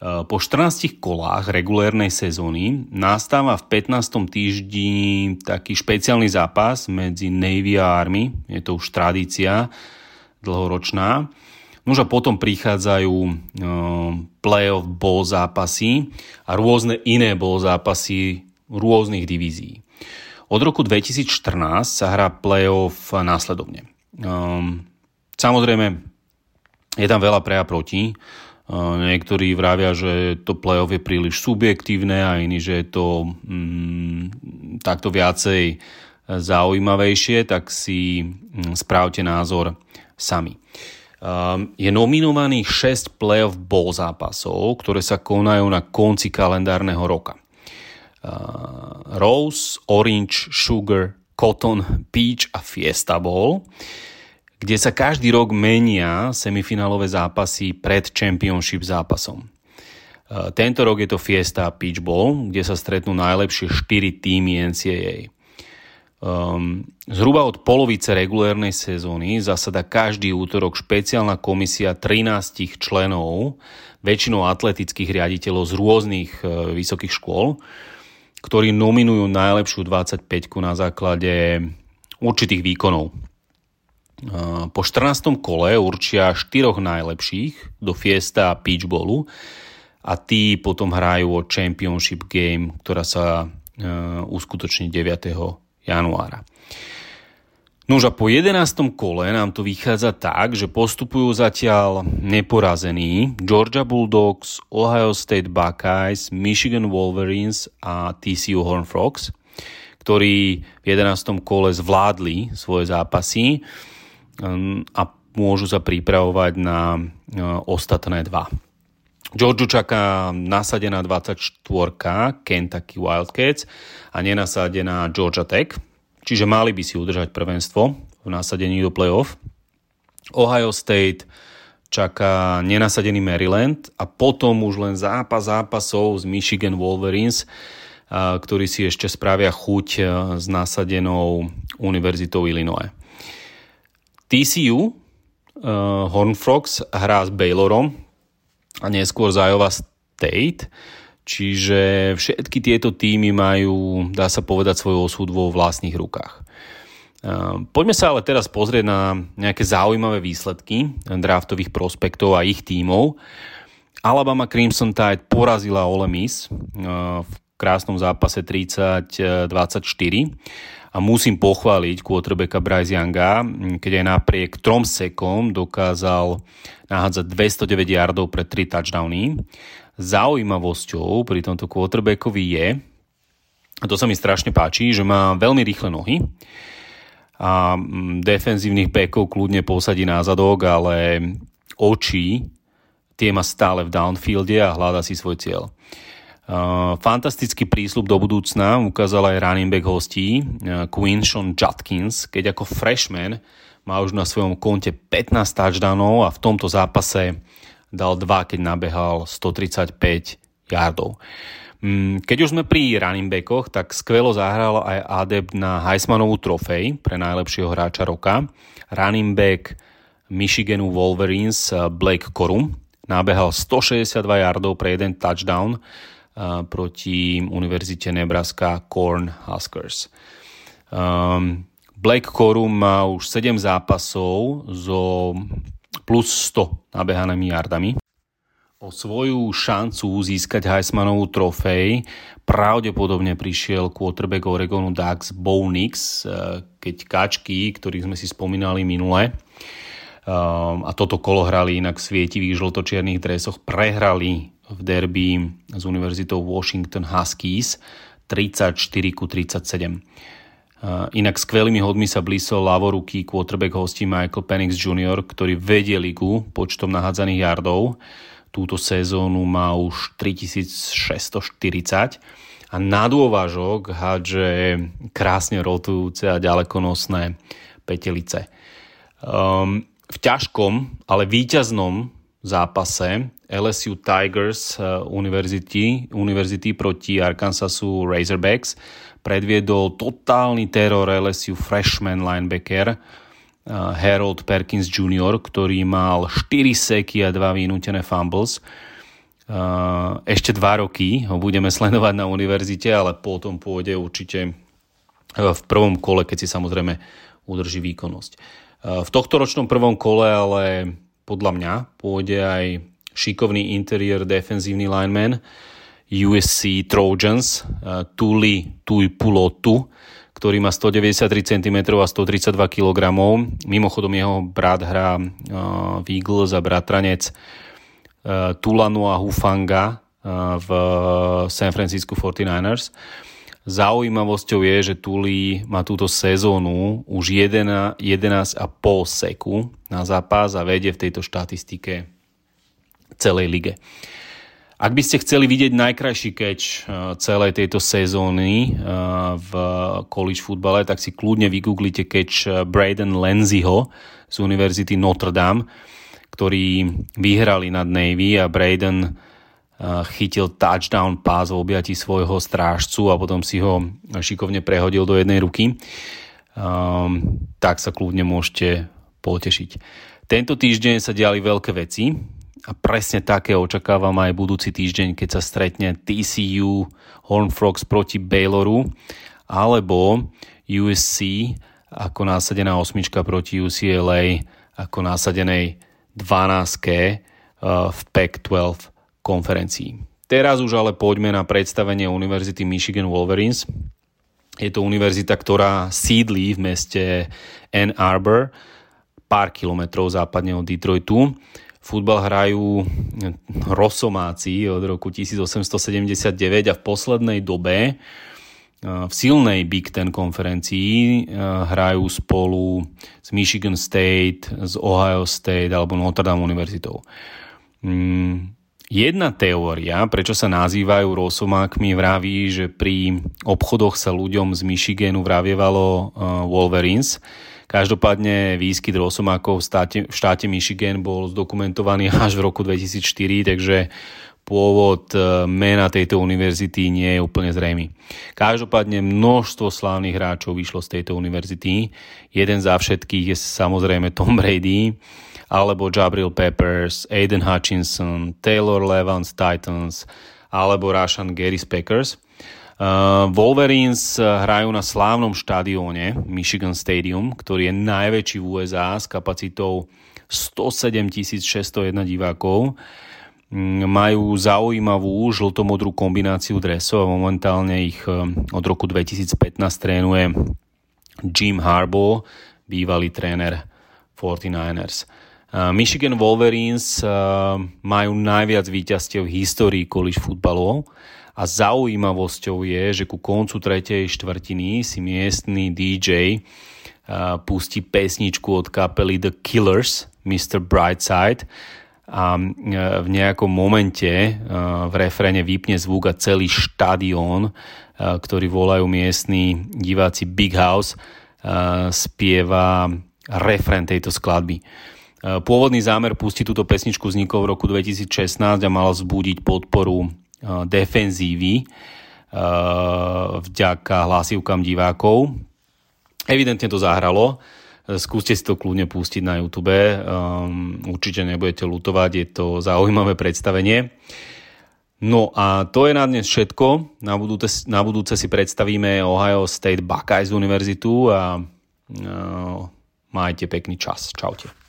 po 14 kolách regulérnej sezóny nastáva v 15. týždni taký špeciálny zápas medzi Navy a Army. Je to už tradícia dlhoročná. Nož a potom prichádzajú playoff bol zápasy a rôzne iné bol zápasy rôznych divízií. Od roku 2014 sa hrá playoff následovne. Samozrejme, je tam veľa pre a proti. Niektorí vravia, že to play-off je príliš subjektívne a iní, že je to mm, takto viacej zaujímavejšie, tak si mm, správte názor sami. Um, je nominovaných 6 play-off ball zápasov, ktoré sa konajú na konci kalendárneho roka. Uh, Rose, Orange, Sugar, Cotton, Peach a Fiesta Bowl kde sa každý rok menia semifinálové zápasy pred championship zápasom. E, tento rok je to Fiesta Peach Bowl, kde sa stretnú najlepšie 4 týmy NCAA. Um, zhruba od polovice regulérnej sezóny zasada každý útorok špeciálna komisia 13 členov, väčšinou atletických riaditeľov z rôznych uh, vysokých škôl, ktorí nominujú najlepšiu 25 na základe určitých výkonov. Po 14. kole určia štyroch najlepších do Fiesta Bowlu a tí potom hrajú o Championship Game, ktorá sa e, uskutoční 9. januára. Nož a po 11. kole nám to vychádza tak, že postupujú zatiaľ neporazení Georgia Bulldogs, Ohio State Buckeyes, Michigan Wolverines a TCU Horn Frogs, ktorí v 11. kole zvládli svoje zápasy Ehm, a môžu sa pripravovať na e, ostatné dva. Georgiu čaká nasadená 24 Kentucky Wildcats a nenasadená Georgia Tech, čiže mali by si udržať prvenstvo v nasadení do playoff. Ohio State čaká nenasadený Maryland a potom už len zápas zápasov z Michigan Wolverines, ktorí si ešte spravia chuť s nasadenou Univerzitou Illinois. TCU Horn hrá s Baylorom a neskôr z State, čiže všetky tieto týmy majú, dá sa povedať, svoj osud vo vlastných rukách. Poďme sa ale teraz pozrieť na nejaké zaujímavé výsledky draftových prospektov a ich tímov. Alabama Crimson Tide porazila Ole Miss v krásnom zápase 30-24 a musím pochváliť quarterbacka Bryce Younga, keď aj napriek trom sekom dokázal nahádzať 209 yardov pre 3 touchdowny. Zaujímavosťou pri tomto quarterbackovi je, a to sa mi strašne páči, že má veľmi rýchle nohy a defenzívnych backov kľudne posadí na zadok, ale oči tie má stále v downfielde a hľada si svoj cieľ. Uh, fantastický prísľub do budúcna ukázal aj running back hostí uh, Quinshon Judkins, keď ako freshman má už na svojom konte 15 touchdownov a v tomto zápase dal 2, keď nabehal 135 yardov. Um, keď už sme pri running backoch, tak skvelo zahral aj adept na Heismanovú trofej pre najlepšieho hráča roka. Running back Michiganu Wolverines uh, Blake Corum nabehal 162 yardov pre jeden touchdown proti Univerzite Nebraska Corn Huskers. Um, Black Corum má už 7 zápasov so plus 100 nabehanými yardami. O svoju šancu získať Heismanovú trofej pravdepodobne prišiel quarterback Oregonu Ducks Bo Nix, eh, keď kačky, ktorých sme si spomínali minule, um, a toto kolo hrali inak v svietivých žltočiernych dresoch, prehrali v derby s Univerzitou Washington Huskies 34 ku 37. Inak skvelými hodmi sa blísol lavoruký quarterback hostí Michael Penix Jr., ktorý vedie ligu počtom nahádzaných yardov. Túto sezónu má už 3640 a na dôvažok hádže krásne rotujúce a ďalekonosné petelice. Um, v ťažkom, ale víťaznom zápase LSU Tigers eh, University, University proti Arkansasu Razorbacks predviedol totálny teror LSU freshman linebacker eh, Harold Perkins Jr., ktorý mal 4 seky a 2 vynútené fumbles. ešte dva roky ho budeme <laughs> sledovať na univerzite, ale potom pôjde určite v prvom kole, keď si samozrejme udrží výkonnosť. V tohto ročnom prvom kole ale podľa mňa pôjde aj šikovný interiér defenzívny lineman USC Trojans Tuli Tuipulotu, ktorý má 193 cm a 132 kg. Mimochodom jeho brat hrá v Eagles a bratranec Eh, Tulanu a Hufanga eh, v San Francisco 49ers. Zaujímavosťou je, že Tuli má túto sezónu už 11,5 seku na zápas a vedie v tejto štatistike celej lige. Ak by ste chceli vidieť najkrajší catch eh, celej tejto sezóny v college futbale, tak si kľudne vygooglite catch Braden Lenzyho z Univerzity Notre Dame ktorí vyhrali nad Navy a Braden eh, chytil touchdown pás v objati svojho strážcu a potom si ho šikovne prehodil do jednej ruky. Um, tak sa kľudne môžete potešiť. Tento týždeň sa diali veľké veci a presne také očakávam aj budúci týždeň, keď sa stretne TCU Horn proti Bayloru alebo USC ako násadená osmička proti UCLA ako násadenej 12 eh, v Pac-12 konferencii. Teraz už ale poďme na predstavenie Univerzity Michigan Wolverines. Je to univerzita, ktorá sídlí v meste Ann Arbor, pár kilometrov západne od Detroitu. Futbal hrajú Rosomáci od roku 1879 a v poslednej dobe v silnej Big Ten konferencii hrajú spolu s Michigan State, s Ohio State alebo Notre Dame univerzitou. Mm, jedna teória, prečo sa nazývajú rosomákmi, vraví, že pri obchodoch sa ľuďom z Michiganu vravievalo Wolverines. Každopádne výskyt rosomákov v štáte, v štáte Michigan bol zdokumentovaný <laughs> až v roku 2004, takže pôvod e, mena tejto univerzity nie je úplne zrejmy. Každopádne množstvo slávnych hráčov vyšlo z tejto univerzity. Jeden za všetkých je samozrejme Tom Brady, alebo Jabril Peppers, Aiden Hutchinson, Taylor Levans Titans, alebo Rashan Gary Packers. Uh, Wolverines hrajú na slávnom štadióne Michigan Stadium, ktorý je najväčší v USA s kapacitou 107 601 divákov. Mm, majú zaujímavú žltomodrú kombináciu dresov a momentálne ich eh, od roku 2015 trénuje Jim Harbaugh, bývalý tréner 49ers. Eh, Michigan Wolverines eh, majú najviac víťazstiev v histórii college futbalov a zaujímavosťou je, že ku koncu tretej štvrtiny si miestný DJ pustí pesničku od kapely The Killers, Mr. Brightside, a e, v nejakom momente e, v refréne vypne zvuk a celý štadión, ktorý volajú miestni diváci Big House, spieva refrén tejto skladby. Pôvodný zámer pustiť túto pesničku vznikol v roku 2016 a mal vzbudiť podporu defenzívy vďaka hlasivkám divákov. Evidentne to zahralo Skúste si to kľudne pustiť na YouTube. Um, určite nebudete lutovať, je to zaujímavé predstavenie. No a to je na dnes všetko. Na budúce, na budúce si predstavíme Ohio State Buckeyes univerzitu a uh, majte pekný čas. Čaute.